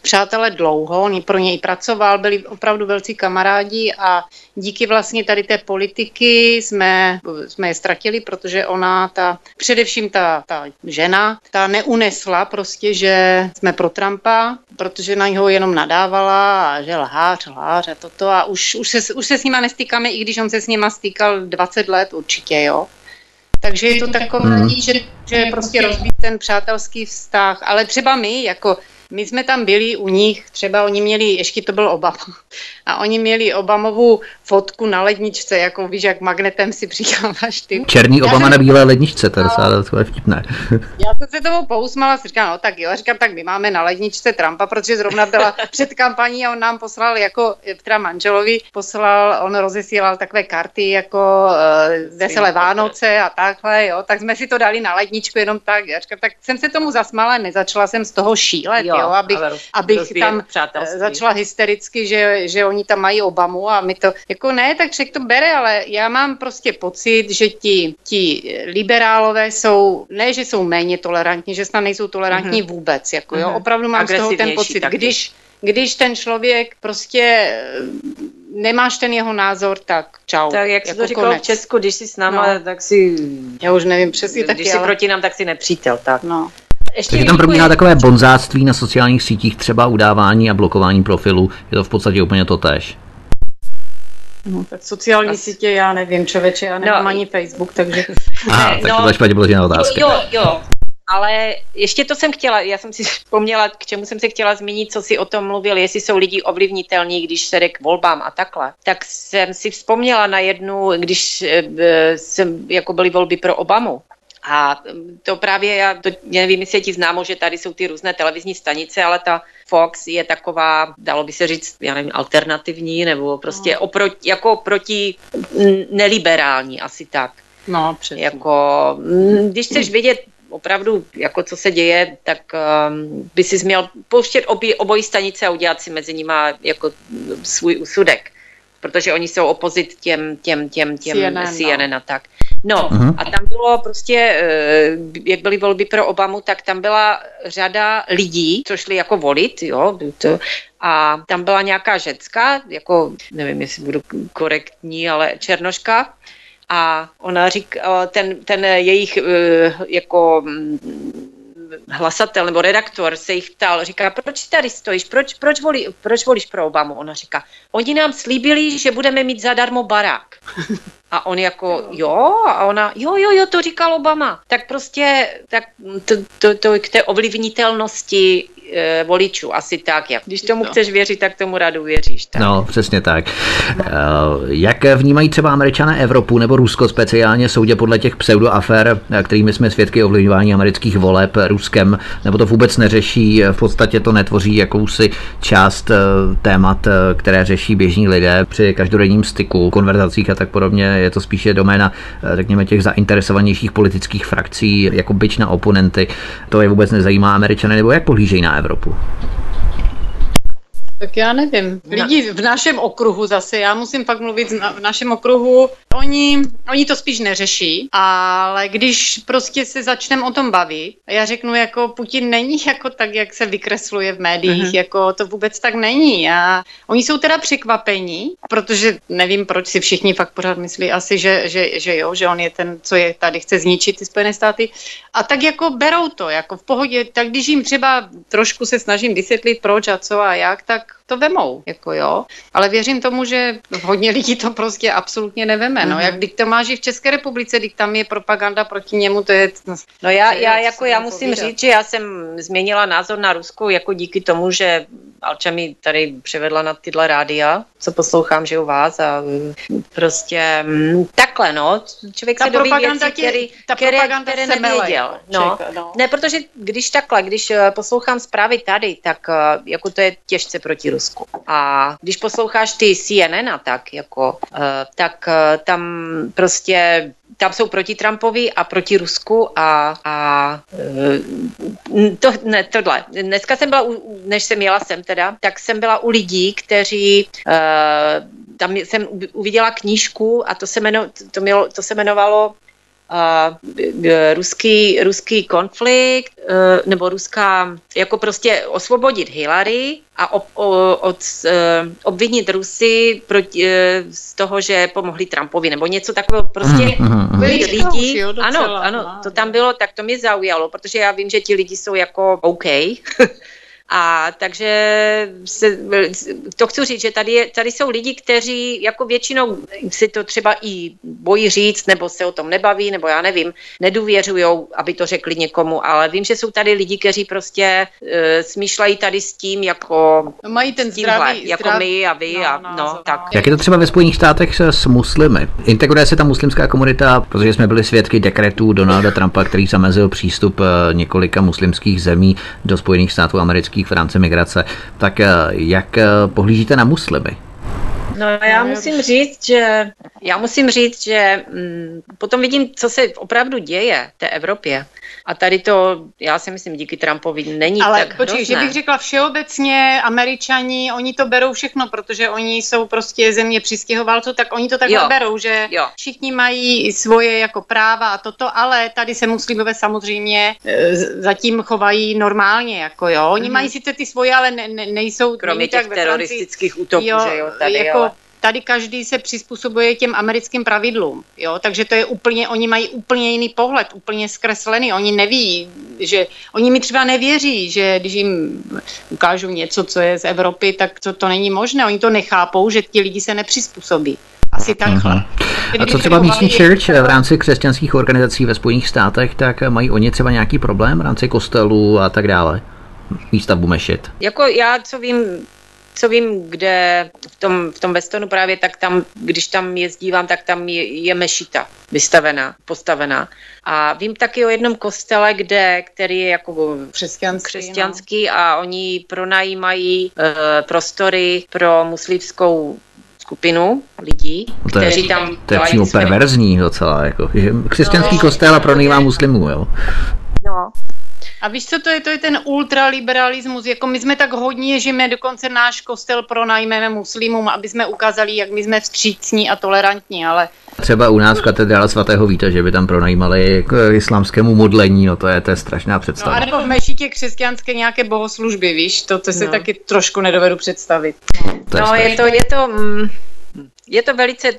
přátelé dlouho, on pro něj pracoval, byli opravdu velcí kamarádi a díky vlastně tady té politiky jsme, jsme je ztratili, protože ona, ta, především ta, ta žena, ta neunesla prostě, že jsme pro Trumpa, protože na něho jenom nadávala a že lhář, lhář a toto a už, už, se, už se s nima nestýkáme, i když on se s nima stýkal 20 let určitě, jo. Takže je to takové, mm. že, že prostě rozbít ten přátelský vztah. Ale třeba my, jako my jsme tam byli u nich, třeba oni měli, ještě to byl Obama, a oni měli Obamovu fotku na ledničce, jako víš, jak magnetem si přicháváš ty. Černý já Obama jsem... na bílé ledničce, to, no, to je vtipné. já jsem se tomu pousmala, si říkám, no tak jo, říkám, tak my máme na ledničce Trumpa, protože zrovna byla před kampaní a on nám poslal jako, teda manželovi, poslal, on rozesílal takové karty jako uh, veselé Vánoce a takhle, jo, tak jsme si to dali na ledničku jenom tak, já říkám, tak jsem se tomu zasmala, nezačala jsem z toho šílet, jo, jo abych, abych tam přátelství. začala hystericky, že, že oni tam mají Obamu a my to, jako ne, tak člověk to bere, ale já mám prostě pocit, že ti, ti liberálové jsou, ne, že jsou méně tolerantní, že snad nejsou tolerantní mm-hmm. vůbec, jako jo, mm-hmm. opravdu mám z toho ten pocit, taky. když když ten člověk prostě nemáš ten jeho názor, tak čau. Tak jak jako se to říkalo konec. v Česku, když jsi s náma, no. tak si... Já už nevím přesně taky, Když jsi ale... proti nám, tak si nepřítel, tak. No. Ještě Takže tam probíhá takové bonzáctví na sociálních sítích, třeba udávání a blokování profilu. Je to v podstatě úplně to tež. No, tak sociální As... sítě já nevím, člověče, já nemám no, ani Facebook, takže... Aha, tak no, to byla špatně položená otázka. Jo, jo, ale ještě to jsem chtěla, já jsem si vzpomněla, k čemu jsem se chtěla zmínit, co si o tom mluvil, jestli jsou lidi ovlivnitelní, když se jde k volbám a takhle. Tak jsem si vzpomněla na jednu, když e, jsem, jako byly volby pro Obamu, a to právě, já to nevím, jestli je ti známo, že tady jsou ty různé televizní stanice, ale ta Fox je taková, dalo by se říct, já nevím, alternativní, nebo prostě no. oproti, jako proti neliberální, asi tak. No, přesně. Jako, když chceš vědět opravdu, jako co se děje, tak um, by si měl pouštět obě, obojí stanice a udělat si mezi nimi jako svůj úsudek protože oni jsou opozit těm, těm, těm, těm CNN, CNN no. a tak. No uh-huh. a tam bylo prostě, eh, jak byly volby pro Obamu, tak tam byla řada lidí, co šli jako volit, jo, to, a tam byla nějaká ženská, jako, nevím, jestli budu korektní, ale černoška, a ona říká, ten, ten jejich eh, jako mm, hlasatel nebo redaktor se jich ptal, říká, proč tady stojíš, proč, proč, volí, proč volíš pro Obamu? Ona říká, oni nám slíbili, že budeme mít zadarmo barák. A on jako, jo, a ona, jo, jo, jo, to říkal Obama. Tak prostě, tak to, to, to k té ovlivnitelnosti e, voličů, asi tak. Jak. Když tomu chceš věřit, tak tomu radu věříš. Tak. No, přesně tak. E, jak vnímají třeba američané Evropu nebo Rusko speciálně soudě podle těch pseudoafér, kterými jsme svědky ovlivňování amerických voleb Ruskem, nebo to vůbec neřeší, v podstatě to netvoří jakousi část témat, které řeší běžní lidé při každodenním styku, konverzacích a tak podobně. Je to spíše doména, řekněme, těch zainteresovanějších politických frakcí, jako byč na oponenty. To je vůbec nezajímá američany, nebo jak pohlížejí na Evropu? Liverpool. Tak já nevím. Lidi v našem okruhu zase, já musím fakt mluvit v našem okruhu, oni, oni to spíš neřeší, ale když prostě se začneme o tom bavit, a já řeknu, jako Putin není jako tak, jak se vykresluje v médiích, uh-huh. jako to vůbec tak není. A oni jsou teda překvapení, protože nevím, proč si všichni fakt pořád myslí asi, že, že, že jo, že on je ten, co je tady, chce zničit ty Spojené státy. A tak jako berou to, jako v pohodě, tak když jim třeba trošku se snažím vysvětlit proč a co a jak, tak to vemou, jako jo. Ale věřím tomu, že hodně lidí to prostě absolutně neveme. No, mm-hmm. jak když to máš i v České republice, když tam je propaganda proti němu, to je... No já, já jako já musím povídat. říct, že já jsem změnila názor na Rusku jako díky tomu, že Alča mi tady přivedla na tyhle rádia, co poslouchám, že u vás a mm, prostě mm, takhle, no, člověk ta se doví věci, tě, který, ta které, které nevěděl. No. no. Ne, protože když takhle, když eh, poslouchám zprávy tady, tak eh, jako to je těžce proti Rusku. A když posloucháš ty CNN a tak, jako, uh, tak tam prostě tam jsou proti Trumpovi a proti Rusku a, a uh, to, ne, tohle. Dneska jsem byla, u, než jsem jela sem teda, tak jsem byla u lidí, kteří uh, tam jsem uviděla knížku a to se, jmeno, to, mělo, to se jmenovalo ruský, ruský konflikt, uh, nebo ruská, jako prostě osvobodit Hillary a ob, o, od, uh, obvinit Rusy proti, uh, z toho, že pomohli Trumpovi, nebo něco takového. Prostě mm, byli lidi, ano, ano, to tam bylo, tak to mě zaujalo, protože já vím, že ti lidi jsou jako OK, A takže se, to chci říct, že tady, je, tady jsou lidi, kteří jako většinou si to třeba i bojí říct, nebo se o tom nebaví, nebo já nevím, nedůvěřují, aby to řekli někomu, ale vím, že jsou tady lidi, kteří prostě uh, smýšlejí tady s tím, jako no, mají ten tímhle, zdravý, jako zdravý, my a vy no, a no, no, tak. Jak je to třeba ve Spojených státech s muslimy? Integruje se ta muslimská komunita, protože jsme byli svědky dekretů Donalda Trumpa, který zamezil přístup eh, několika muslimských zemí do Spojených států amerických v rámci migrace. Tak eh, jak eh, pohlížíte na muslimy? No já musím říct, že já musím říct, že mm, potom vidím, co se opravdu děje v té Evropě. A tady to, já si myslím, díky Trumpovi není Ale tak počkej, že bych řekla všeobecně, američani, oni to berou všechno, protože oni jsou prostě země přistěhovalců, tak oni to takhle jo. berou, že jo. všichni mají svoje jako práva a toto, ale tady se muslimové samozřejmě e, zatím chovají normálně, jako jo. Oni mm-hmm. mají sice ty svoje, ale ne, ne, nejsou... Kromě těch teroristických útoků, jo, že jo, tady, jako, jo tady každý se přizpůsobuje těm americkým pravidlům, jo, takže to je úplně, oni mají úplně jiný pohled, úplně zkreslený, oni neví, že, oni mi třeba nevěří, že když jim ukážu něco, co je z Evropy, tak to, to není možné, oni to nechápou, že ti lidi se nepřizpůsobí. Asi takhle. Uh-huh. A co třeba místní church v rámci křesťanských organizací ve Spojených státech, tak mají oni třeba nějaký problém v rámci kostelů a tak dále? Výstavbu mešit. Jako já, co vím, co vím, kde v tom, v tom Westonu právě, tak tam, když tam jezdívám, tak tam je, je mešita vystavená, postavená. A vím taky o jednom kostele, kde, který je jako křesťanský, křesťanský no. a oni pronajímají uh, prostory pro muslimskou skupinu lidí, to je, kteří tam... To je přímo perverzní docela, jako, že křesťanský no, kostel a pronajímá muslimů, jo. No, a víš, co to je? To je ten ultraliberalismus. Jako my jsme tak hodně, že my dokonce náš kostel pronajmeme muslimům, aby jsme ukázali, jak my jsme vstřícní a tolerantní, ale Třeba u nás v katedrále svatého Víta, že by tam pronajímali k islámskému modlení, no to je, to je strašná představa. No a nebo v mešitě křesťanské nějaké bohoslužby, víš, to, to si no. taky trošku nedovedu představit. To je no, je to, je to, mm, je to velice,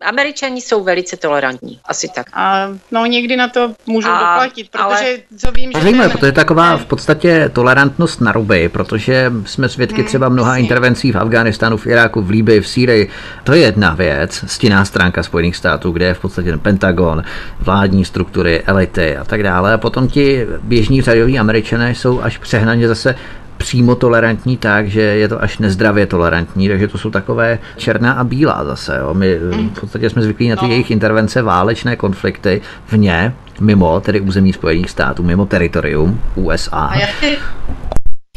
američani jsou velice tolerantní, asi tak. A no někdy na to můžou a, doplatit, protože ale... co vím, že... Zajímavé, protože je taková v podstatě tolerantnost na ruby, protože jsme svědky hmm, třeba mnoha intervencí v Afghánistánu, v Iráku, v Líbii, v Sýrii. To je jedna věc, stinná stránka Spojených států, kde je v podstatě ten Pentagon, vládní struktury, elity a tak dále. A potom ti běžní řadoví američané jsou až přehnaně zase přímo tolerantní tak, že je to až nezdravě tolerantní, takže to jsou takové černá a bílá zase. Jo. My mm. v podstatě jsme zvyklí na ty no. jejich intervence, válečné konflikty vně, mimo tedy území Spojených států, mimo teritorium USA. A já si,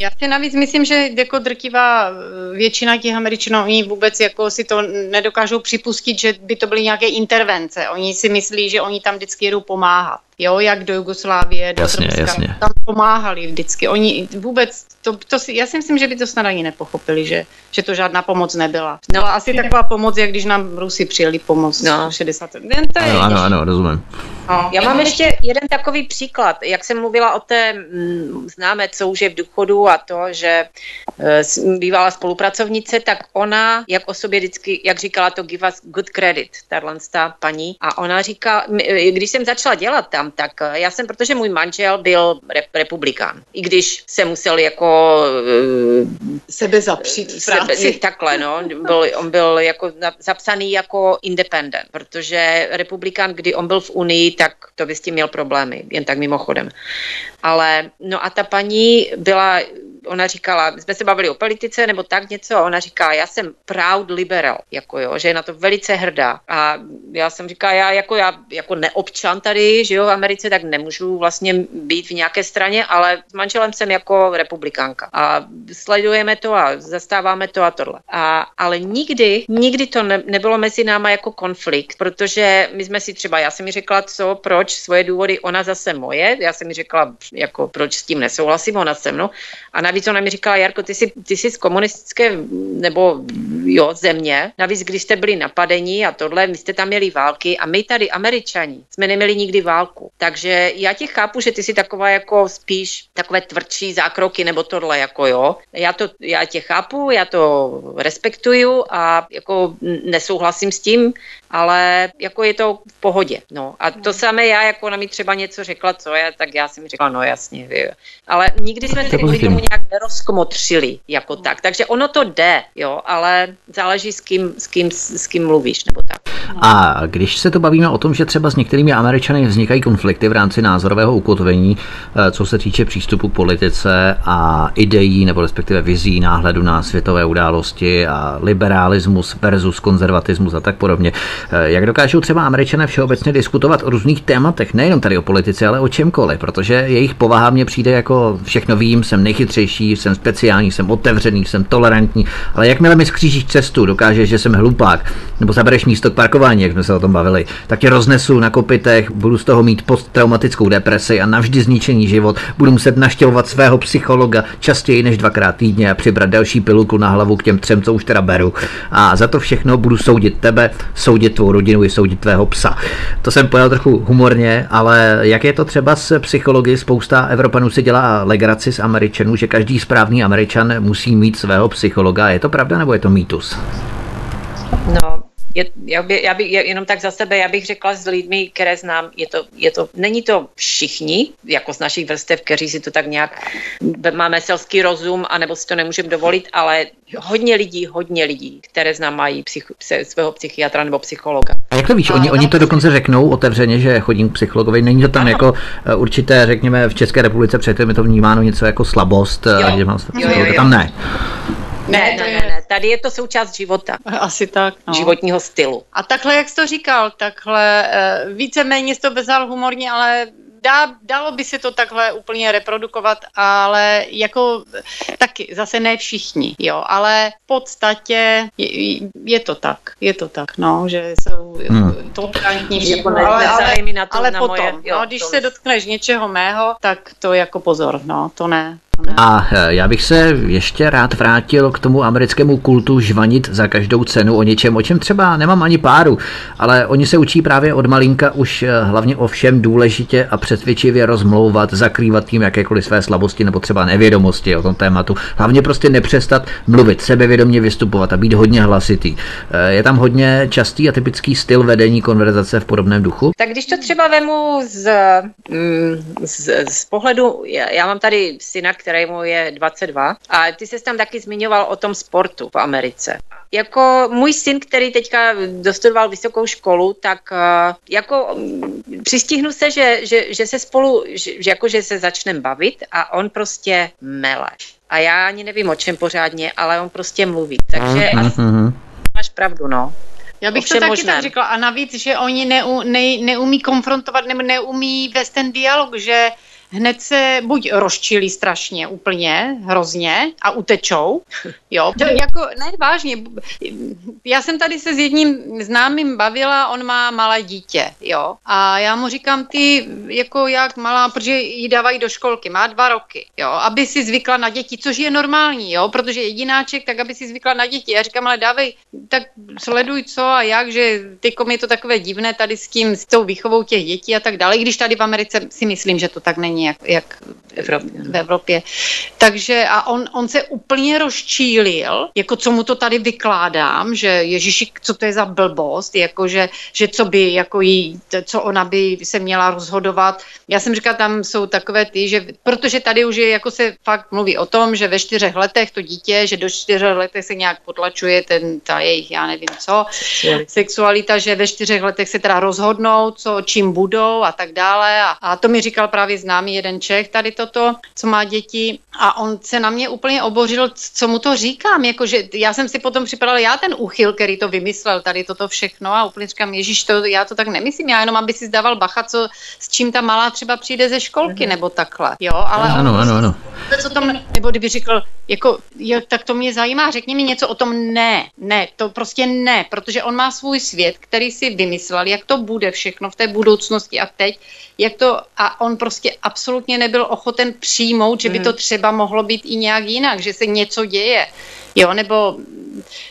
já si navíc myslím, že jako drtivá většina těch Američanů, oni vůbec jako si to nedokážou připustit, že by to byly nějaké intervence. Oni si myslí, že oni tam vždycky jedou pomáhat. Jo, jak do Jugoslávie, do jasně, Srbska, jasně. tam pomáhali vždycky. Oni vůbec, to, to si, já si myslím, že by to snad ani nepochopili, že, že to žádná pomoc nebyla. No, Byla asi taková pomoc, jak když nám Rusi přijeli pomoc no. 60. Ne, to je ano, ano, ano, rozumím. No, já mám ještě jeden takový příklad, jak jsem mluvila o té mm, známé, co už je v důchodu a to, že e, bývala spolupracovnice, tak ona, jak o sobě vždycky, jak říkala to give us good credit, tahle paní, a ona říká, e, když jsem začala dělat tam, tak e, já jsem, protože můj manžel byl rep, republikán, i když se musel jako e, sebe zapřít v práci. Sebe, takhle, no, byl, on byl jako zapsaný jako independent, protože republikán, kdy on byl v Unii, tak to by s tím měl problémy, jen tak mimochodem. Ale, no a ta paní byla ona říkala, jsme se bavili o politice nebo tak něco, ona říká, já jsem proud liberal, jako jo, že je na to velice hrdá. A já jsem říkala, já jako, já jako neobčan tady, že jo, v Americe, tak nemůžu vlastně být v nějaké straně, ale s manželem jsem jako republikánka. A sledujeme to a zastáváme to a tohle. A, ale nikdy, nikdy to ne, nebylo mezi náma jako konflikt, protože my jsme si třeba, já jsem mi řekla, co, proč, svoje důvody, ona zase moje, já jsem mi řekla, jako proč s tím nesouhlasím, ona se mnou. A navíc ona mi říkala, Jarko, ty jsi, ty jsi z komunistické nebo jo, země, navíc když jste byli napadení a tohle, my jste tam měli války a my tady, američani, jsme neměli nikdy válku. Takže já tě chápu, že ty jsi taková jako spíš takové tvrdší zákroky nebo tohle, jako jo. Já, to, já tě chápu, já to respektuju a jako nesouhlasím s tím, ale jako je to v pohodě. No. A to samé já, jako ona mi třeba něco řekla, co je, tak já jsem řekla, no jasně, vy. Ale nikdy jsme se kvůli tomu nějak nerozkomotřili jako tak. Takže ono to jde, jo, ale záleží s kým, s kým, s kým mluvíš, nebo tak. A když se to bavíme o tom, že třeba s některými Američany vznikají konflikty v rámci názorového ukotvení, eh, co se týče přístupu k politice a ideí nebo respektive vizí náhledu na světové události a liberalismus versus konzervatismus a tak podobně. Eh, jak dokážou třeba Američané všeobecně diskutovat o různých tématech, nejenom tady o politice, ale o čemkoliv, protože jejich povaha mně přijde jako všechno vím, jsem nejchytřejší, jsem speciální, jsem otevřený, jsem tolerantní, ale jakmile mi skřížíš cestu, dokážeš, že jsem hlupák, nebo zabereš místo k parkování, jak jsme se o tom bavili, tak tě roznesu na kopitech, budu z toho mít posttraumatickou depresi a navždy zničený život, budu muset naštěvovat svého psychologa častěji než dvakrát týdně a přibrat další pilulku na hlavu k těm třem, co už teda beru. A za to všechno budu soudit tebe, soudit tvou rodinu i soudit tvého psa. To jsem pojel trochu humorně, ale jak je to třeba s psychologií? Spousta Evropanů si dělá legraci z Američanů, že každý správný Američan musí mít svého psychologa. Je to pravda nebo je to mýtus? No, je, já, by, já by, jenom tak za sebe, já bych řekla s lidmi, které znám, je to, je to, není to všichni, jako z našich vrstev, kteří si to tak nějak, máme selský rozum, anebo si to nemůžeme dovolit, ale hodně lidí, hodně lidí, které znám, mají psych, svého psychiatra nebo psychologa. A jak to víš, oni, oni to dokonce řeknou otevřeně, že chodím k psychologovi, není to tam ano. jako eh, určité, řekněme, v České republice předtím je to vnímáno něco jako slabost, eh, jo. že mám jo, jo, jo. tam ne. Ne, ne, ne, ne, tady je to součást života. Asi tak. No. Životního stylu. A takhle, jak jsi to říkal, takhle eh, víceméně jsi to bezal humorně, ale dá, dalo by se to takhle úplně reprodukovat, ale jako taky, zase ne všichni, jo, ale v podstatě je, je to tak, je to tak, no, že jsou hmm. tolerantní všechno, ale, ale, na to, ale na potom, moje, jo, no, když to se dotkneš něčeho mého, tak to jako pozor, no, to ne. A e, já bych se ještě rád vrátil k tomu americkému kultu žvanit za každou cenu o něčem, o čem třeba nemám ani páru, ale oni se učí právě od malinka už e, hlavně o všem důležitě a přesvědčivě rozmlouvat, zakrývat tím jakékoliv své slabosti nebo třeba nevědomosti o tom tématu. Hlavně prostě nepřestat mluvit, sebevědomě vystupovat a být hodně hlasitý. E, je tam hodně častý a typický styl vedení konverzace v podobném duchu? Tak když to třeba vemu z, mm, z, z pohledu, já, já mám tady syna, který kterému je 22. A ty se tam taky zmiňoval o tom sportu v Americe. Jako můj syn, který teďka dostudoval vysokou školu, tak uh, jako mm, přistihnu se, že, že, že se spolu, že, že jako že se začneme bavit a on prostě mele. A já ani nevím o čem pořádně, ale on prostě mluví. Takže mm-hmm. asi máš pravdu, no. Já bych to taky možném. tak řekla. A navíc, že oni neu, ne, neumí konfrontovat nebo neumí vést ten dialog, že hned se buď rozčílí strašně úplně, hrozně a utečou, jo, to jako, ne, vážně, já jsem tady se s jedním známým bavila, on má malé dítě, jo, a já mu říkám, ty, jako jak malá, protože ji dávají do školky, má dva roky, jo, aby si zvykla na děti, což je normální, jo, protože jedináček, tak aby si zvykla na děti. Já říkám, ale dávej, tak sleduj co a jak, že tykom je to takové divné tady s tím, s tou výchovou těch dětí a tak dále, když tady v Americe si myslím, že to tak není, jak, jak Evropě. v Evropě. Takže a on, on se úplně rozčílil, jako co mu to tady vykládám, že Ježíši, co to je za blbost, jako že, že co by, jako jí, co ona by se měla rozhodovat. Já jsem říkala, tam jsou takové ty, že protože tady už je, jako se fakt mluví o tom, že ve čtyřech letech to dítě, že do čtyřech letech se nějak potlačuje ten, ta jejich, já nevím co, sexualita, sexualita že ve čtyřech letech se teda rozhodnou, co, čím budou a tak dále. A, a to mi říkal právě známý jeden Čech tady toto, co má děti. A on se na mě úplně obořil, co mu to říkám. Jakože já jsem si potom připadala, já ten úchyl, který to vymyslel, tady toto všechno a úplně říkám, Ježíš, to, já to tak nemyslím, já jenom aby si zdával bacha, co, s čím ta malá třeba přijde ze školky, nebo takhle. Jo, ale ano, ano, ano. Co tam, nebo kdyby řekl, jako, jo, tak to mě zajímá, řekni mi něco o tom, ne, ne, to prostě ne, protože on má svůj svět, který si vymyslel, jak to bude všechno v té budoucnosti a teď, jak to, a on prostě absolutně nebyl ochoten přijmout, že by to mhm. třeba mohlo být i nějak jinak, že se něco děje. Jo, nebo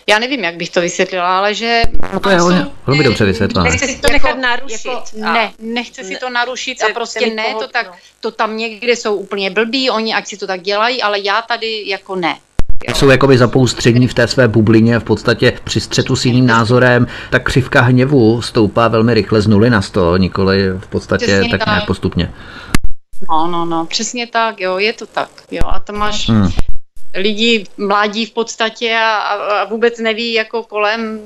já nevím, jak bych to vysvětlila, ale že... No to je hodně, velmi dobře vysvětlené. Nechce si to nechat jako, narušit. Jako, ne, nechce si to narušit a prostě ne, to tak, to tam někde jsou úplně blbí, oni ať si to tak dělají, ale já tady jako ne. Jsou jakoby zapoustřední v té své bublině, v podstatě při střetu s jiným názorem, ta křivka hněvu stoupá velmi rychle z nuly na sto, nikoli v podstatě Přesně tak, tak nějak postupně. No, no, no, přesně tak, jo, je to tak, jo, a to máš hmm. lidi mladí v podstatě a, a vůbec neví jako kolem,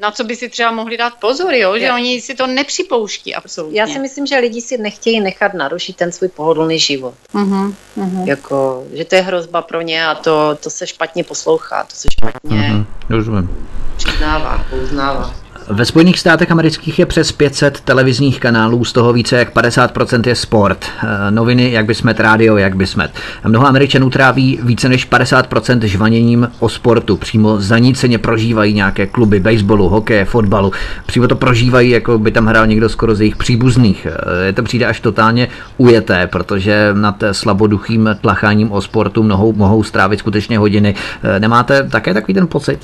na co by si třeba mohli dát pozor, jo? že oni si to nepřipouští absolutně. Já si myslím, že lidi si nechtějí nechat narušit ten svůj pohodlný život. Uh-huh, uh-huh. Jako, že to je hrozba pro ně a to, to se špatně poslouchá, to se špatně uh-huh. přiznává, uznává. Ve Spojených státech amerických je přes 500 televizních kanálů, z toho více jak 50% je sport. Eh, noviny, jak by smet, rádio, jak by smet. Mnoho Američanů tráví více než 50% žvaněním o sportu. Přímo zaníceně prožívají nějaké kluby baseballu, hokeje, fotbalu. Přímo to prožívají, jako by tam hrál někdo skoro z jejich příbuzných. Je to přijde až totálně ujeté, protože nad slaboduchým tlacháním o sportu mohou, mohou strávit skutečně hodiny. Eh, nemáte také takový ten pocit?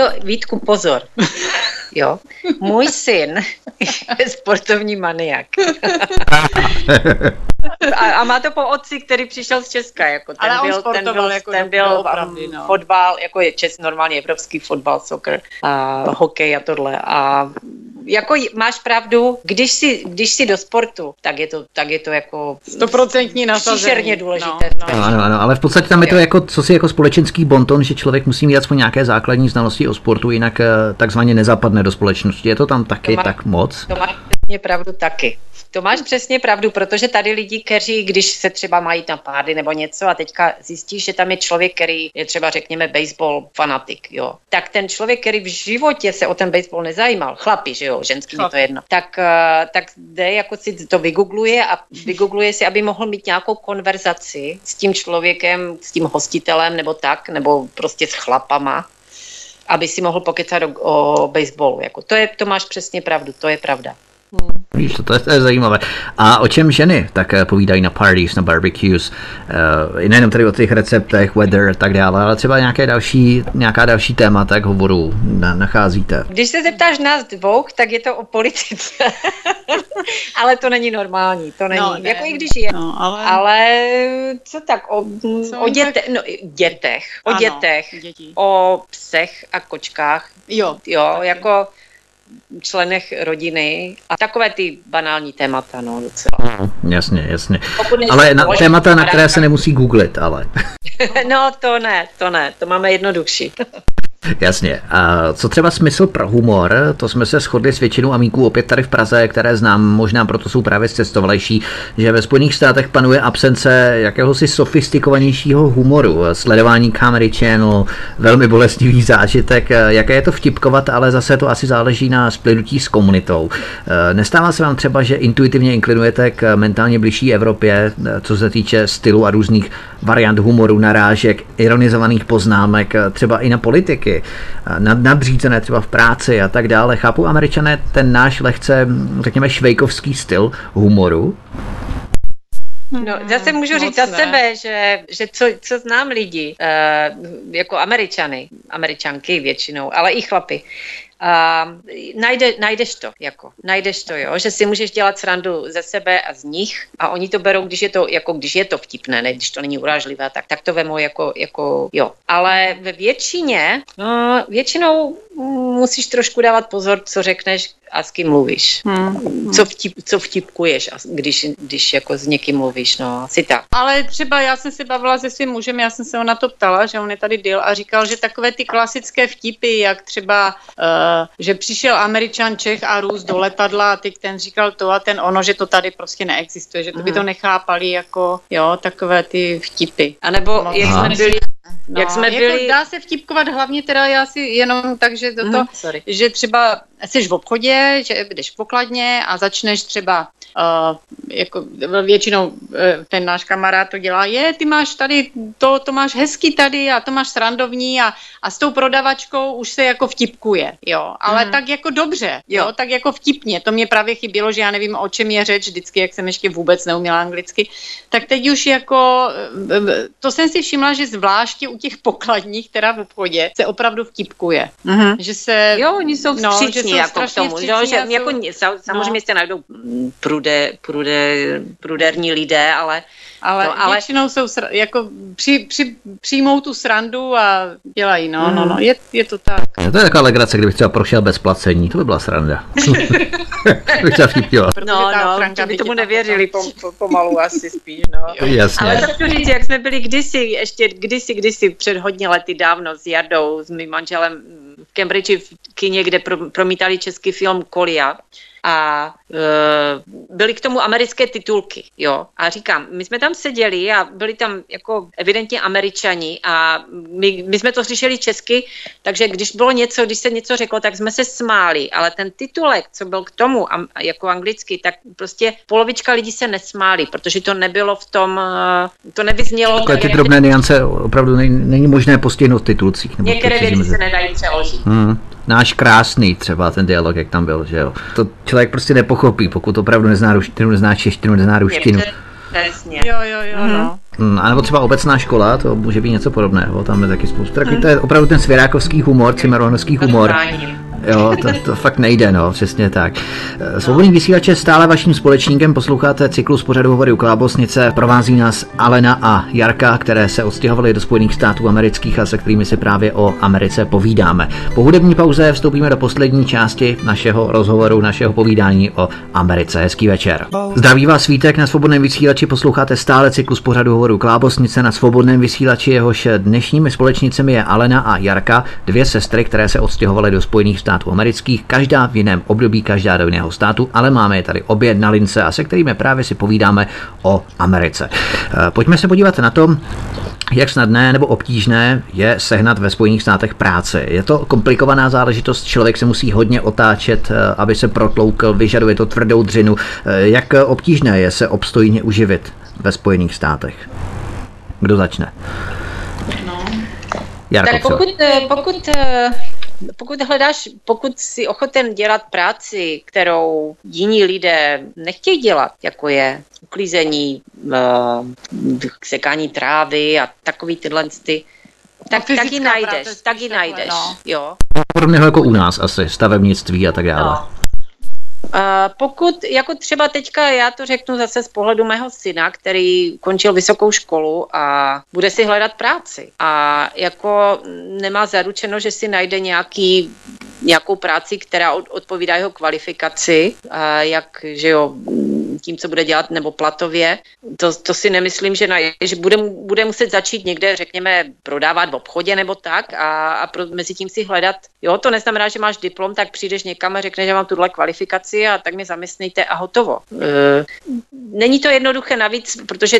To, Vítku, pozor. Jo, můj syn je sportovní maniak. a, a má to po otci, který přišel z Česka. Jako ten Ale byl, ten byl, jako ten byl opravdu, no. fotbal, jako je čes, normálně evropský fotbal, soccer, a hokej a tohle. A jako máš pravdu, když si, když si do sportu, tak je to, tak je to jako stoprocentní nasazení. důležité. No, no. Ano, ano, ale v podstatě tam je to jako, co si jako společenský bonton, že člověk musí mít aspoň nějaké základní znalosti o sportu, jinak eh, takzvaně nezapadne do společnosti. Je to tam taky to má, tak moc? To máš pravdu taky. To máš přesně pravdu, protože tady lidi, kteří, když se třeba mají na pády nebo něco a teďka zjistíš, že tam je člověk, který je třeba, řekněme, baseball fanatik, jo, tak ten člověk, který v životě se o ten baseball nezajímal, chlapi, že jo, ženský mi to jedno, tak, eh, tak jde, jako si to vygoogluje a vygoogluje si, aby mohl mít nějakou konverzaci s tím člověkem, s tím hostitelem nebo tak, nebo prostě s chlapama, aby si mohl pokecat o, o baseballu. Jako to, je, to máš přesně pravdu, to je pravda. Hmm. Víš, to, to, je, to je zajímavé. A o čem ženy tak eh, povídají na parties, na barbecues? Uh, nejenom tady o těch receptech, weather a tak dále, ale třeba nějaké další, nějaká další témata, jak hovoru na, nacházíte. Když se zeptáš nás dvou, tak je to o politice. ale to není normální, to není. No, ne. Jako i když je. No, ale... ale co tak, o, co o děte, tak... no, dětech, o ano, dětech, děti. o psech a kočkách. Jo. Jo, jako členech rodiny a takové ty banální témata, no docela. Mm, jasně, jasně. Ale na, témata, na které se nemusí googlit, ale. no to ne, to ne, to máme jednodušší. Jasně. A co třeba smysl pro humor? To jsme se shodli s většinou amíků opět tady v Praze, které znám, možná proto jsou právě cestovalejší, že ve Spojených státech panuje absence jakéhosi sofistikovanějšího humoru, sledování Comedy Channel, velmi bolestivý zážitek. Jaké je to vtipkovat, ale zase to asi záleží na splynutí s komunitou. Nestává se vám třeba, že intuitivně inklinujete k mentálně blížší Evropě, co se týče stylu a různých variant humoru, narážek, ironizovaných poznámek, třeba i na politiky, nad, nadřízené třeba v práci a tak dále. Chápu američané ten náš lehce, řekněme, švejkovský styl humoru? No, zase můžu říct za sebe, že, že co, co znám lidi, uh, jako američany, američanky většinou, ale i chlapy, Uh, najde, najdeš to, jako, najdeš to, jo, že si můžeš dělat srandu ze sebe a z nich a oni to berou, když je to, jako když je to vtipné, ne, když to není urážlivé, tak, tak to vemou jako, jako, jo. Ale ve většině, no, většinou musíš trošku dávat pozor, co řekneš a s kým mluvíš. Hmm. Co, vtip, co vtipkuješ, když, když jako s někým mluvíš, no, si tak. Ale třeba já jsem se bavila se svým mužem, já jsem se ho na to ptala, že on je tady dil a říkal, že takové ty klasické vtipy, jak třeba, uh, že přišel Američan Čech a růst do letadla a teď ten říkal to a ten ono, že to tady prostě neexistuje, že to by to hmm. nechápali jako, jo, takové ty vtipy. A nebo jak jsme byli No, jak jsme jako byli... Dá se vtipkovat hlavně teda já si jenom tak, že, to, mm, že třeba jsi v obchodě, že jdeš v pokladně a začneš třeba uh, jako většinou uh, ten náš kamarád to dělá, je, ty máš tady, to, to máš hezky tady a to máš srandovní a, a s tou prodavačkou už se jako vtipkuje, jo, ale mm. tak jako dobře, jo. jo, tak jako vtipně, to mě právě chybělo, že já nevím, o čem je řeč vždycky, jak jsem ještě vůbec neuměla anglicky, tak teď už jako, eh, to jsem si všimla, že zvláště u těch pokladních, která v obchodě, se opravdu vtipkuje. Mm-hmm. Že se... Jo, oni jsou vstřícní no, jako k tomu, že, že jako, samozřejmě no. se najdou prude, prude, pruderní lidé, ale ale, no, ale většinou jsou sr- jako při, při, přijmou tu srandu a dělají, no, mm. no, no, je, je to tak. No, to je taková legrace, kdybych třeba prošel bez placení, to by byla sranda. bych třeba vtipnila. No, no, by tomu nevěřili pom, pomalu asi spíš, no. Jasně. Ale to říct, jak jsme byli kdysi, ještě kdysi, kdysi před hodně lety dávno s Jardou, s mým manželem v Cambridge v kině, kde promítali český film Kolia, a e, byly k tomu americké titulky, jo. A říkám, my jsme tam seděli a byli tam jako evidentně američani a my, my jsme to slyšeli česky, takže když bylo něco, když se něco řeklo, tak jsme se smáli, ale ten titulek, co byl k tomu a, jako anglicky, tak prostě polovička lidí se nesmáli, protože to nebylo v tom, e, to nevyznělo. Takové ty drobné niance opravdu není, není možné postihnout titulcích. Některé věci se nedají přeložit. Hmm náš krásný třeba ten dialog, jak tam byl, že jo. To člověk prostě nepochopí, pokud opravdu nezná ruštinu, nezná češtinu, nezná ruštinu. Přesně. Jo, jo, jo, mm-hmm. no. Mm, a nebo třeba obecná škola, to může být něco podobného, tam je taky spoustu. Taky to je opravdu ten svěrákovský humor, cimeronovský humor. Jo, to, to fakt nejde, no, přesně tak. Svobodný vysílač je stále vaším společníkem, posloucháte cyklus pořadu Hovory u Klábosnice, provází nás Alena a Jarka, které se odstěhovaly do Spojených států amerických a se kterými si právě o Americe povídáme. Po hudební pauze vstoupíme do poslední části našeho rozhovoru, našeho povídání o Americe. Hezký večer. Zdraví vás svítek na svobodném vysílači, posloucháte stále cyklus pořadu Hovoru Klábosnice na svobodném vysílači, jehož dnešními společnicemi je Alena a Jarka, dvě sestry, které se odstěhovaly do Spojených států států amerických, každá v jiném období, každá do jiného státu, ale máme je tady obě na lince a se kterými právě si povídáme o Americe. Eh, pojďme se podívat na to, jak snadné nebo obtížné je sehnat ve Spojených státech práci. Je to komplikovaná záležitost, člověk se musí hodně otáčet, eh, aby se protloukl, vyžaduje to tvrdou dřinu. Eh, jak obtížné je se obstojně uživit ve Spojených státech? Kdo začne? No. Jarko, tak pokud, pokud pokud hledáš, pokud si ochoten dělat práci, kterou jiní lidé nechtějí dělat, jako je uklízení, uh, sekání trávy a takový tyhle ty, tak, no, tak ji najdeš, tak ji najdeš, no. jo. Podobného jako u nás asi, stavebnictví a tak dále. No. Pokud, jako třeba teďka, já to řeknu zase z pohledu mého syna, který končil vysokou školu a bude si hledat práci. A jako nemá zaručeno, že si najde nějaký nějakou práci, která odpovídá jeho kvalifikaci, jak, že jo, tím, co bude dělat, nebo platově. To, to si nemyslím, že, na, že bude, bude muset začít někde, řekněme, prodávat v obchodě nebo tak a, a pro, mezi tím si hledat. Jo, to neznamená, že máš diplom, tak přijdeš někam a řekneš, že mám tuhle kvalifikaci a tak mě zaměstnejte a hotovo. E, není to jednoduché navíc, protože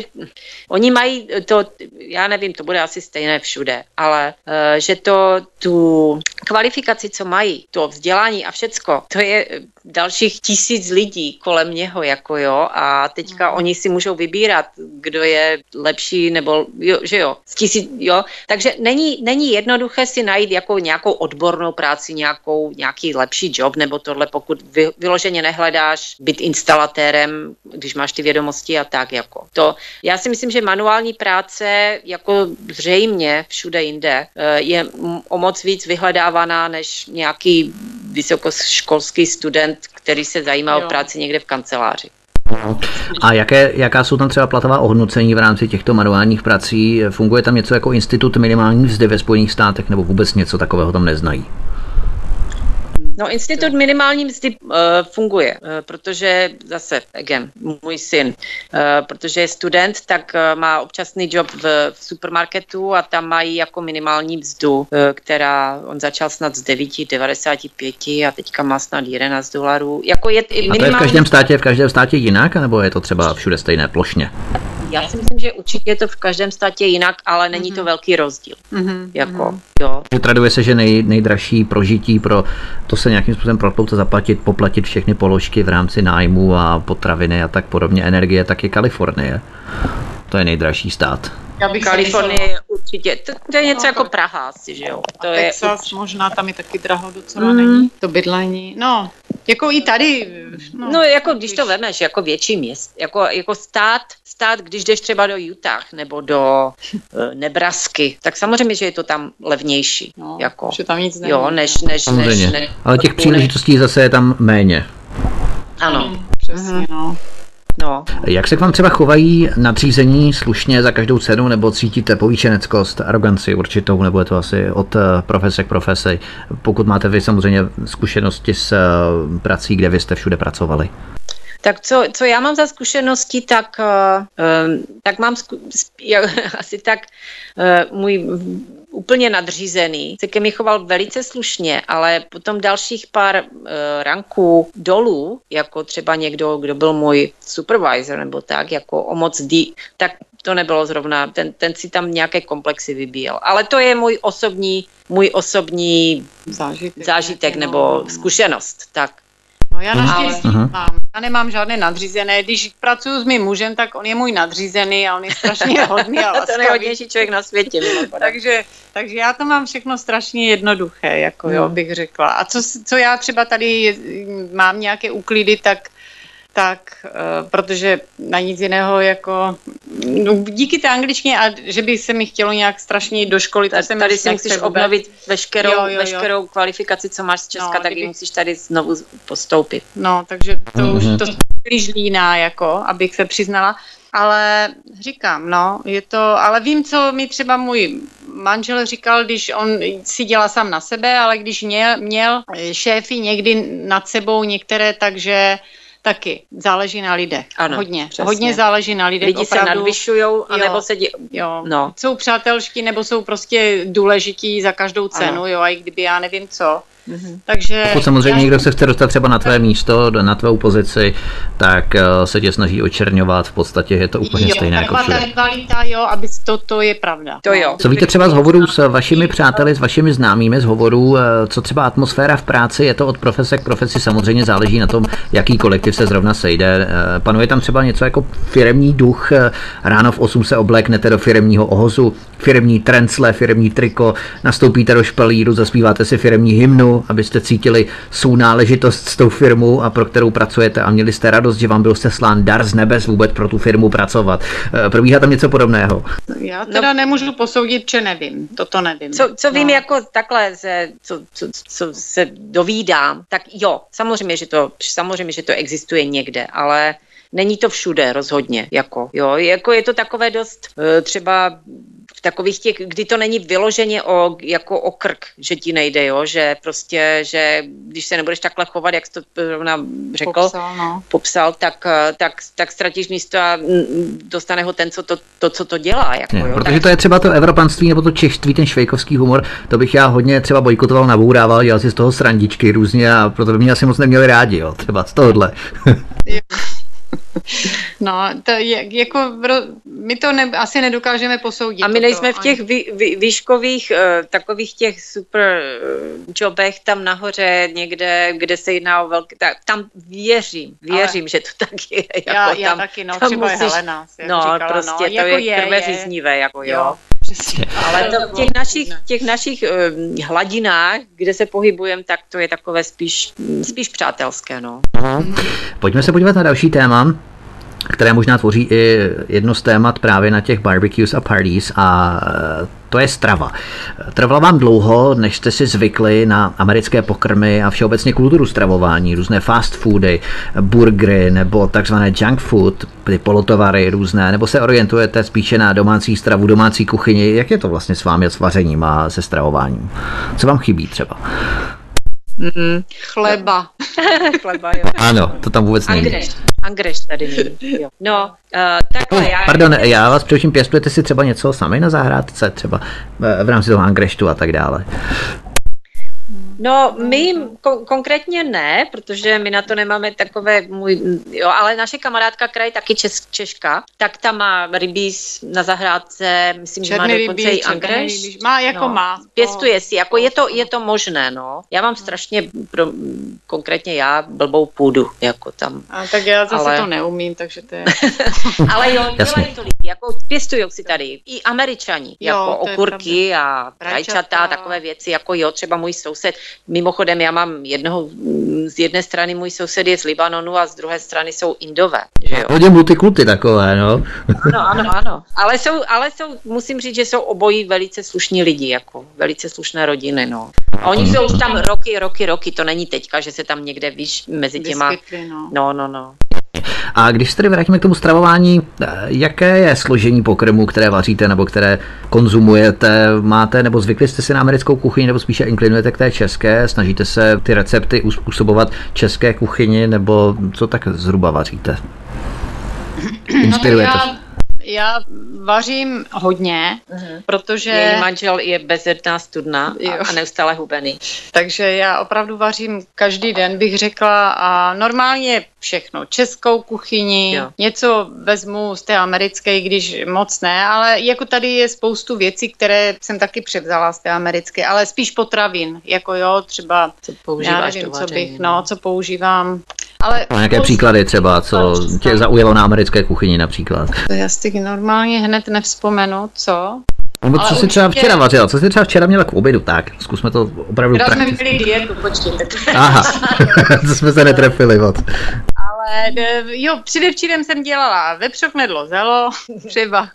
oni mají to, já nevím, to bude asi stejné všude, ale e, že to tu kvalifikaci, co mají, to vzdělání a všecko, to je dalších tisíc lidí kolem něho, jako jo, a teďka mm. oni si můžou vybírat, kdo je lepší, nebo jo, že jo, z tisíc, jo, takže není, není jednoduché si najít jako nějakou odbornou práci, nějakou, nějaký lepší job, nebo tohle, pokud vy, vyloženě nehledáš být instalatérem, když máš ty vědomosti a tak, jako to. Já si myslím, že manuální práce, jako zřejmě všude jinde, eh, je o moc víc vyhledávaná než nějaký vysokoškolský student, který se zajímá jo. o práci někde v kanceláři. A jaké, jaká jsou tam třeba platová ohodnocení v rámci těchto manuálních prací? Funguje tam něco jako institut minimální mzdy ve Spojených státech nebo vůbec něco takového tam neznají? No, institut minimální mzdy uh, funguje, uh, protože zase, again, můj syn, uh, protože je student, tak uh, má občasný job v, v supermarketu a tam mají jako minimální mzdu, uh, která on začal snad z 9,95 a teďka má snad 11 dolarů. Jako je, minimální... A to je v každém státě, v každém státě jinak, nebo je to třeba všude stejné plošně? Já si myslím, že určitě je to v každém státě jinak, ale není mm-hmm. to mhm. velký rozdíl. Mm-hmm. Jako, mm-hmm. jo. Traduje se, že nej, nejdražší prožití pro to se nějakým způsobem proplout a zaplatit, poplatit všechny položky v rámci nájmu a potraviny a tak podobně, energie, tak je Kalifornie. To je nejdražší stát. Já bych Kalifornie určitě. To, to je něco no, jako Praha asi, že jo? To a je Texas, možná tam je taky draho docela mm. není. To bydlení. No, jako i tady. No, no jako když to vemeš, jako větší měst, jako, jako stát, stát, když jdeš třeba do Utah nebo do uh, Nebrasky, tak samozřejmě, že je to tam levnější. No, jako, že tam nic není. Jo, než, než, než, než, Ale těch příležitostí zase je tam méně. Ano. Mm, přesně, mm. no. No. Jak se k vám třeba chovají nadřízení slušně za každou cenu, nebo cítíte povýšeneckost, aroganci určitou, nebo je to asi od eh, profese k profesi, pokud máte vy samozřejmě zkušenosti s eh, prací, kde vy jste všude pracovali? Tak co, co já mám za zkušenosti, tak, uh, tak mám zku, asi tak uh, můj úplně nadřízený, se ke mi choval velice slušně, ale potom dalších pár uh, ranků dolů, jako třeba někdo, kdo byl můj supervisor nebo tak, jako o moc dí, tak to nebylo zrovna, ten, ten si tam nějaké komplexy vybíjel. Ale to je můj osobní, můj osobní zážitek, zážitek nebo no. zkušenost. Tak. No já naštěstí ale... mám. Já nemám žádné nadřízené. Když pracuji s mým mužem, tak on je můj nadřízený a on je strašně hodný a To nejhodnější člověk na světě. takže, takže já to mám všechno strašně jednoduché, jako jo, hmm. bych řekla. A co, co já třeba tady mám nějaké úklidy, tak tak, uh, protože na nic jiného jako, no, díky té angličtině a že by se mi chtělo nějak strašně do školy, tak jsem tady si musíš vůbec. obnovit veškerou, jo, jo, jo. veškerou kvalifikaci, co máš z Česka, no, tak kdyby... musíš tady znovu postoupit. No, takže to mm-hmm. už mhm. to příliš líná, jako, abych se přiznala. Ale říkám, no, je to, ale vím, co mi třeba můj manžel říkal, když on si dělá sám na sebe, ale když měl, měl šéfy někdy nad sebou některé, takže Taky, záleží na lidech. Ano, hodně, přesně. hodně záleží na lidech. Lidi opravdu. se nadvyšují, anebo se dě... jo. No. Jsou přátelští, nebo jsou prostě důležití za každou cenu, ano. jo, a i kdyby já nevím co. Mm-hmm. Takže Pokud samozřejmě já... někdo se chce dostat třeba na tvé místo, na tvou pozici, tak uh, se tě snaží očerňovat, v podstatě je to úplně jo, stejné jako všude. rivalita, jo, aby to, to je pravda. To jo. Co víte třeba z hovorů s vašimi přáteli, s vašimi známými z hovorů, eh, co třeba atmosféra v práci, je to od profese k profesi, samozřejmě záleží na tom, jaký kolektiv se zrovna sejde. Eh, panuje tam třeba něco jako firemní duch, ráno v 8 se obléknete do firemního ohozu, firemní trencle, firemní triko, nastoupíte do špalíru, zaspíváte si firemní hymnu, abyste cítili svou náležitost s tou firmou a pro kterou pracujete a měli jste radost, že vám byl seslán dar z nebes vůbec pro tu firmu pracovat. Eh, probíhá tam něco podobného? Já teda no. nemůžu posoudit, že nevím. Toto nevím. Co, co vím no. jako takhle, ze, co, co, co se dovídám, tak jo, samozřejmě, že to, samozřejmě, že to existuje někde, ale není to všude rozhodně, jako, jo, jako je to takové dost eh, třeba v takových těch, kdy to není vyloženě o, jako o krk, že ti nejde, jo, že prostě, že když se nebudeš takhle chovat, jak jsi to řekl, popsal, no. popsal tak, tak, tak ztratíš místo a dostane ho ten, co to, to co to dělá. Jako, ne, jo, protože tak... to je třeba to evropanství nebo to češtví, ten švejkovský humor, to bych já hodně třeba bojkotoval, nabourával, dělal si z toho srandičky různě a proto by mě asi moc neměli rádi, jo, třeba z tohohle. No, to je, jako, my to ne, asi nedokážeme posoudit. A my nejsme v těch vý, vý, výškových, uh, takových těch super uh, jobech tam nahoře někde, kde se jedná o velké, tak, tam věřím, věřím, Ale že to tak je. Jako já, tam, já taky, no, třeba musíš, Helena. No, říkala, prostě no, to jako je, je krveříznivé, jako jo. jo. Přesně. Ale to v těch našich, těch našich uh, hladinách, kde se pohybujeme, tak to je takové spíš, spíš přátelské. No. Aha. Pojďme se podívat na další téma které možná tvoří i jedno z témat právě na těch barbecues a parties a to je strava. Trvalo vám dlouho, než jste si zvykli na americké pokrmy a všeobecně kulturu stravování, různé fast foody, burgery nebo takzvané junk food, ty polotovary různé, nebo se orientujete spíše na domácí stravu, domácí kuchyni. Jak je to vlastně s vámi s vařením a se stravováním? Co vám chybí třeba? Mm, chleba. chleba, jo. Ano, to tam vůbec není. Angreš tady není. Jo. No, uh, takhle já... Pardon, já vás především pěstujete si třeba něco sami na zahrádce, třeba v rámci toho angreštu a tak dále. No, my kon- konkrétně ne, protože my na to nemáme takové můj, jo, ale naše kamarádka, která je taky čes, Češka, tak ta má rybíz na zahrádce, myslím, že má dokonce i angreš. Má, jako no, má. Pěstuje si, jako je to, je to možné, no. Já mám strašně, pro, konkrétně já, blbou půdu, jako tam. A, tak já zase ale... to neumím, takže to je... ale jo, dělají to lidi, jako pěstují si tady i američani, jo, jako okurky a rajčata, takové věci, jako jo, třeba můj soused, Mimochodem, já mám jednoho, z jedné strany můj soused je z Libanonu a z druhé strany jsou Indové. Že jo? Hodně multikulty takové, no. Ano, ano, ano. Ale jsou, ale jsou, musím říct, že jsou obojí velice slušní lidi, jako velice slušné rodiny, no. A oni jsou už tam roky, roky, roky, to není teďka, že se tam někde víš mezi těma... Vyskytli, no. no, no, no. A když se tedy vrátíme k tomu stravování, jaké je složení pokrmu, které vaříte nebo které konzumujete? Máte nebo zvykli jste si na americkou kuchyni nebo spíše inklinujete k té české? Snažíte se ty recepty uspůsobovat české kuchyni nebo co tak zhruba vaříte? Inspirujete no já vařím hodně, uh-huh. protože... Její manžel je bezjedná studna a, a neustále hubený. Takže já opravdu vařím každý den, bych řekla, a normálně všechno. Českou kuchyni, jo. něco vezmu z té americké, když moc ne, ale jako tady je spoustu věcí, které jsem taky převzala z té americké, ale spíš potravin, jako jo, třeba, co používáš já nevím, co bych, no, co používám. Ale a nějaké příklady třeba, co tě zaujalo na americké kuchyni například? To já si normálně hned nevzpomenu, co? Nebo co jsi třeba včera vařila? Co jsi třeba včera měla k obědu? Tak, zkusme to opravdu Včera jsme měli dietu, počkejte. Aha, to jsme se netrefili moc. Ale jo, předevčírem jsem dělala vepřok, medlo, zelo, třeba,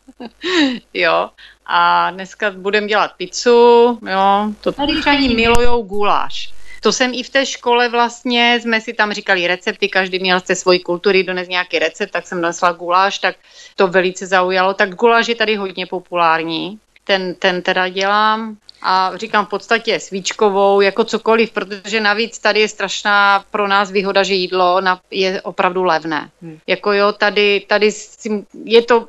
jo. A dneska budeme dělat pizzu, jo. To tady milujou guláš. To jsem i v té škole vlastně, jsme si tam říkali recepty, každý měl z té svojí kultury dones nějaký recept, tak jsem nesla guláš, tak to velice zaujalo. Tak guláš je tady hodně populární, ten, ten teda dělám a říkám v podstatě svíčkovou, jako cokoliv, protože navíc tady je strašná pro nás výhoda, že jídlo je opravdu levné. Hmm. Jako jo, tady, tady je to,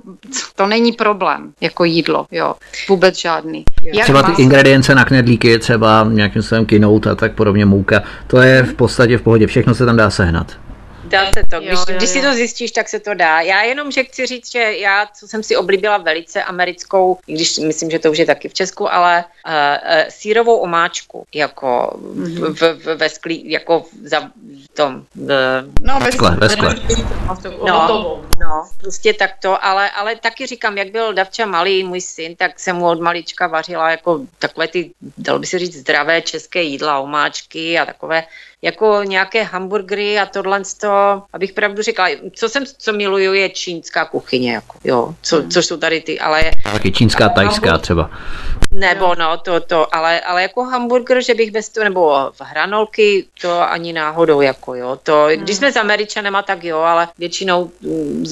to není problém, jako jídlo, jo, vůbec žádný. Jak třeba ty ingredience na knedlíky, třeba nějakým způsobem kinout a tak podobně mouka, to je v podstatě v pohodě, všechno se tam dá sehnat. Dá se to. Když, jo, jo, když si to zjistíš, tak se to dá. Já jenom, že chci říct, že já, co jsem si oblíbila velice americkou, i když myslím, že to už je taky v Česku, ale uh, uh, sírovou omáčku, jako mm-hmm. v, v, ve sklí, jako za tom. Uh, no, ve skle, ve skle. No, no, prostě takto, ale, ale taky říkám, jak byl Davča malý, můj syn, tak jsem mu od malička vařila jako takové ty, dalo by se říct, zdravé české jídla, omáčky a takové jako nějaké hamburgery a tohle to, abych pravdu řekla, co jsem, co miluju, je čínská kuchyně, jako, jo, co, hmm. což jsou tady ty, ale... Taky čínská, tajská třeba. Nebo no, to, to, ale, ale jako hamburger, že bych bez toho, nebo v hranolky, to ani náhodou, jako jo, to, když jsme s Američanema, tak jo, ale většinou mm,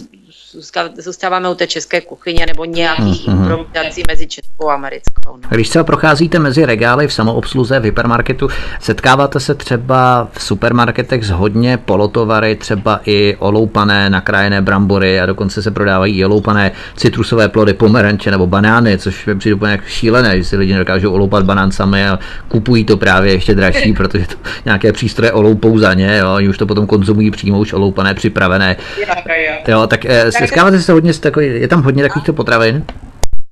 zůstáváme u té české kuchyně nebo nějakých mm-hmm. improvizací mezi českou a americkou. No. Když třeba procházíte mezi regály v samoobsluze v hypermarketu, setkáváte se třeba v supermarketech s hodně polotovary, třeba i oloupané, nakrájené brambory a dokonce se prodávají i oloupané citrusové plody, pomeranče nebo banány, což mi přijde úplně jak šílené, že si lidi nedokážou oloupat banán sami a kupují to právě ještě dražší, protože to nějaké přístroje oloupou za ně, jo, oni už to potom konzumují přímo už oloupané, připravené. Jo, tak, eh, tak Setkáváte se hodně, takový, je tam hodně takovýchto potravin?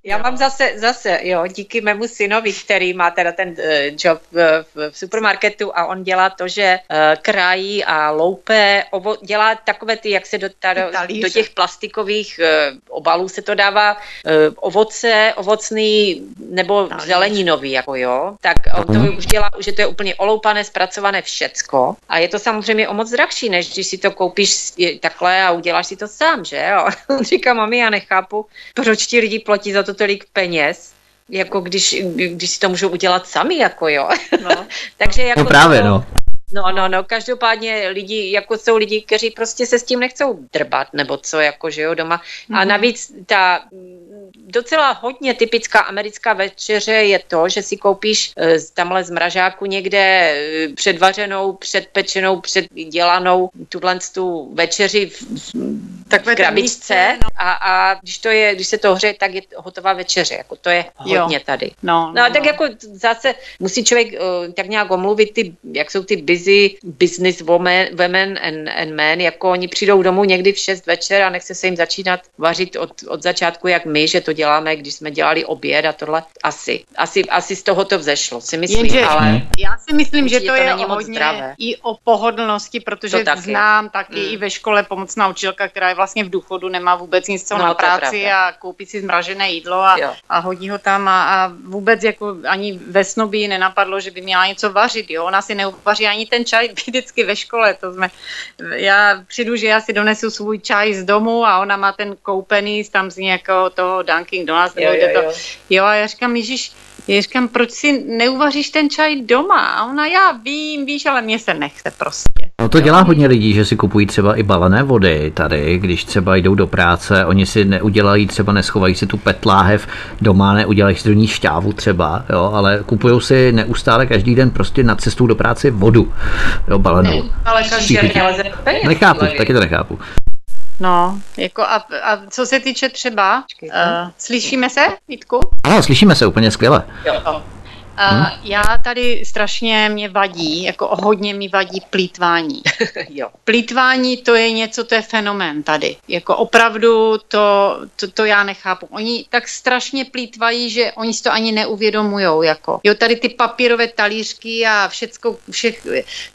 Já mám zase, zase, jo, díky mému synovi, který má teda ten uh, job v, v, v supermarketu a on dělá to, že uh, krají a loupe, ovo, dělá takové ty, jak se do, ta, do, do těch plastikových uh, obalů se to dává, uh, ovoce, ovocný nebo Talíř. zeleninový, jako jo, tak on to mhm. už dělá, že to je úplně oloupané, zpracované všecko a je to samozřejmě o moc drahší, než když si to koupíš takhle a uděláš si to sám, že jo. Říká, mami, já nechápu, proč ti lidi platí za to to tolik peněz, jako když, když si to můžou udělat sami, jako jo. No. Takže jako no právě, to, no. No, no, no, každopádně lidi, jako jsou lidi, kteří prostě se s tím nechcou drbat, nebo co, jako, že jo, doma. Mm-hmm. A mhm. navíc ta docela hodně typická americká večeře je to, že si koupíš e, tamhle z mražáku někde e, předvařenou, předpečenou, předdělanou tuhle tu večeři v, v, v krabičce no. a, a když, to je, když se to hře, tak je hotová večeře. Jako to je hodně jo. tady. No, no, no, tak no. jako zase musí člověk uh, tak nějak omluvit ty, jak jsou ty busy business women, women and, and men, jako oni přijdou domů někdy v 6 večer a nechce se jim začínat vařit od, od začátku jak my, že to děláme, když jsme dělali oběd a tohle. Asi, asi, asi z toho to vzešlo, si myslím, Jenže, ale... Já si myslím, že to, to je hodně zdravé. i o pohodlnosti, protože taky. znám taky mm. i ve škole pomocná učitelka, která je vlastně v důchodu, nemá vůbec nic co no, na práci a koupí si zmražené jídlo a, a hodí ho tam a, a vůbec jako ani ve snu by nenapadlo, že by měla něco vařit, jo. Ona si neuvaří ani ten čaj vždycky ve škole, to jsme, já přijdu, že já si donesu svůj čaj z domu a ona má ten koupený tam z nějakého toho Dunkin Donuts, nebo jo, jo, jo. to. Jo, a já říkám, Ježíš, já říkám, proč si neuvaříš ten čaj doma? A ona, já vím, víš, ale mě se nechce prostě. No to dělá hodně lidí, že si kupují třeba i balené vody tady, když třeba jdou do práce, oni si neudělají, třeba neschovají si tu petláhev doma, neudělají si do ní šťávu třeba, jo, ale kupují si neustále každý den prostě na cestu do práce vodu, jo, balenou. Ne, ale každý den Nechápu, taky to nechápu. No, jako a, a co se týče třeba, uh, slyšíme se, Vítku? Ano, slyšíme se úplně skvěle. Jo. Uh, já tady strašně mě vadí, jako hodně mi vadí plítvání. jo. Plítvání to je něco, to je fenomén tady. Jako opravdu to, to, to já nechápu. Oni tak strašně plítvají, že oni si to ani neuvědomujou. Jako. Jo, tady ty papírové talířky a všecko, všech,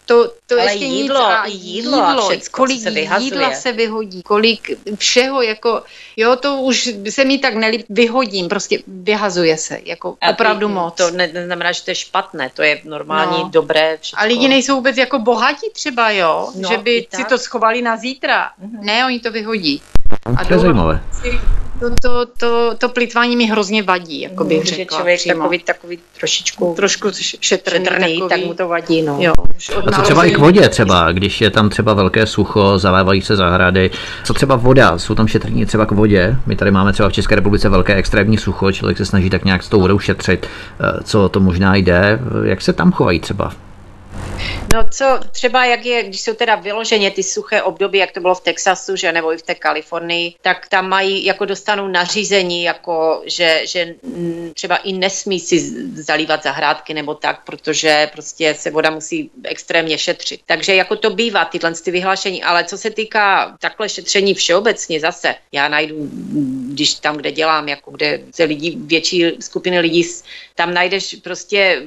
to, to Ale ještě jídlo, nic, a jídlo, jídlo a všecko, kolik se jídla se vyhodí, kolik všeho, jako, jo, to už se mi tak nelíp, vyhodím, prostě vyhazuje se, jako a opravdu ty, moc. To ne, neznamená, že to je špatné, to je normální, no. dobré. Všechno. A lidi nejsou vůbec jako bohatí třeba, jo? No, že by si to schovali na zítra. Mm-hmm. Ne, oni to vyhodí. A to je zajímavé. To, to, to, to plítvání mi hrozně vadí, jako bych řekla. Že člověk přímo. takový, takový trošičku trošku šetrný, takový, tak mu to vadí. No. Jo, a co třeba i k vodě třeba, když je tam třeba velké sucho, zalévají se zahrady. Co třeba voda, jsou tam šetrní třeba k vodě. My tady máme třeba v České republice velké extrémní sucho, člověk se snaží tak nějak s tou vodou šetřit, eh, co to možná jde. Jak se tam chovají třeba? No co třeba, jak je, když jsou teda vyloženě ty suché období, jak to bylo v Texasu, že nebo i v té Kalifornii, tak tam mají, jako dostanou nařízení, jako že, že třeba i nesmí si zalívat zahrádky nebo tak, protože prostě se voda musí extrémně šetřit. Takže jako to bývá, tyhle ty vyhlášení, ale co se týká takhle šetření všeobecně zase, já najdu, když tam, kde dělám, jako kde se lidi, větší skupiny lidí, tam najdeš prostě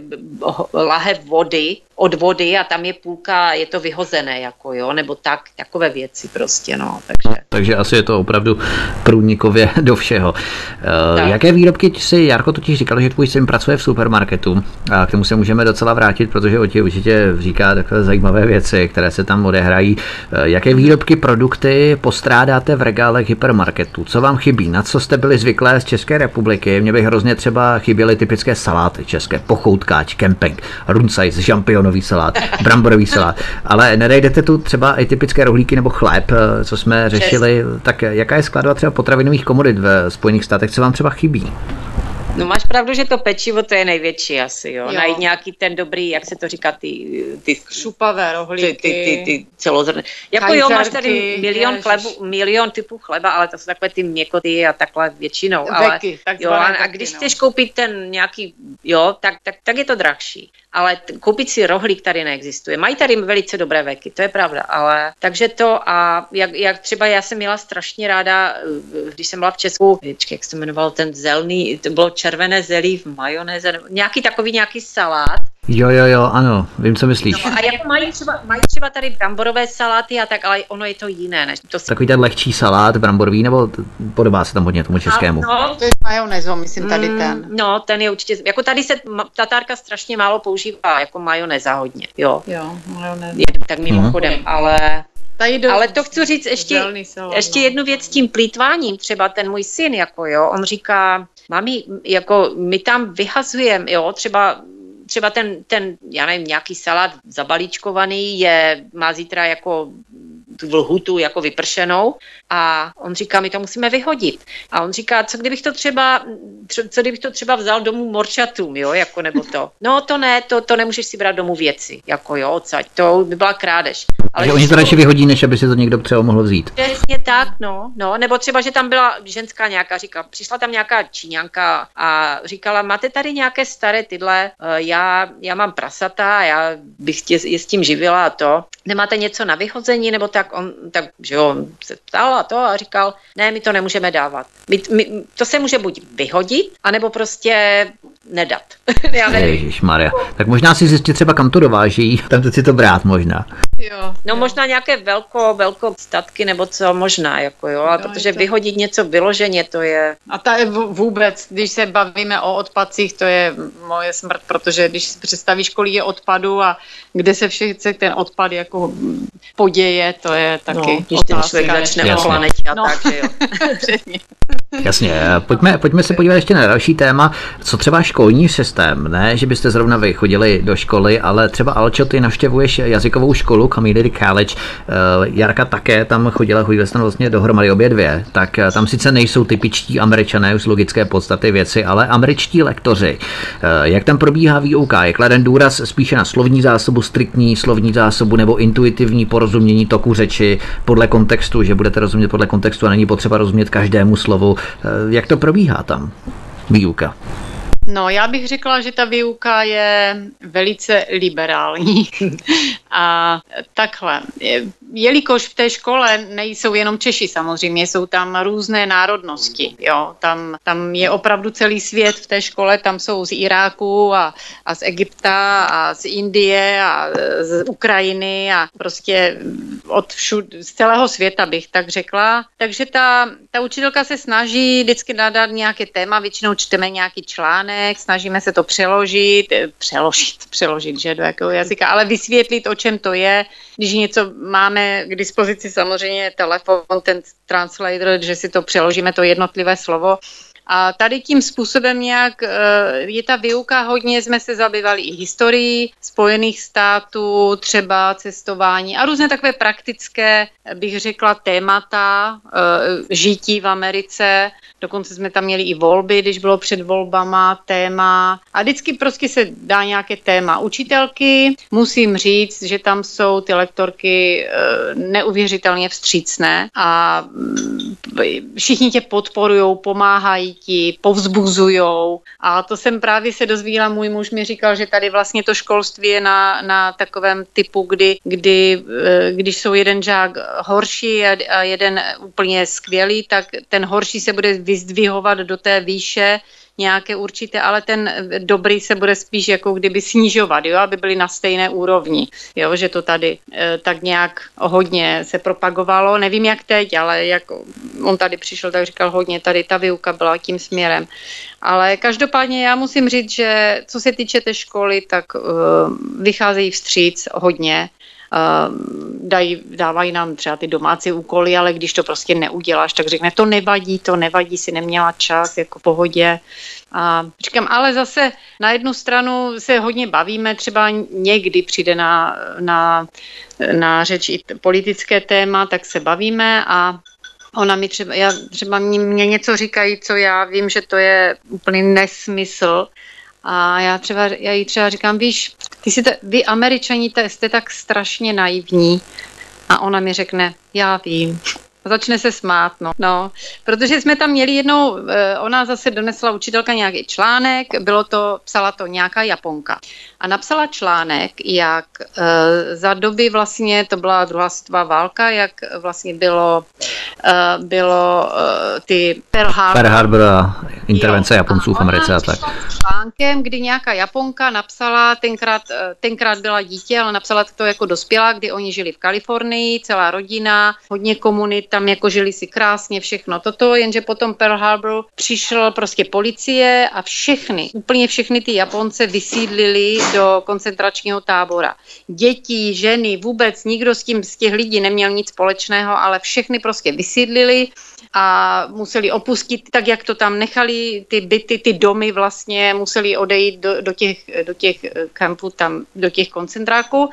lahev vody, od vody a tam je půlka, je to vyhozené, jako jo, nebo tak, takové věci prostě, no, takže. Takže asi je to opravdu průnikově do všeho. Eh, tak. Jaké výrobky si, Jarko totiž říkal, že tvůj syn pracuje v supermarketu a k tomu se můžeme docela vrátit, protože o ti určitě říká takové zajímavé věci, které se tam odehrají. Eh, jaké výrobky, produkty postrádáte v regálech hypermarketu? Co vám chybí? Na co jste byli zvyklé z České republiky? Mě by hrozně třeba chyběly typické saláty české, pochoutkáč, kemping, runcajs, žampionový salát, bramborový salát. Ale nenajdete tu třeba i typické rohlíky nebo chléb, eh, co jsme řešili. Tak jaká je skladba třeba potravinových komodit ve Spojených státech, co vám třeba chybí? No máš pravdu, že to pečivo to je největší asi, jo. jo. Najít nějaký ten dobrý, jak se to říká, ty... ty Šupavé rohlíky. Ty, ty, ty, ty celozrné. Jako Kajzerky, jo, máš tady milion ježiš. chlebu, milion typů chleba, ale to jsou takové ty měkoty a takhle většinou. Ale, jo, a, a když chceš koupit ten nějaký, jo, tak, tak, tak je to drahší ale koupit si rohlík tady neexistuje. Mají tady velice dobré veky, to je pravda, ale takže to a jak, jak třeba já jsem měla strašně ráda, eh, když jsem byla v Česku, jak se jmenoval ten zelný, to bylo červené zelí v majonéze, nějaký takový nějaký salát, Jo, jo, jo, ano, vím, co myslíš. No, a jako mají třeba, mají třeba tady bramborové saláty a tak, ale ono je to jiné. Než to Takový ten lehčí salát bramborový, nebo podobá se tam hodně tomu českému? A, no, to je majonézou, myslím, tady mm, ten. No, ten je určitě, jako tady se tatárka strašně málo používá, jako majoneza hodně, jo. Jo, majoneza. tak mimochodem, mm. ale Tady do, Ale to chci říct ještě, salon, ještě no. jednu věc s tím plítváním. Třeba ten můj syn, jako jo, on říká, mami, jako my tam vyhazujeme, jo, třeba třeba ten, ten, já nevím, nějaký salát zabalíčkovaný je, má zítra jako tu vlhutu jako vypršenou a on říká, my to musíme vyhodit. A on říká, co kdybych to třeba, co kdybych to třeba vzal domů morčatům, jo, jako nebo to. No to ne, to, to nemůžeš si brát domů věci, jako jo, odsaď, to by byla krádež. Ale že oni to radši vyhodí, než aby si to někdo třeba mohl vzít. Přesně tak, no, no, nebo třeba, že tam byla ženská nějaká, říká, přišla tam nějaká číňanka a říkala, máte tady nějaké staré tyhle, eh, já, já mám prasata, já bych tě, je s tím živila a to. Nemáte něco na vyhození, nebo tak on, tak, že jo, se ptal a to a říkal, ne, my to nemůžeme dávat. My, my, to se může buď vyhodit, anebo prostě nedat. Já nevím. Maria. Tak možná si zjistit třeba, kam to dováží, tam si to brát možná. Jo, no jo. možná nějaké velko, velko statky nebo co možná, jako jo, ale jo, protože to... vyhodit něco vyloženě, to je... A ta je vůbec, když se bavíme o odpadcích, to je moje smrt, protože když si představíš, kolik je odpadu a kde se všechny ten odpad jako poděje, to je taky no, když ten člověk začne o planetě a no. tak, že jo. Jasně, pojďme, pojďme se podívat ještě na další téma, co třeba školní systém, ne, že byste zrovna vy chodili do školy, ale třeba Alčo, ty navštěvuješ jazykovou školu Community College, uh, Jarka také tam chodila, chodili jste vlastně dohromady obě dvě, tak uh, tam sice nejsou typičtí američané už logické podstaty věci, ale američtí lektoři. Uh, jak tam probíhá výuka? Je kladen důraz spíše na slovní zásobu, striktní slovní zásobu nebo intuitivní porozumění toku řeči podle kontextu, že budete rozumět podle kontextu a není potřeba rozumět každému slovu. Jak to probíhá tam? Výuka. No, já bych řekla, že ta výuka je velice liberální. a takhle, jelikož v té škole nejsou jenom Češi samozřejmě, jsou tam různé národnosti, jo, tam, tam je opravdu celý svět v té škole, tam jsou z Iráku a, a z Egypta a z Indie a z Ukrajiny a prostě od všud, z celého světa bych tak řekla. Takže ta, ta učitelka se snaží vždycky nadat nějaké téma, většinou čteme nějaký článek, snažíme se to přeložit, eh, přeložit, přeložit, že do jakého jazyka, ale vysvětlit, o čem to je, když něco máme k dispozici samozřejmě telefon, ten translator, že si to přeložíme, to jednotlivé slovo, a tady tím způsobem nějak eh, je ta výuka hodně, jsme se zabývali i historií Spojených států, třeba cestování a různé takové praktické, bych řekla, témata eh, žití v Americe. Dokonce jsme tam měli i volby, když bylo před volbama téma. A vždycky prostě se dá nějaké téma. Učitelky, musím říct, že tam jsou ty lektorky eh, neuvěřitelně vstřícné a mm, všichni tě podporují, pomáhají ti, povzbuzujou. A to jsem právě se dozvíla, můj muž mi říkal, že tady vlastně to školství je na, na takovém typu, kdy, kdy, eh, když jsou jeden žák horší a jeden úplně skvělý, tak ten horší se bude vyzdvihovat do té výše, nějaké určité, ale ten dobrý se bude spíš jako kdyby snižovat, jo, aby byly na stejné úrovni, jo, že to tady e, tak nějak hodně se propagovalo, nevím jak teď, ale jak on tady přišel, tak říkal hodně, tady ta výuka byla tím směrem. Ale každopádně já musím říct, že co se týče té školy, tak uh, vycházejí vstříc hodně. Uh, dají, dávají nám třeba ty domácí úkoly, ale když to prostě neuděláš, tak řekne, to nevadí, to nevadí, si neměla čas, jako v pohodě. A říkám, ale zase na jednu stranu se hodně bavíme, třeba někdy přijde na, na, na řeč i politické téma, tak se bavíme a Ona mi třeba, já, třeba mě, mě něco říkají, co já vím, že to je úplný nesmysl. A já třeba, já jí třeba říkám, víš, ty jsi, vy američani jste tak strašně naivní. A ona mi řekne, já vím. Začne se smát, no. no. Protože jsme tam měli jednou, eh, ona zase donesla učitelka nějaký článek, bylo to, psala to nějaká Japonka. A napsala článek, jak e, za doby vlastně, to byla druhá světová válka, jak vlastně bylo, e, bylo ty Pearl Harbor. Pearl Harbor a intervence jo. Japonců v Americe a tak. článkem, kdy nějaká Japonka napsala, tenkrát, tenkrát byla dítě, ale napsala to jako dospělá, kdy oni žili v Kalifornii, celá rodina, hodně komunit, tam jako žili si krásně, všechno toto, jenže potom Pearl Harbor přišel prostě policie a všechny, úplně všechny ty Japonce vysídlili do koncentračního tábora. Děti, ženy, vůbec nikdo s tím z těch lidí neměl nic společného, ale všechny prostě vysídlili a museli opustit, tak jak to tam nechali, ty byty, ty domy vlastně museli odejít do, do těch, do těch kampů, tam, do těch koncentráků.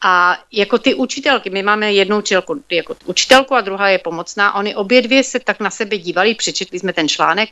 A jako ty učitelky, my máme jednu učitelku jako učitelku a druhá je pomocná, oni obě dvě se tak na sebe dívali, přečetli jsme ten článek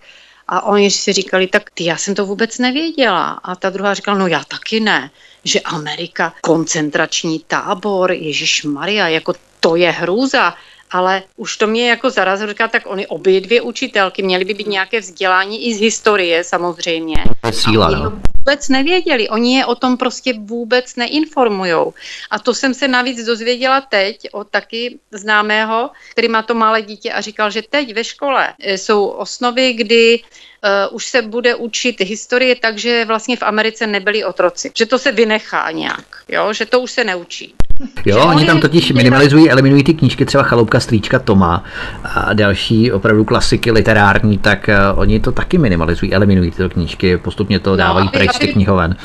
a oni si říkali, tak ty, já jsem to vůbec nevěděla. A ta druhá říkala, no já taky ne, že Amerika, koncentrační tábor, Ježíš Maria, jako to je hrůza ale už to mě jako zarazilo, říká, tak oni obě dvě učitelky, měly by být nějaké vzdělání i z historie samozřejmě. Síla, no. vůbec nevěděli, oni je o tom prostě vůbec neinformujou. A to jsem se navíc dozvěděla teď od taky známého, který má to malé dítě a říkal, že teď ve škole e, jsou osnovy, kdy uh, už se bude učit historie, takže vlastně v Americe nebyli otroci. Že to se vynechá nějak, jo? že to už se neučí. Jo, že oni tam totiž minimalizují, eliminují ty knížky, třeba Chaloupka strýčka Toma a další opravdu klasiky literární, tak uh, oni to taky minimalizují, eliminují tyto knížky, postupně to no, dávají pryč z těch knihoven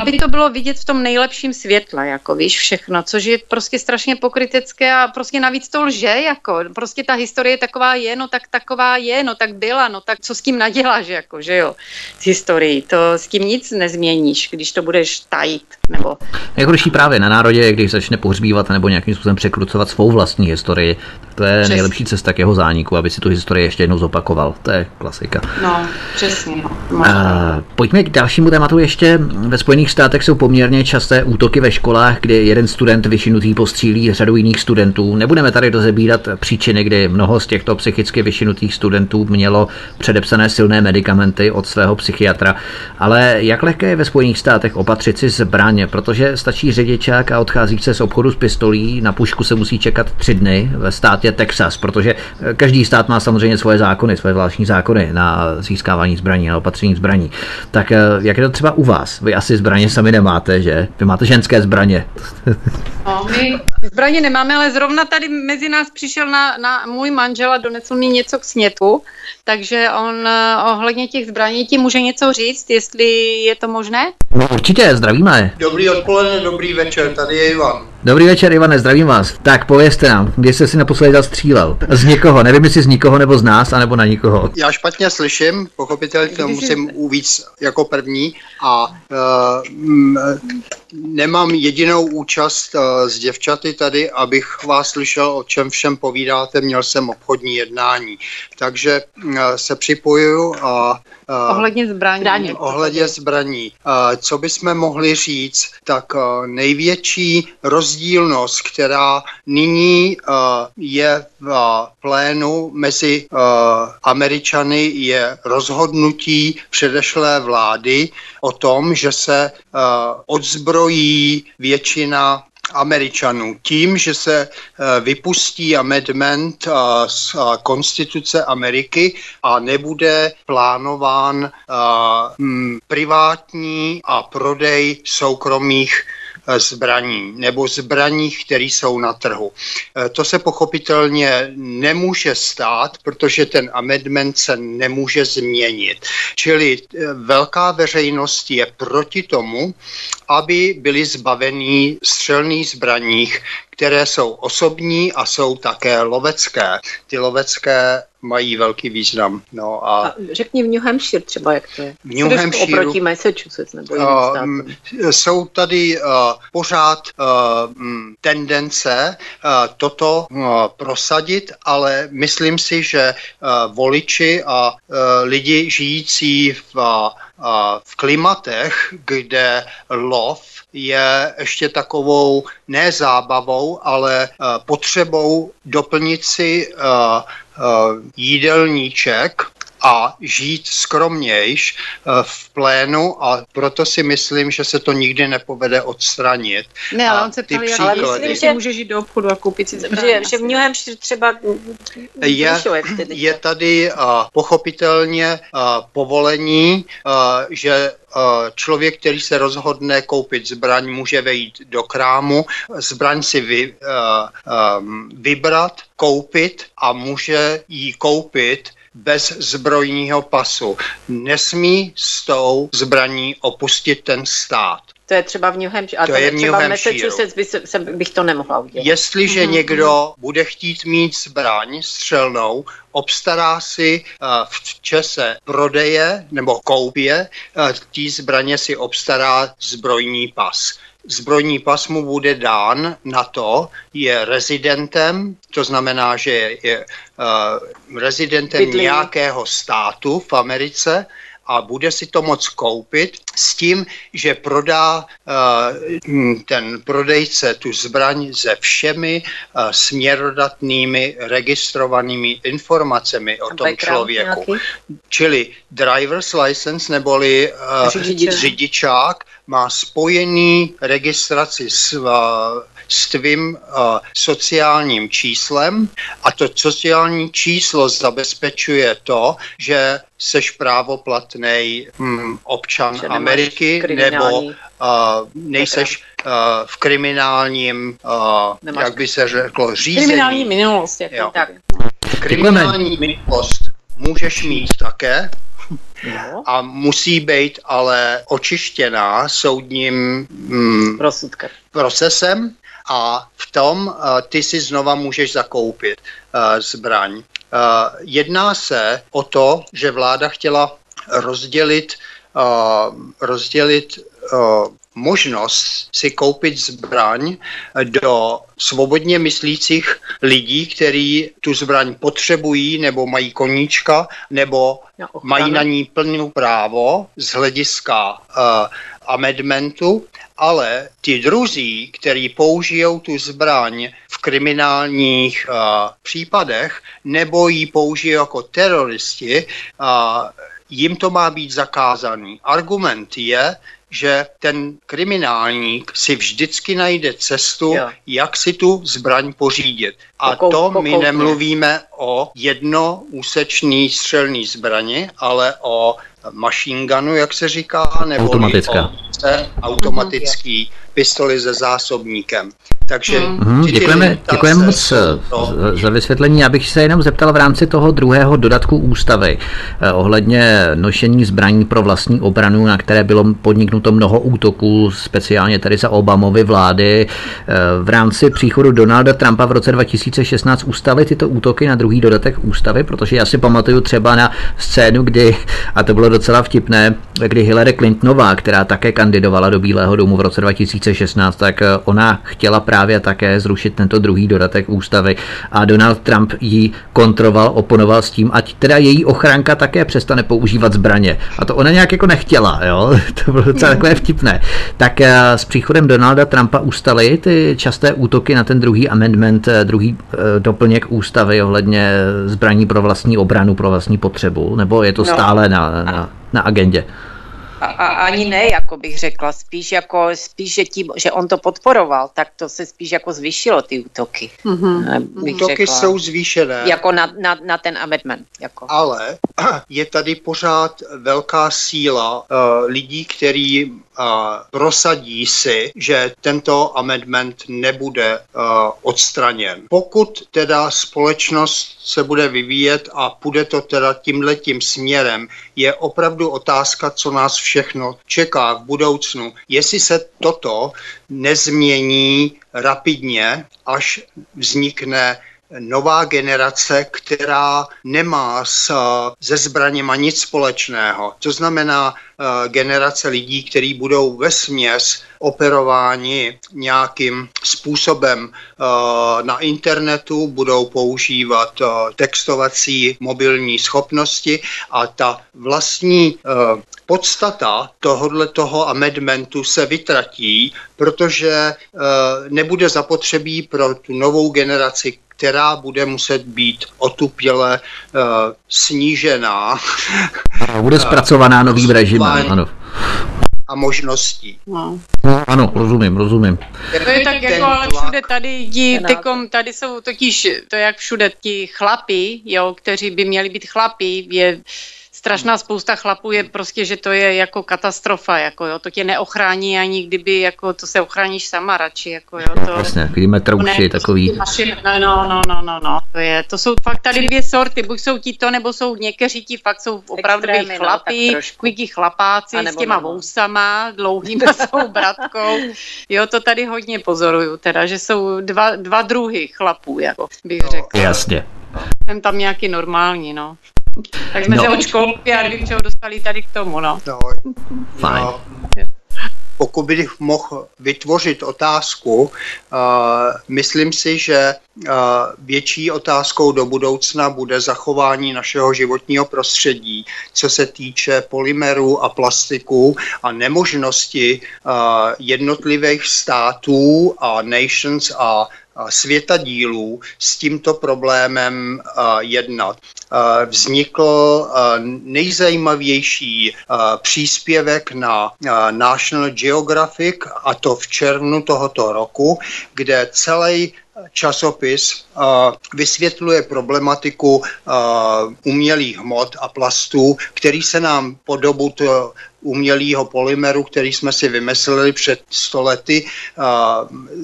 aby to bylo vidět v tom nejlepším světle, jako víš, všechno, což je prostě strašně pokrytecké a prostě navíc to lže, jako prostě ta historie taková je, no tak taková je, no tak byla, no tak co s tím naděláš, jako, že jo, s historií, to s tím nic nezměníš, když to budeš tajit, nebo... Nejhorší právě na národě, když začne pohřbívat nebo nějakým způsobem překrucovat svou vlastní historii, to je přesně. nejlepší cesta k jeho zániku, aby si tu historii ještě jednou zopakoval, to je klasika. No, přesně. No. Uh, pojďme k dalšímu tématu ještě ve Spojených Spojených státech jsou poměrně časté útoky ve školách, kdy jeden student vyšinutý postřílí řadu jiných studentů. Nebudeme tady rozebírat příčiny, kdy mnoho z těchto psychicky vyšinutých studentů mělo předepsané silné medicamenty od svého psychiatra. Ale jak lehké je ve Spojených státech opatřit si zbraně, protože stačí řidičák a odchází se z obchodu s pistolí, na pušku se musí čekat tři dny ve státě Texas, protože každý stát má samozřejmě svoje zákony, svoje zvláštní zákony na získávání zbraní, na opatření zbraní. Tak eh, jak je to třeba u vás? Vy asi zbraně zbraně sami nemáte, že? Vy máte ženské zbraně. No, my zbraně nemáme, ale zrovna tady mezi nás přišel na, na můj manžel a donesl mi něco k snětu, takže on eh, ohledně těch zbraní ti může něco říct, jestli je to možné? No, určitě, zdravíme. Dobrý odpoledne, dobrý večer, tady je Ivan. Dobrý večer, Ivane, zdravím vás. Tak povězte nám, kdy jste si naposledy zastřílel? Z někoho, nevím, jestli z nikoho nebo z nás, anebo na nikoho. Já špatně slyším, pochopitelně to musím uvíc jako první a uh, nemám jedinou účast uh, s děvčaty tady, abych vás slyšel, o čem všem povídáte, měl jsem obchodní jednání. Takže uh, se připojuju a Uh, ohledně zbraní. Ohledně zbraní. Uh, co bychom mohli říct, tak uh, největší rozdílnost, která nyní je v plénu mezi Američany, je rozhodnutí předešlé vlády o tom, že se odzbrojí většina Američanů tím, že se vypustí amendment z konstituce Ameriky a nebude plánován privátní a prodej soukromých zbraní nebo zbraní, které jsou na trhu. E, to se pochopitelně nemůže stát, protože ten amendment se nemůže změnit. Čili e, velká veřejnost je proti tomu, aby byli zbavení střelných zbraních, které jsou osobní a jsou také lovecké. Ty lovecké mají velký význam. No a, a řekni v New Hampshire třeba, jak to je. V New Hampshire oproti Massachusetts nebo uh, Jsou tady uh, pořád uh, tendence uh, toto uh, prosadit, ale myslím si, že uh, voliči a uh, lidi žijící v, uh, v klimatech, kde lov je ještě takovou ne zábavou, ale potřebou doplnit si jídelníček a žít skromnějš eh, v plénu a proto si myslím, že se to nikdy nepovede odstranit. Ne, ale on se ptal, ale myslím, že může žít do obchodu a koupit si zbraň. Že, že v New Hampshire třeba je, je tady uh, pochopitelně uh, povolení, uh, že člověk, který se rozhodne koupit zbraň, může vejít do krámu, zbraň si vy, uh, um, vybrat, koupit a může ji koupit bez zbrojního pasu. Nesmí s tou zbraní opustit ten stát. To je třeba v New Hampshire. A to, to je třeba v Massachusetts by se, bych to nemohla udělat. Jestliže mm-hmm. někdo bude chtít mít zbraň střelnou, obstará si uh, v čase prodeje nebo koupě uh, té zbraně si obstará zbrojní pas zbrojní pas mu bude dán na to, je rezidentem, to znamená, že je, je uh, rezidentem Bydlí. nějakého státu v Americe a bude si to moc koupit s tím, že prodá uh, ten prodejce tu zbraň se všemi uh, směrodatnými registrovanými informacemi o tom člověku. Nějaký? Čili driver's license neboli uh, řidičák má spojený registraci s, s tvým uh, sociálním číslem a to sociální číslo zabezpečuje to, že seš právoplatný hm, občan že Ameriky nebo uh, nejseš uh, v kriminálním, uh, jak by se řeklo, řízení. Kriminální minulost. Jako tak. Kriminální minulost můžeš mít také, No. A musí být ale očištěná soudním mm, procesem a v tom uh, ty si znova můžeš zakoupit uh, zbraň. Uh, jedná se o to, že vláda chtěla rozdělit, uh, rozdělit uh, možnost si koupit zbraň do svobodně myslících lidí, kteří tu zbraň potřebují nebo mají koníčka nebo mají na ní plnou právo z hlediska uh, amendmentu, ale ty druzí, kteří použijou tu zbraň v kriminálních uh, případech nebo ji použijou jako teroristi, uh, jim to má být zakázaný. Argument je, že ten kriminálník si vždycky najde cestu, jo. jak si tu zbraň pořídit. A Pokou, to my nemluvíme o jednoúsečný střelný zbrani, ale o machine gunu, jak se říká, nebo Automatická. o automatický pistoli se zásobníkem. Takže mm. děkujeme, děkujeme moc to... za vysvětlení. Já bych se jenom zeptal v rámci toho druhého dodatku ústavy eh, ohledně nošení zbraní pro vlastní obranu, na které bylo podniknuto mnoho útoků, speciálně tady za Obamovy vlády. Eh, v rámci příchodu Donalda Trumpa v roce 2016 ustaly tyto útoky na druhý dodatek ústavy, protože já si pamatuju třeba na scénu, kdy, a to bylo docela vtipné, kdy Hillary Clintonová, která také kandidovala do Bílého domu v roce 2016, tak eh, ona chtěla právě také zrušit tento druhý dodatek ústavy a Donald Trump ji kontroval, oponoval s tím, ať teda její ochranka také přestane používat zbraně. A to ona nějak jako nechtěla, jo? to bylo docela takové vtipné. Tak eh, s příchodem Donalda Trumpa ustaly ty časté útoky na ten druhý amendment, eh, druhý doplněk ústavy ohledně zbraní pro vlastní obranu, pro vlastní potřebu, nebo je to stále na, na, na agendě? A, a, ani ne, jako bych řekla, spíš jako, spíš, že, tím, že on to podporoval, tak to se spíš jako zvýšilo ty útoky. Mm-hmm. Útoky řekla. jsou zvýšené. Jako na, na, na ten amendment. Jako. Ale je tady pořád velká síla uh, lidí, který prosadí si, že tento amendment nebude uh, odstraněn. Pokud teda společnost se bude vyvíjet a půjde to teda tímhletím směrem, je opravdu otázka, co nás všechno čeká v budoucnu. Jestli se toto nezmění rapidně, až vznikne nová generace, která nemá s, se zbraněma nic společného. To znamená uh, generace lidí, kteří budou ve směs operováni nějakým způsobem uh, na internetu, budou používat textovací mobilní schopnosti a ta vlastní podstata tohohle toho amendmentu se vytratí, protože nebude zapotřebí pro tu novou generaci která bude muset být otupěle uh, snížená. Bude zpracovaná novým režimem, ano. A možností. No. Ano, rozumím, rozumím. To je tak jako, ale všude tady, tí, tykom, tady jsou totiž, to jak všude ti chlapi, jo, kteří by měli být chlapi, je strašná spousta chlapů je prostě, že to je jako katastrofa, jako jo, to tě neochrání ani kdyby, jako to se ochráníš sama radši, jako jo, to... Jasně, takový metrouši, takový... No, no, no, no, no, no, to je, to jsou fakt tady dvě sorty, buď jsou ti to, nebo jsou někteří ti fakt jsou opravdu no, chlapí, no, chlapáci s těma no. vousama, dlouhýma svou bratkou, jo, to tady hodně pozoruju, teda, že jsou dva, dva druhy chlapů, jako bych řekl. Jasně. Jsem tam nějaký normální, no. Tak jsme no. se od školky a nevím, čeho dostali tady k tomu, no. no Fajn. No, pokud bych mohl vytvořit otázku, uh, myslím si, že uh, větší otázkou do budoucna bude zachování našeho životního prostředí, co se týče polymerů a plastiků a nemožnosti uh, jednotlivých států a nations a světadílů s tímto problémem jednat. Vznikl nejzajímavější příspěvek na National Geographic, a to v červnu tohoto roku, kde celý časopis vysvětluje problematiku umělých hmot a plastů, který se nám po dobu to umělého polymeru, který jsme si vymysleli před stolety,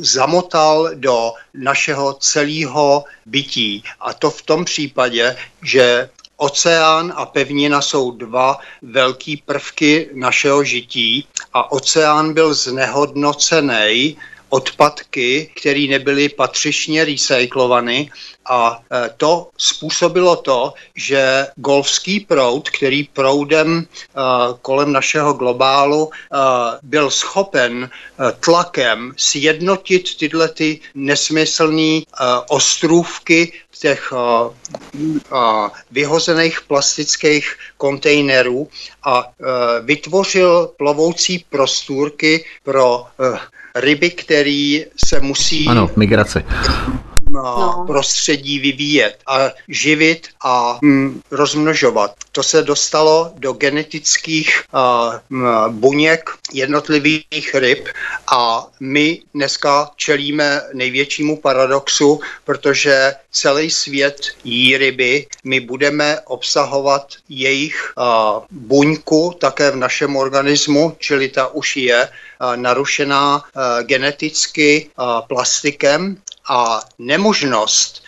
zamotal do našeho celého bytí. A to v tom případě, že Oceán a pevnina jsou dva velký prvky našeho žití a oceán byl znehodnocený odpadky, které nebyly patřičně recyklovány a e, to způsobilo to, že golfský proud, který proudem e, kolem našeho globálu e, byl schopen tlakem sjednotit tyhle ty nesmyslné ostrůvky těch vyhozených plastických kontejnerů a vytvořil plovoucí prostůrky pro ryby, který se musí... Ano, migrace no. prostředí vyvíjet a živit a hm, rozmnožovat. To se dostalo do genetických uh, buněk jednotlivých ryb a my dneska čelíme největšímu paradoxu, protože celý svět jí ryby, my budeme obsahovat jejich uh, buňku také v našem organismu, čili ta už je narušená uh, geneticky uh, plastikem a nemožnost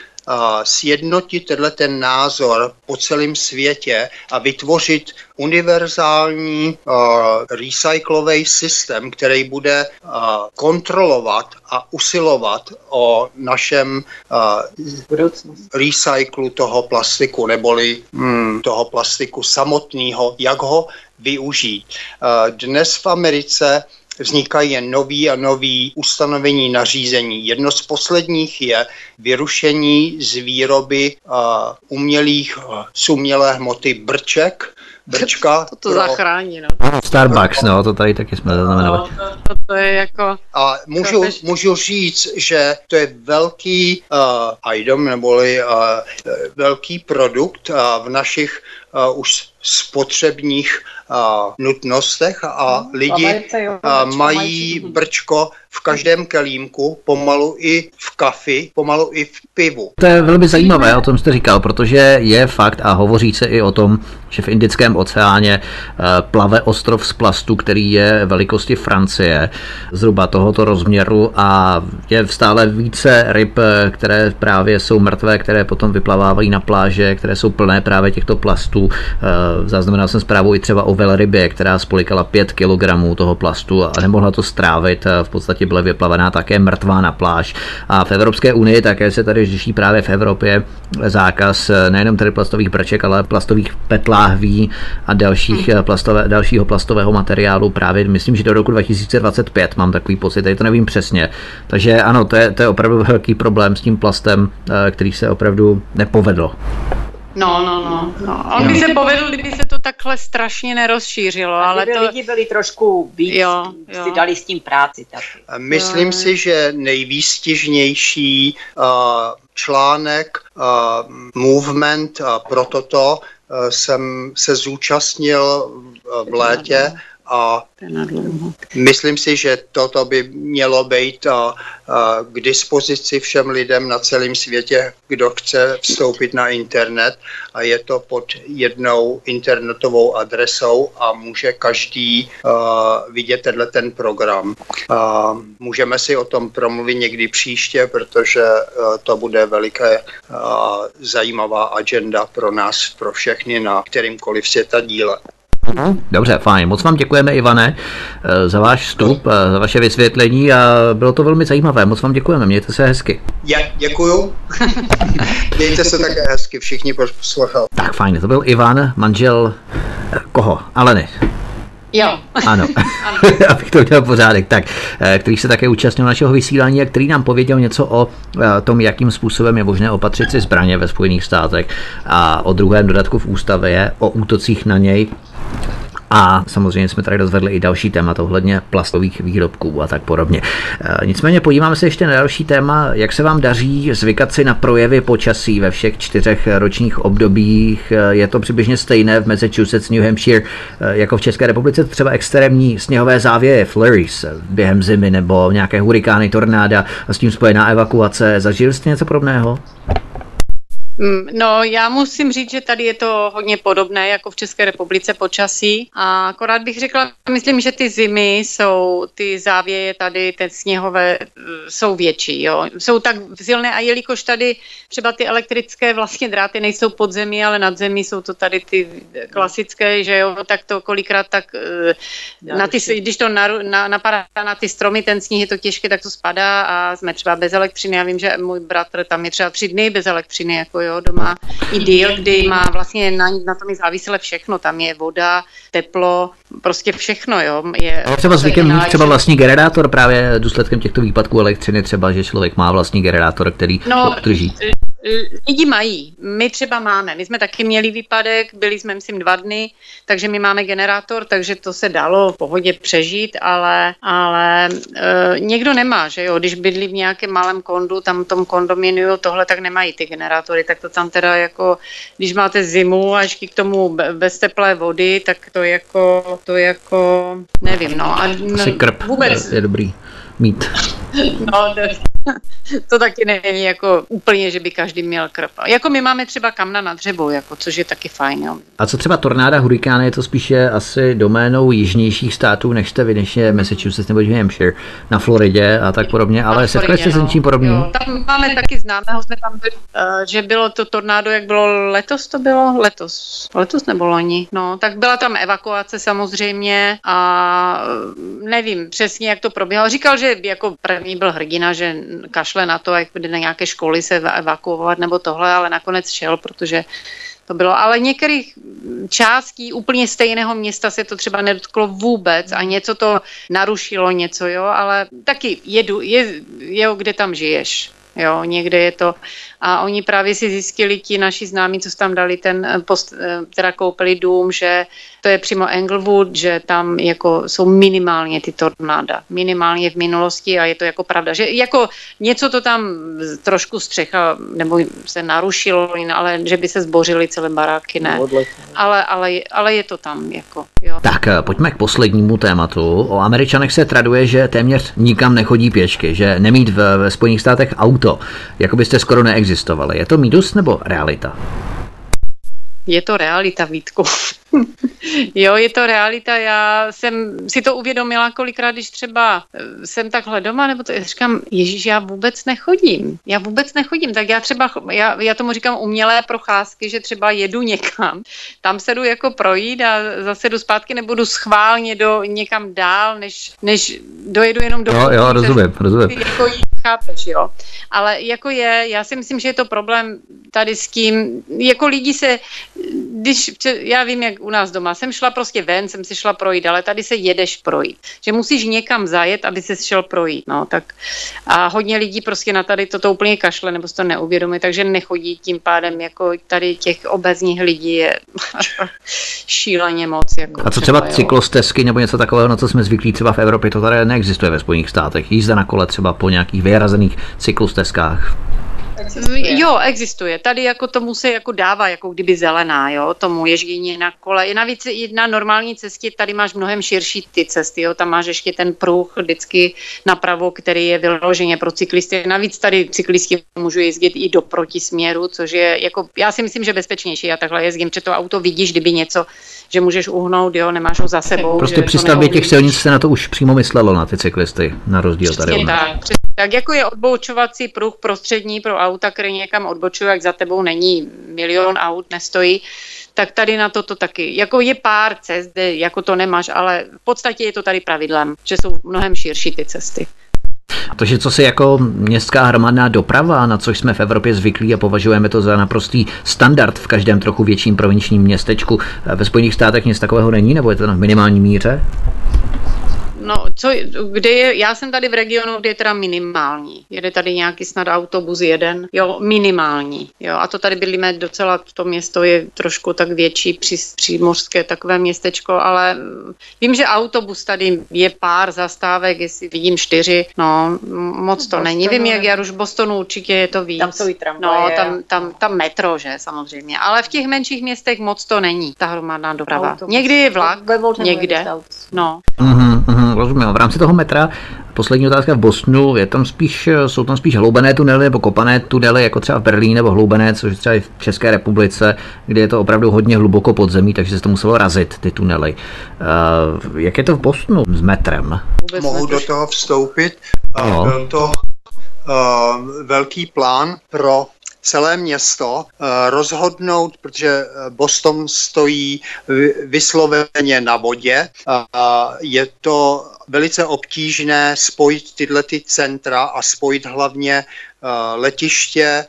sjednotit tenhle ten názor po celém světě a vytvořit univerzální uh, recyklový systém, který bude uh, kontrolovat a usilovat o našem uh, recyklu toho plastiku, neboli mm, toho plastiku samotného, jak ho využít. Uh, dnes v Americe vznikají nový a nový ustanovení nařízení. Jedno z posledních je vyrušení z výroby uh, umělých, uh, z umělé hmoty brček, brčka. To to pro... zachrání, no. Starbucks, no, to tady taky jsme zaznamenali. No, to, to, to je jako... A můžu, můžu říct, že to je velký uh, item, neboli uh, velký produkt uh, v našich uh, už spotřebních uh, nutnostech a no, lidi uh, mají brčko v každém kelímku, pomalu i v kafi, pomalu i v pivu. To je velmi zajímavé, o tom jste říkal, protože je fakt a hovoří se i o tom, že v Indickém oceáně eh, plave ostrov z plastu, který je velikosti Francie, zhruba tohoto rozměru a je stále více ryb, eh, které právě jsou mrtvé, které potom vyplavávají na pláže, které jsou plné právě těchto plastů. Eh, zaznamenal jsem zprávu i třeba o velrybě, která spolikala 5 kg toho plastu a nemohla to strávit. V podstatě byla vyplavená také mrtvá na pláž. A v Evropské unii také se tady řeší právě v Evropě zákaz nejenom tedy plastových brček, ale plastových petláhví a dalších hmm. plastové, dalšího plastového materiálu právě, myslím, že do roku 2025 mám takový pocit, tady to nevím přesně. Takže ano, to je, to je opravdu velký problém s tím plastem, eh, který se opravdu nepovedl. No, no, no. no. On by se povedl, kdyby se to takhle strašně nerozšířilo. A ale to... lidi byli trošku víc, jo, jo. si dali s tím práci. Taky. Myslím jo. si, že nejvýstižnější uh, článek uh, Movement uh, pro toto uh, jsem se zúčastnil v létě a myslím si, že toto by mělo být a, a, k dispozici všem lidem na celém světě, kdo chce vstoupit na internet a je to pod jednou internetovou adresou a může každý a, vidět tenhle ten program. A, můžeme si o tom promluvit někdy příště, protože a, to bude veliké a, zajímavá agenda pro nás, pro všechny na kterýmkoliv světa díle. Dobře, fajn. Moc vám děkujeme, Ivane, eh, za váš vstup, eh, za vaše vysvětlení a bylo to velmi zajímavé. Moc vám děkujeme, mějte se hezky. Já děkuju. Mějte se také hezky, všichni poslouchali. Tak fajn, to byl Ivan, manžel eh, koho? Aleny. Jo. Ano, abych to udělal pořádek. Tak, který se také účastnil našeho vysílání a který nám pověděl něco o tom, jakým způsobem je možné opatřit si zbraně ve Spojených státech a o druhém dodatku v ústavě, o útocích na něj a samozřejmě jsme tady rozvedli i další téma ohledně plastových výrobků a tak podobně. E, nicméně podíváme se ještě na další téma, jak se vám daří zvykat si na projevy počasí ve všech čtyřech ročních obdobích. E, je to přibližně stejné v Massachusetts, New Hampshire, e, jako v České republice, třeba extrémní sněhové závěje, flurries během zimy nebo nějaké hurikány, tornáda a s tím spojená evakuace. Zažili jste něco podobného? Mm, no, já musím říct, že tady je to hodně podobné jako v České republice počasí. A akorát bych řekla, myslím, že ty zimy jsou, ty závěje tady, ty sněhové, eh, jsou větší. Jo. Jsou tak silné a jelikož tady třeba ty elektrické vlastně dráty nejsou pod zemí, ale nad zemí jsou to tady ty klasické, že jo, tak to kolikrát tak, eh, na ty, když to na, na, napadá na ty stromy, ten sníh je to těžké, tak to spadá a jsme třeba bez elektřiny. Já vím, že můj bratr tam je třeba tři dny bez elektřiny, jako jo, doma i díl, kdy má vlastně na, na tom je závisle všechno, tam je voda, teplo, prostě všechno, jo. Je, Ale třeba zvykem mít třeba vlastní generátor právě důsledkem těchto výpadků elektřiny, třeba, že člověk má vlastní generátor, který no, drží. Lidi mají, my třeba máme, my jsme taky měli výpadek, byli jsme myslím dva dny, takže my máme generátor, takže to se dalo v pohodě přežít, ale, ale e, někdo nemá, že jo, když bydlí v nějakém malém kondu, tam tom kondominiu tohle, tak nemají ty generátory, tak to tam teda jako, když máte zimu a ještě k tomu bez teplé vody, tak to jako, to jako, nevím, no. A, Asi krp vůbec. Je, je dobrý mít. No, to taky není jako úplně, že by každý měl krp. Jako my máme třeba kamna na dřevo, jako, což je taky fajn. Jo. A co třeba tornáda, hurikány, je to spíše asi doménou jižnějších států, než jste vy, než je Massachusetts nebo New Hampshire, na Floridě a tak podobně, ale setkali jste se no. s něčím podobným? Tam máme taky známého, jsme tam byli, uh, že bylo to tornádo, jak bylo letos to bylo? Letos. Letos nebo loni? No, tak byla tam evakuace samozřejmě a nevím přesně, jak to probíhalo. Říkal, že jako první byl hrdina, že kašle na to, jak jde na nějaké školy se evakuovat nebo tohle, ale nakonec šel, protože to bylo. Ale některých částí úplně stejného města se to třeba nedotklo vůbec a něco to narušilo něco, jo, ale taky jedu, je, je, kde tam žiješ. Jo, někde je to a oni právě si zjistili ti naši známí, co tam dali ten eh, post, eh, teda koupili dům, že to je přímo Englewood, že tam jako jsou minimálně ty tornáda, minimálně v minulosti a je to jako pravda, že jako něco to tam trošku střecha nebo se narušilo, ale že by se zbořily celé baráky, ne. Ale, ale, ale je to tam jako, jo. Tak eh, pojďme k poslednímu tématu. O Američanech se traduje, že téměř nikam nechodí pěšky, že nemít v, ve Spojených státech auto, jako byste skoro neexistovali. Je to mýtus nebo realita? Je to realita, Vítku. Jo, je to realita. Já jsem si to uvědomila kolikrát, když třeba eh, jsem takhle doma, nebo to říkám, Ježíš, já vůbec nechodím. Já vůbec nechodím. Tak já třeba, já, já tomu říkám umělé procházky, že třeba jedu někam, tam se jdu jako projít a zase jdu zpátky, nebudu schválně do někam dál, než, než dojedu jenom do... Jo, jo, rozumím, rozumím. Jako jít, chápeš, jo. Ale jako je, já si myslím, že je to problém tady s tím, jako lidi se, když, já vím, jak u nás doma. Jsem šla prostě ven, jsem si šla projít, ale tady se jedeš projít. Že musíš někam zajet, aby se šel projít. No, tak a hodně lidí prostě na tady toto úplně kašle, nebo si to neuvědomí, takže nechodí tím pádem, jako tady těch obezních lidí je šíleně moc. Jako a co třeba, třeba cyklostezky nebo něco takového, na co jsme zvyklí třeba v Evropě, to tady neexistuje ve Spojených státech. Jízda na kole třeba po nějakých vyhrazených cyklostezkách. Existuje. Jo, existuje. Tady jako tomu se jako dává, jako kdyby zelená, jo, tomu ježdění na kole. I navíc i na normální cestě tady máš mnohem širší ty cesty, jo, tam máš ještě ten pruh vždycky napravo, který je vyloženě pro cyklisty. Navíc tady cyklisti můžou jezdit i do protisměru, což je jako, já si myslím, že bezpečnější. Já takhle jezdím, že to auto vidíš, kdyby něco, že můžeš uhnout, jo, nemáš ho za sebou. Prostě při stavbě těch silnic se na to už přímo myslelo na ty cyklisty, na rozdíl tady od tak, tak jako je odbočovací pruh prostřední pro auta, který někam odbočují, jak za tebou není milion aut, nestojí, tak tady na toto taky. Jako je pár cest, kde jako to nemáš, ale v podstatě je to tady pravidlem, že jsou mnohem širší ty cesty. A to, že co si jako městská hromadná doprava, na což jsme v Evropě zvyklí a považujeme to za naprostý standard v každém trochu větším provinčním městečku, ve Spojených státech nic takového není, nebo je to na minimální míře? No, co, kde je, já jsem tady v regionu, kde je teda minimální. Jede tady nějaký snad autobus jeden, jo, minimální, jo, a to tady bydlíme docela, to město je trošku tak větší, při, přímořské takové městečko, ale vím, že autobus tady je pár zastávek, jestli vidím čtyři, no, moc to není. Vím, jak já už v Bostonu určitě je to víc. Tam jsou i tramvaje. No, tam, tam, tam metro, že, samozřejmě, ale v těch menších městech moc to není, ta hromadná doprava. Autobus. Někdy je vlak, někde, no. Uh-huh rozumím. V rámci toho metra poslední otázka v Bosnu, je tam spíš, jsou tam spíš hloubené tunely nebo kopané tunely, jako třeba v Berlíně nebo hloubené, což třeba i v České republice, kde je to opravdu hodně hluboko pod zemí, takže se to muselo razit, ty tunely. Uh, jak je to v Bosnu s metrem? Mohu do toho vstoupit. No. Byl to uh, velký plán pro celé město eh, rozhodnout, protože eh, Boston stojí vysloveně na vodě. Je to velice obtížné spojit tyhle ty centra a spojit hlavně eh, letiště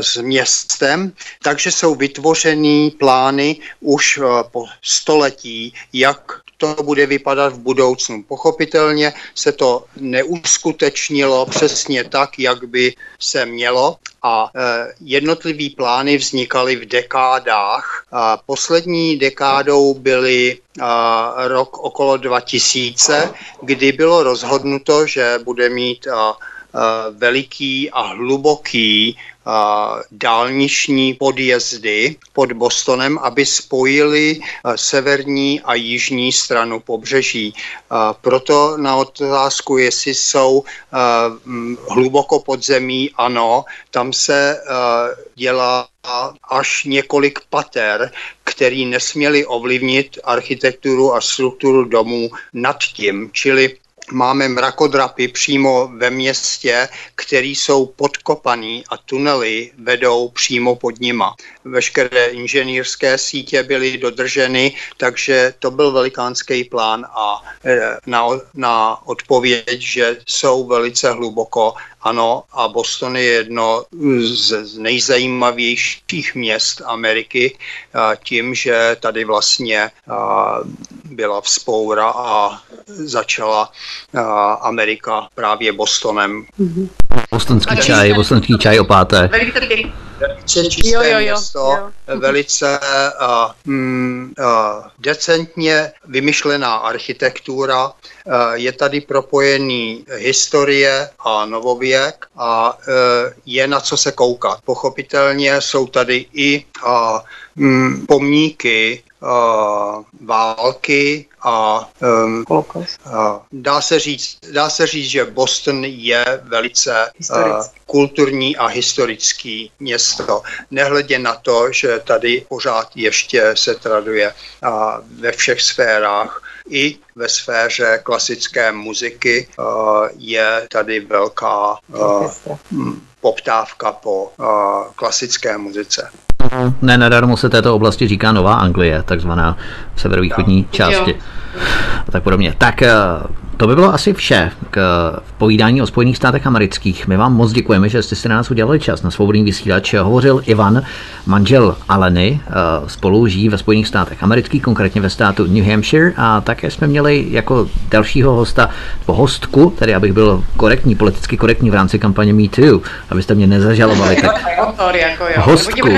s městem, takže jsou vytvořeny plány už po století, jak to bude vypadat v budoucnu. Pochopitelně se to neuskutečnilo přesně tak, jak by se mělo a e, jednotlivý plány vznikaly v dekádách. A poslední dekádou byly rok okolo 2000, kdy bylo rozhodnuto, že bude mít veliký a hluboký dálniční podjezdy pod Bostonem, aby spojili severní a jižní stranu pobřeží. Proto na otázku, jestli jsou hluboko pod zemí, ano, tam se dělá až několik pater, který nesměli ovlivnit architekturu a strukturu domů nad tím. Čili máme mrakodrapy přímo ve městě, které jsou podkopaný a tunely vedou přímo pod nima. Veškeré inženýrské sítě byly dodrženy, takže to byl velikánský plán a e, na, na odpověď, že jsou velice hluboko, ano, a Boston je jedno z nejzajímavějších měst Ameriky tím, že tady vlastně byla vzpoura a začala Amerika právě Bostonem. Mm-hmm. Bostonský čaj, bostonský čaj o páté. Velice čisté jo, jo, jo, město, jo. velice uh, mm, uh, decentně vymyšlená architektura, uh, je tady propojený historie a novověk a uh, je na co se koukat. Pochopitelně jsou tady i uh, mm, pomníky uh, války a um, uh, dá, se říct, dá se říct, že Boston je velice uh, kulturní a historický město. Nehledě na to, že tady pořád ještě se traduje uh, ve všech sférách i ve sféře klasické muziky uh, je tady velká uh, poptávka po uh, klasické muzice. Ne, nedarmo se této oblasti říká Nová Anglie, takzvaná v severovýchodní části. Jo. A tak podobně. Tak eh, to by bylo asi vše k povídání o Spojených státech amerických. My vám moc děkujeme, že jste si na nás udělali čas na svobodný vysílač. Hovořil Ivan, manžel Aleny, eh, spolu žijí ve Spojených státech amerických, konkrétně ve státu New Hampshire a také jsme měli jako dalšího hosta, po hostku, tedy abych byl korektní, politicky korektní v rámci kampaně Me Too, abyste mě nezažalovali. Tak jako hostku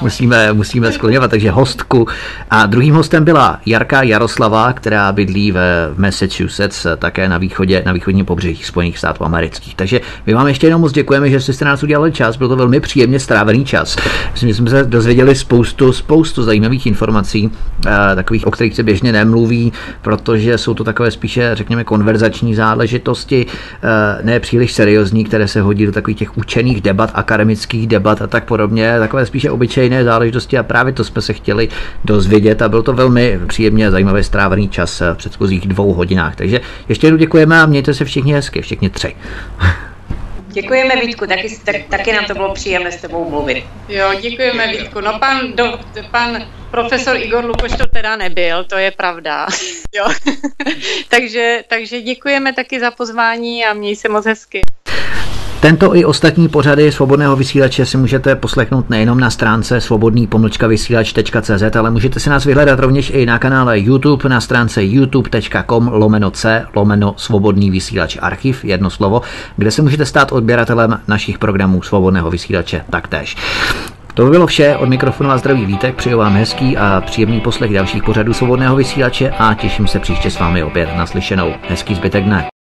musíme, musíme skloňovat, takže hostku. A druhým hostem byla Jarka Jaroslava, která bydlí ve Massachusetts také na východě, na východním pobřeží Spojených států amerických. Takže my vám ještě jenom moc děkujeme, že jste nás udělali čas, byl to velmi příjemně strávený čas. Myslím, že jsme se dozvěděli spoustu, spoustu zajímavých informací, eh, takových, o kterých se běžně nemluví, protože jsou to takové spíše, řekněme, konverzační záležitosti, eh, ne příliš seriózní, které se hodí do takových těch učených debat, akademických debat a tak podobně, takové spíše obyčejné záležitosti a právě to jsme se chtěli dozvědět a byl to velmi příjemně zajímavý strávený čas v předchozích dvou hodinách. Takže ještě jednou děkujeme a mějte se všichni hezky, všichni tři. Děkujeme Vítku, taky, tak, taky nám to bylo příjemné s tebou mluvit. Jo, děkujeme Vítku. No pan, do, pan profesor Igor Lukoš to teda nebyl, to je pravda. jo. takže, takže děkujeme taky za pozvání a měj se moc hezky. Tento i ostatní pořady svobodného vysílače si můžete poslechnout nejenom na stránce svobodný vysílač.cz, ale můžete si nás vyhledat rovněž i na kanále YouTube na stránce youtube.com lomeno c lomeno svobodný vysílač archiv, jedno slovo, kde se můžete stát odběratelem našich programů svobodného vysílače taktéž. To by bylo vše, od mikrofonu a zdraví Vítek, přeju vám hezký a příjemný poslech dalších pořadů svobodného vysílače a těším se příště s vámi opět naslyšenou. Hezký zbytek dne.